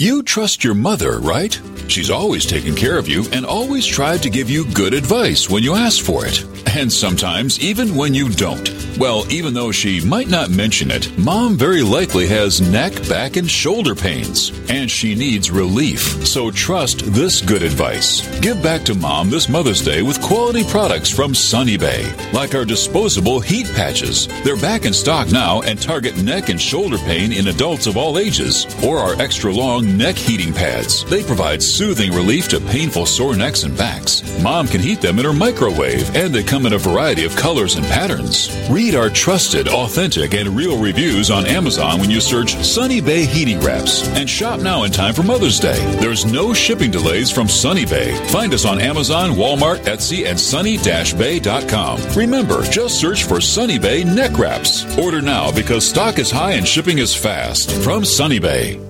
You trust your mother, right? She's always taken care of you and always tried to give you good advice when you ask for it. And sometimes even when you don't. Well, even though she might not mention it, mom very likely has neck, back, and shoulder pains. And she needs relief. So trust this good advice. Give back to mom this Mother's Day with quality products from Sunny Bay, like our disposable heat patches. They're back in stock now and target neck and shoulder pain in adults of all ages, or our extra long neck heating pads. They provide soothing relief to painful sore necks and backs. Mom can heat them in her microwave, and they come in a variety of colors and patterns. Read our trusted, authentic, and real reviews on Amazon when you search Sunny Bay Heating Wraps and shop now in time for Mother's Day. There's no shipping delays from Sunny Bay. Find us on Amazon, Walmart, Etsy, and sunny-bay.com. Remember, just search for Sunny Bay neck wraps. Order now because stock is high and shipping is fast. From Sunny Bay.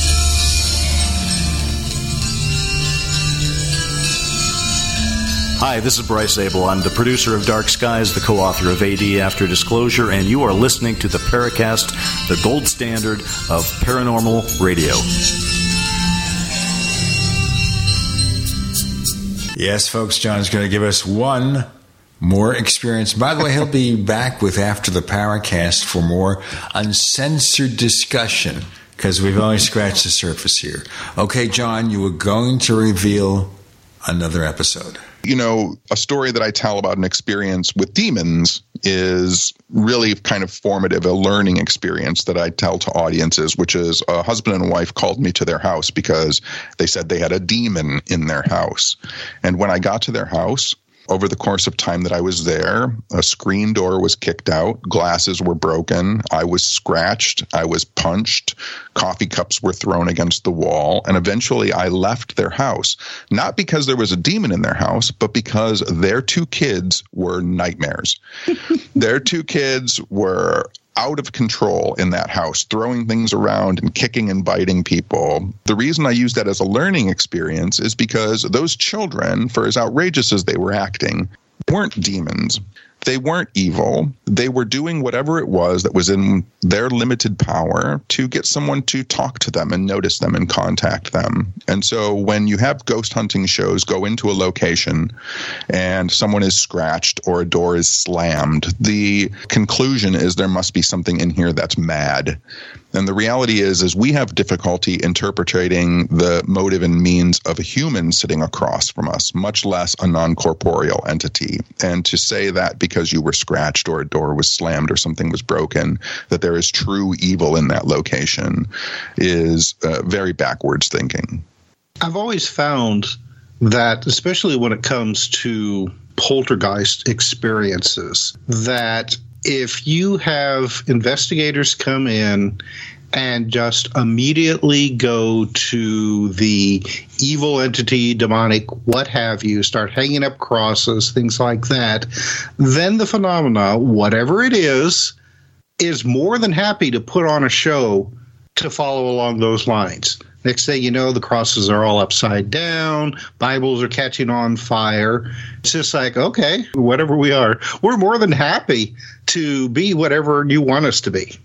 Hi, this is Bryce Zabel. I'm the producer of Dark Skies, the co author of AD After Disclosure, and you are listening to the Paracast, the gold standard of paranormal radio. Yes, folks, John's going to give us one more experience. By the way, he'll be back with After the Paracast for more uncensored discussion because we've only scratched the surface here. Okay, John, you were going to reveal another episode. You know, a story that I tell about an experience with demons is really kind of formative, a learning experience that I tell to audiences, which is a husband and wife called me to their house because they said they had a demon in their house. And when I got to their house, over the course of time that I was there, a screen door was kicked out, glasses were broken, I was scratched, I was punched, coffee cups were thrown against the wall, and eventually I left their house. Not because there was a demon in their house, but because their two kids were nightmares. their two kids were out of control in that house, throwing things around and kicking and biting people. The reason I use that as a learning experience is because those children, for as outrageous as they were acting, weren't demons. They weren't evil. They were doing whatever it was that was in their limited power to get someone to talk to them and notice them and contact them. And so when you have ghost hunting shows go into a location and someone is scratched or a door is slammed, the conclusion is there must be something in here that's mad. And the reality is, is we have difficulty interpreting the motive and means of a human sitting across from us, much less a non-corporeal entity. And to say that because you were scratched or a door was slammed or something was broken, that there is true evil in that location is uh, very backwards thinking. I've always found that, especially when it comes to poltergeist experiences, that if you have investigators come in and just immediately go to the evil entity, demonic, what have you, start hanging up crosses, things like that, then the phenomena, whatever it is, is more than happy to put on a show to follow along those lines. Next thing you know, the crosses are all upside down, Bibles are catching on fire. It's just like, okay, whatever we are, we're more than happy to be whatever you want us to be.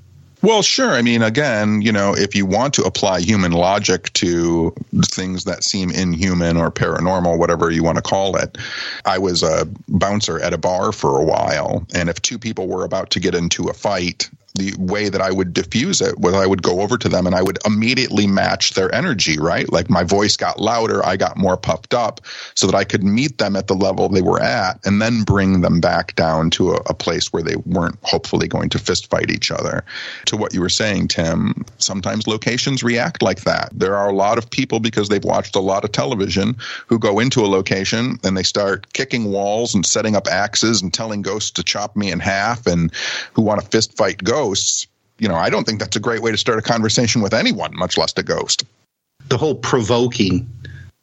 Well, sure. I mean, again, you know, if you want to apply human logic to things that seem inhuman or paranormal, whatever you want to call it, I was a bouncer at a bar for a while. And if two people were about to get into a fight, the way that I would diffuse it was I would go over to them and I would immediately match their energy, right? Like my voice got louder, I got more puffed up so that I could meet them at the level they were at and then bring them back down to a, a place where they weren't hopefully going to fist fight each other. To what you were saying, Tim, sometimes locations react like that. There are a lot of people because they've watched a lot of television who go into a location and they start kicking walls and setting up axes and telling ghosts to chop me in half and who want to fist fight ghosts you know, I don't think that's a great way to start a conversation with anyone, much less a ghost. The whole provoking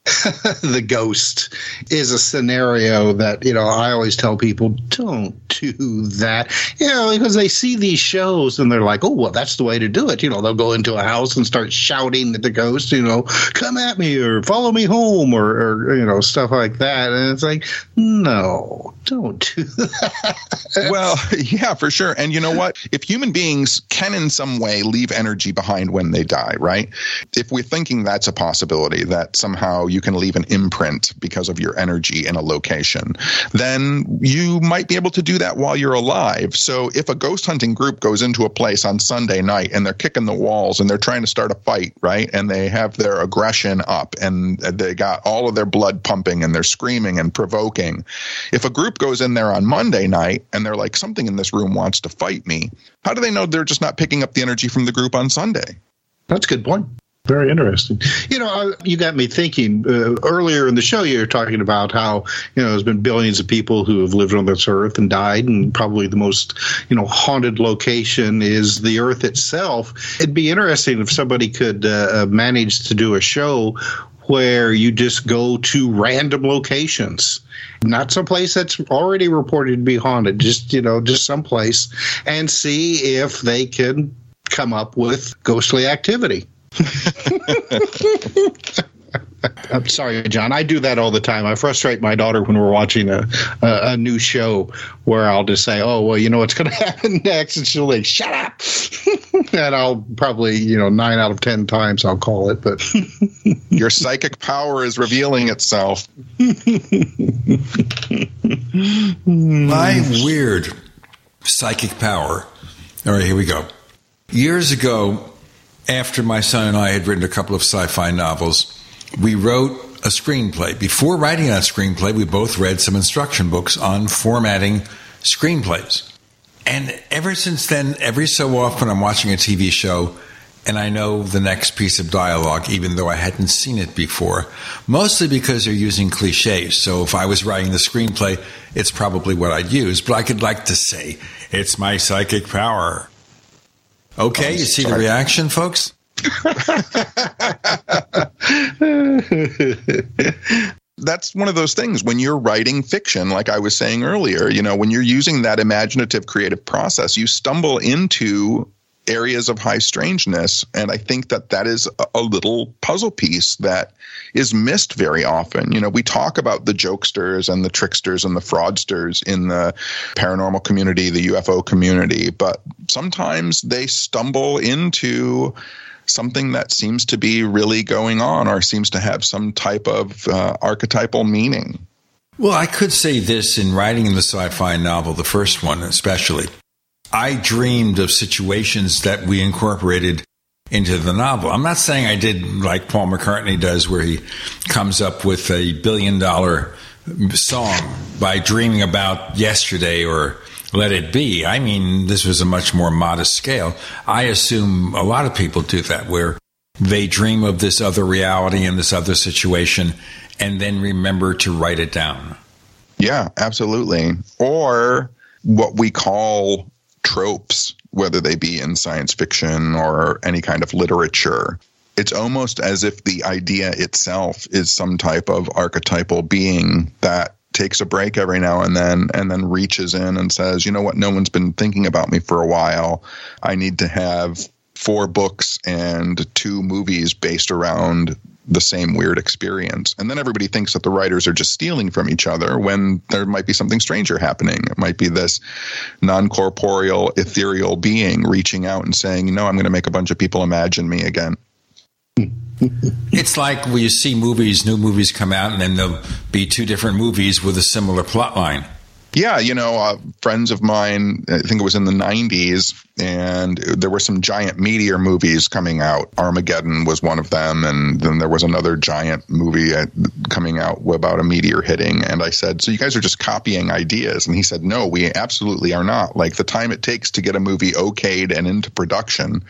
the ghost is a scenario that you know I always tell people don't do that. You know because they see these shows and they're like oh well that's the way to do it. You know they'll go into a house and start shouting at the ghost you know come at me or follow me home or, or you know stuff like that. And it's like no don't do that. Well yeah for sure. And you know what? If human beings can in some way leave energy behind when they die right? If we're thinking that's a possibility that somehow you can leave an imprint because of your energy in a location, then you might be able to do that while you're alive. So if a ghost hunting group goes into a place on Sunday night and they're kicking the walls and they're trying to start a fight, right? And they have their aggression up and they got all of their blood pumping and they're screaming and provoking. If a group goes in there on Monday night and they're like, something in this room wants to fight me, how do they know they're just not picking up the energy from the group on Sunday? That's a good point. Very interesting. You know, you got me thinking. Uh, earlier in the show, you were talking about how you know there's been billions of people who have lived on this earth and died, and probably the most you know haunted location is the Earth itself. It'd be interesting if somebody could uh, uh manage to do a show where you just go to random locations not some place that's already reported to be haunted just you know just someplace and see if they can come up with ghostly activity I'm sorry, John. I do that all the time. I frustrate my daughter when we're watching a, a, a new show where I'll just say, "Oh, well, you know what's going to happen next," and she'll like, "Shut up," and I'll probably, you know, nine out of ten times I'll call it. But your psychic power is revealing itself. My weird psychic power. All right, here we go. Years ago, after my son and I had written a couple of sci fi novels, we wrote a screenplay. Before writing that screenplay, we both read some instruction books on formatting screenplays. And ever since then, every so often, I'm watching a TV show and I know the next piece of dialogue, even though I hadn't seen it before, mostly because they're using cliches. So if I was writing the screenplay, it's probably what I'd use, but I could like to say, it's my psychic power. Okay, you see the reaction, folks? That's one of those things when you're writing fiction, like I was saying earlier, you know, when you're using that imaginative creative process, you stumble into areas of high strangeness. And I think that that is a little puzzle piece that is missed very often. You know, we talk about the jokesters and the tricksters and the fraudsters in the paranormal community, the UFO community, but sometimes they stumble into something that seems to be really going on or seems to have some type of uh, archetypal meaning. Well, I could say this in writing the sci fi novel, the first one especially. I dreamed of situations that we incorporated into the novel. I'm not saying I did like Paul McCartney does, where he comes up with a billion dollar song by dreaming about yesterday or let it be. I mean, this was a much more modest scale. I assume a lot of people do that, where they dream of this other reality and this other situation and then remember to write it down. Yeah, absolutely. Or what we call tropes, whether they be in science fiction or any kind of literature. It's almost as if the idea itself is some type of archetypal being that takes a break every now and then and then reaches in and says, you know what, no one's been thinking about me for a while. I need to have four books and two movies based around the same weird experience. And then everybody thinks that the writers are just stealing from each other when there might be something stranger happening. It might be this non corporeal, ethereal being reaching out and saying, know, I'm going to make a bunch of people imagine me again. it's like when you see movies, new movies come out, and then there'll be two different movies with a similar plot line. Yeah, you know, uh, friends of mine, I think it was in the 90s, and there were some giant meteor movies coming out. Armageddon was one of them, and then there was another giant movie uh, coming out about a meteor hitting. And I said, "So you guys are just copying ideas?" And he said, "No, we absolutely are not. Like the time it takes to get a movie okayed and into production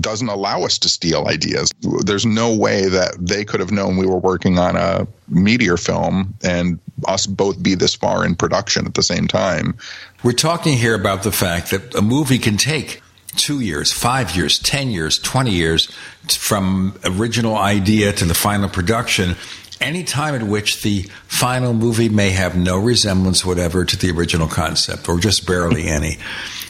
doesn't allow us to steal ideas. There's no way that they could have known we were working on a meteor film and us both be this far in production at the same time." We're talking here about the fact that a movie can take two years, five years, 10 years, 20 years from original idea to the final production, any time at which the final movie may have no resemblance whatever to the original concept or just barely any.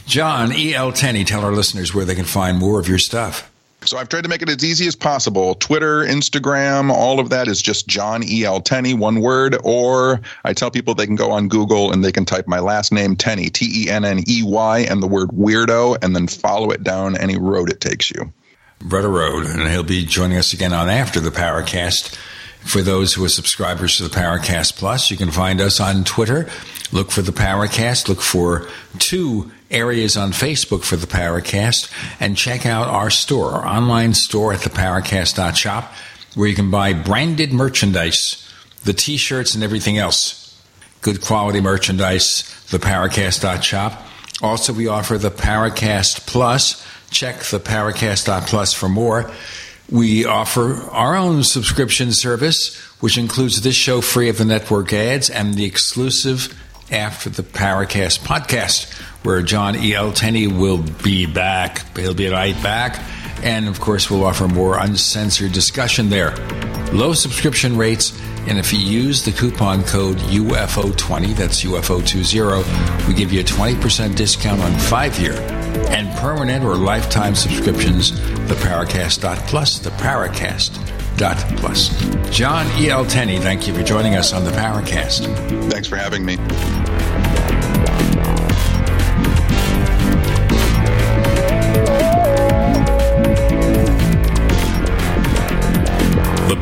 John, E.L. Tenney, tell our listeners where they can find more of your stuff. So I've tried to make it as easy as possible. Twitter, Instagram, all of that is just John E. L. Tenney, one word. Or I tell people they can go on Google and they can type my last name, Tenney, T E N N E Y, and the word weirdo, and then follow it down any road it takes you. Rudder Road, and he'll be joining us again on After the Paracast. For those who are subscribers to the Paracast Plus, you can find us on Twitter. Look for the Paracast. Look for two areas on Facebook for the Paracast, and check out our store, our online store at theparacast.shop, where you can buy branded merchandise, the T-shirts and everything else. Good quality merchandise. Theparacast.shop. Also, we offer the Paracast Plus. Check the Paracast.plus for more. We offer our own subscription service, which includes this show free of the network ads and the exclusive After the Paracast podcast, where John E. L. Tenney will be back. He'll be right back. And of course, we'll offer more uncensored discussion there. Low subscription rates. And if you use the coupon code UFO20, that's UFO20, we give you a 20% discount on five year and permanent or lifetime subscriptions. The Paracast.plus, the Paracast.plus. John E. L. Tenney, thank you for joining us on the Paracast. Thanks for having me.